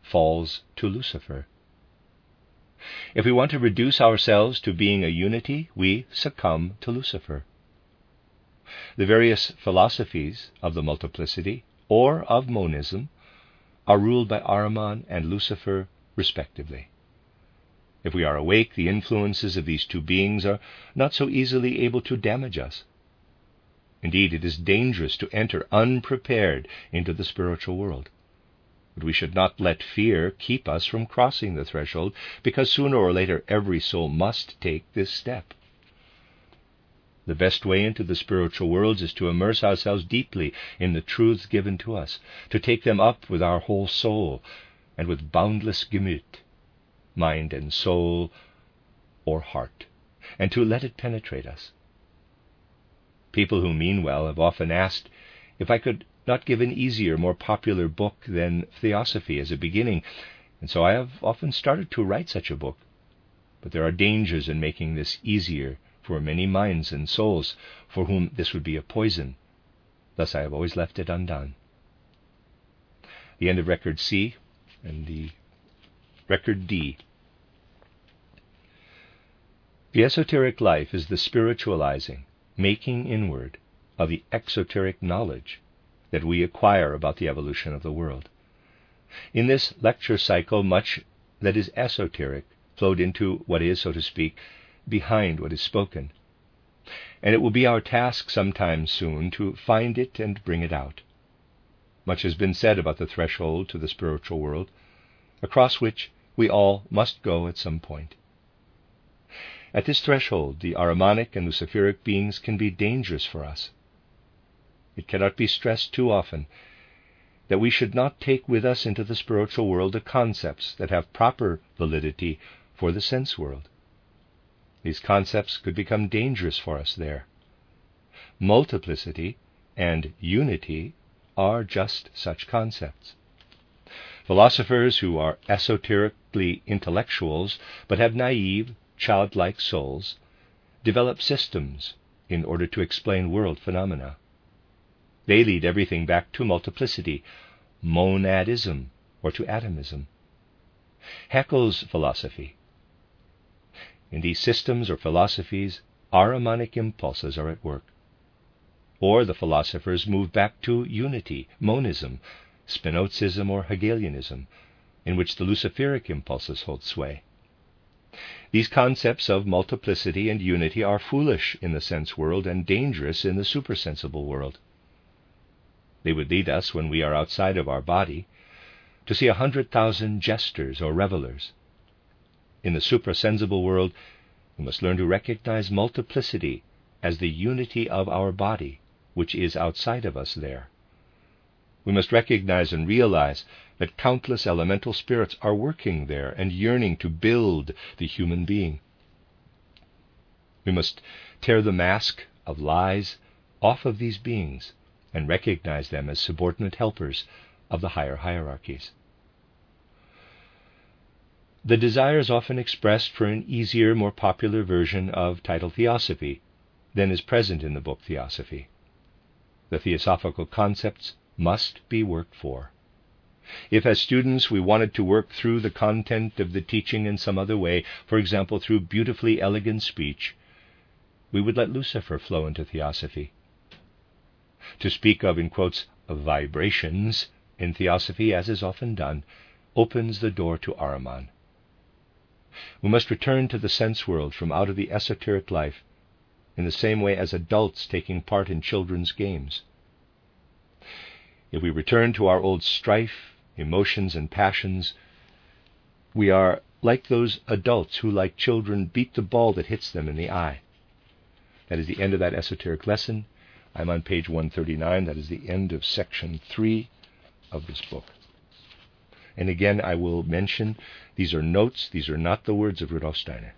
falls to Lucifer. If we want to reduce ourselves to being a unity, we succumb to Lucifer. The various philosophies of the multiplicity or of monism are ruled by Ahriman and Lucifer respectively. If we are awake, the influences of these two beings are not so easily able to damage us. Indeed, it is dangerous to enter unprepared into the spiritual world. But we should not let fear keep us from crossing the threshold, because sooner or later every soul must take this step. The best way into the spiritual worlds is to immerse ourselves deeply in the truths given to us, to take them up with our whole soul and with boundless gemüt, mind and soul or heart, and to let it penetrate us. People who mean well have often asked if I could not give an easier, more popular book than Theosophy as a beginning, and so I have often started to write such a book. But there are dangers in making this easier for many minds and souls for whom this would be a poison. Thus I have always left it undone. The end of record C and the record D. The esoteric life is the spiritualizing, making inward, of the exoteric knowledge that we acquire about the evolution of the world. In this lecture cycle, much that is esoteric flowed into what is, so to speak, behind what is spoken. And it will be our task sometime soon to find it and bring it out. Much has been said about the threshold to the spiritual world, across which we all must go at some point. At this threshold, the Ahrimanic and Luciferic beings can be dangerous for us. It cannot be stressed too often that we should not take with us into the spiritual world the concepts that have proper validity for the sense world. These concepts could become dangerous for us there. Multiplicity and unity are just such concepts. Philosophers who are esoterically intellectuals but have naive, childlike souls develop systems in order to explain world phenomena. They lead everything back to multiplicity, monadism, or to atomism. Haeckel's philosophy in these systems or philosophies, Ahrimanic impulses are at work. Or the philosophers move back to unity, monism, Spinozism or Hegelianism, in which the Luciferic impulses hold sway. These concepts of multiplicity and unity are foolish in the sense world and dangerous in the supersensible world. They would lead us, when we are outside of our body, to see a hundred thousand jesters or revelers, in the suprasensible world, we must learn to recognize multiplicity as the unity of our body, which is outside of us there. We must recognize and realize that countless elemental spirits are working there and yearning to build the human being. We must tear the mask of lies off of these beings and recognize them as subordinate helpers of the higher hierarchies. The desire is often expressed for an easier, more popular version of title Theosophy than is present in the book Theosophy. The theosophical concepts must be worked for. If, as students, we wanted to work through the content of the teaching in some other way, for example, through beautifully elegant speech, we would let Lucifer flow into theosophy. To speak of, in quotes, vibrations in theosophy, as is often done, opens the door to Ahriman. We must return to the sense world from out of the esoteric life in the same way as adults taking part in children's games. If we return to our old strife, emotions, and passions, we are like those adults who, like children, beat the ball that hits them in the eye. That is the end of that esoteric lesson. I'm on page 139. That is the end of section 3 of this book. And again, I will mention these are notes, these are not the words of Rudolf Steiner.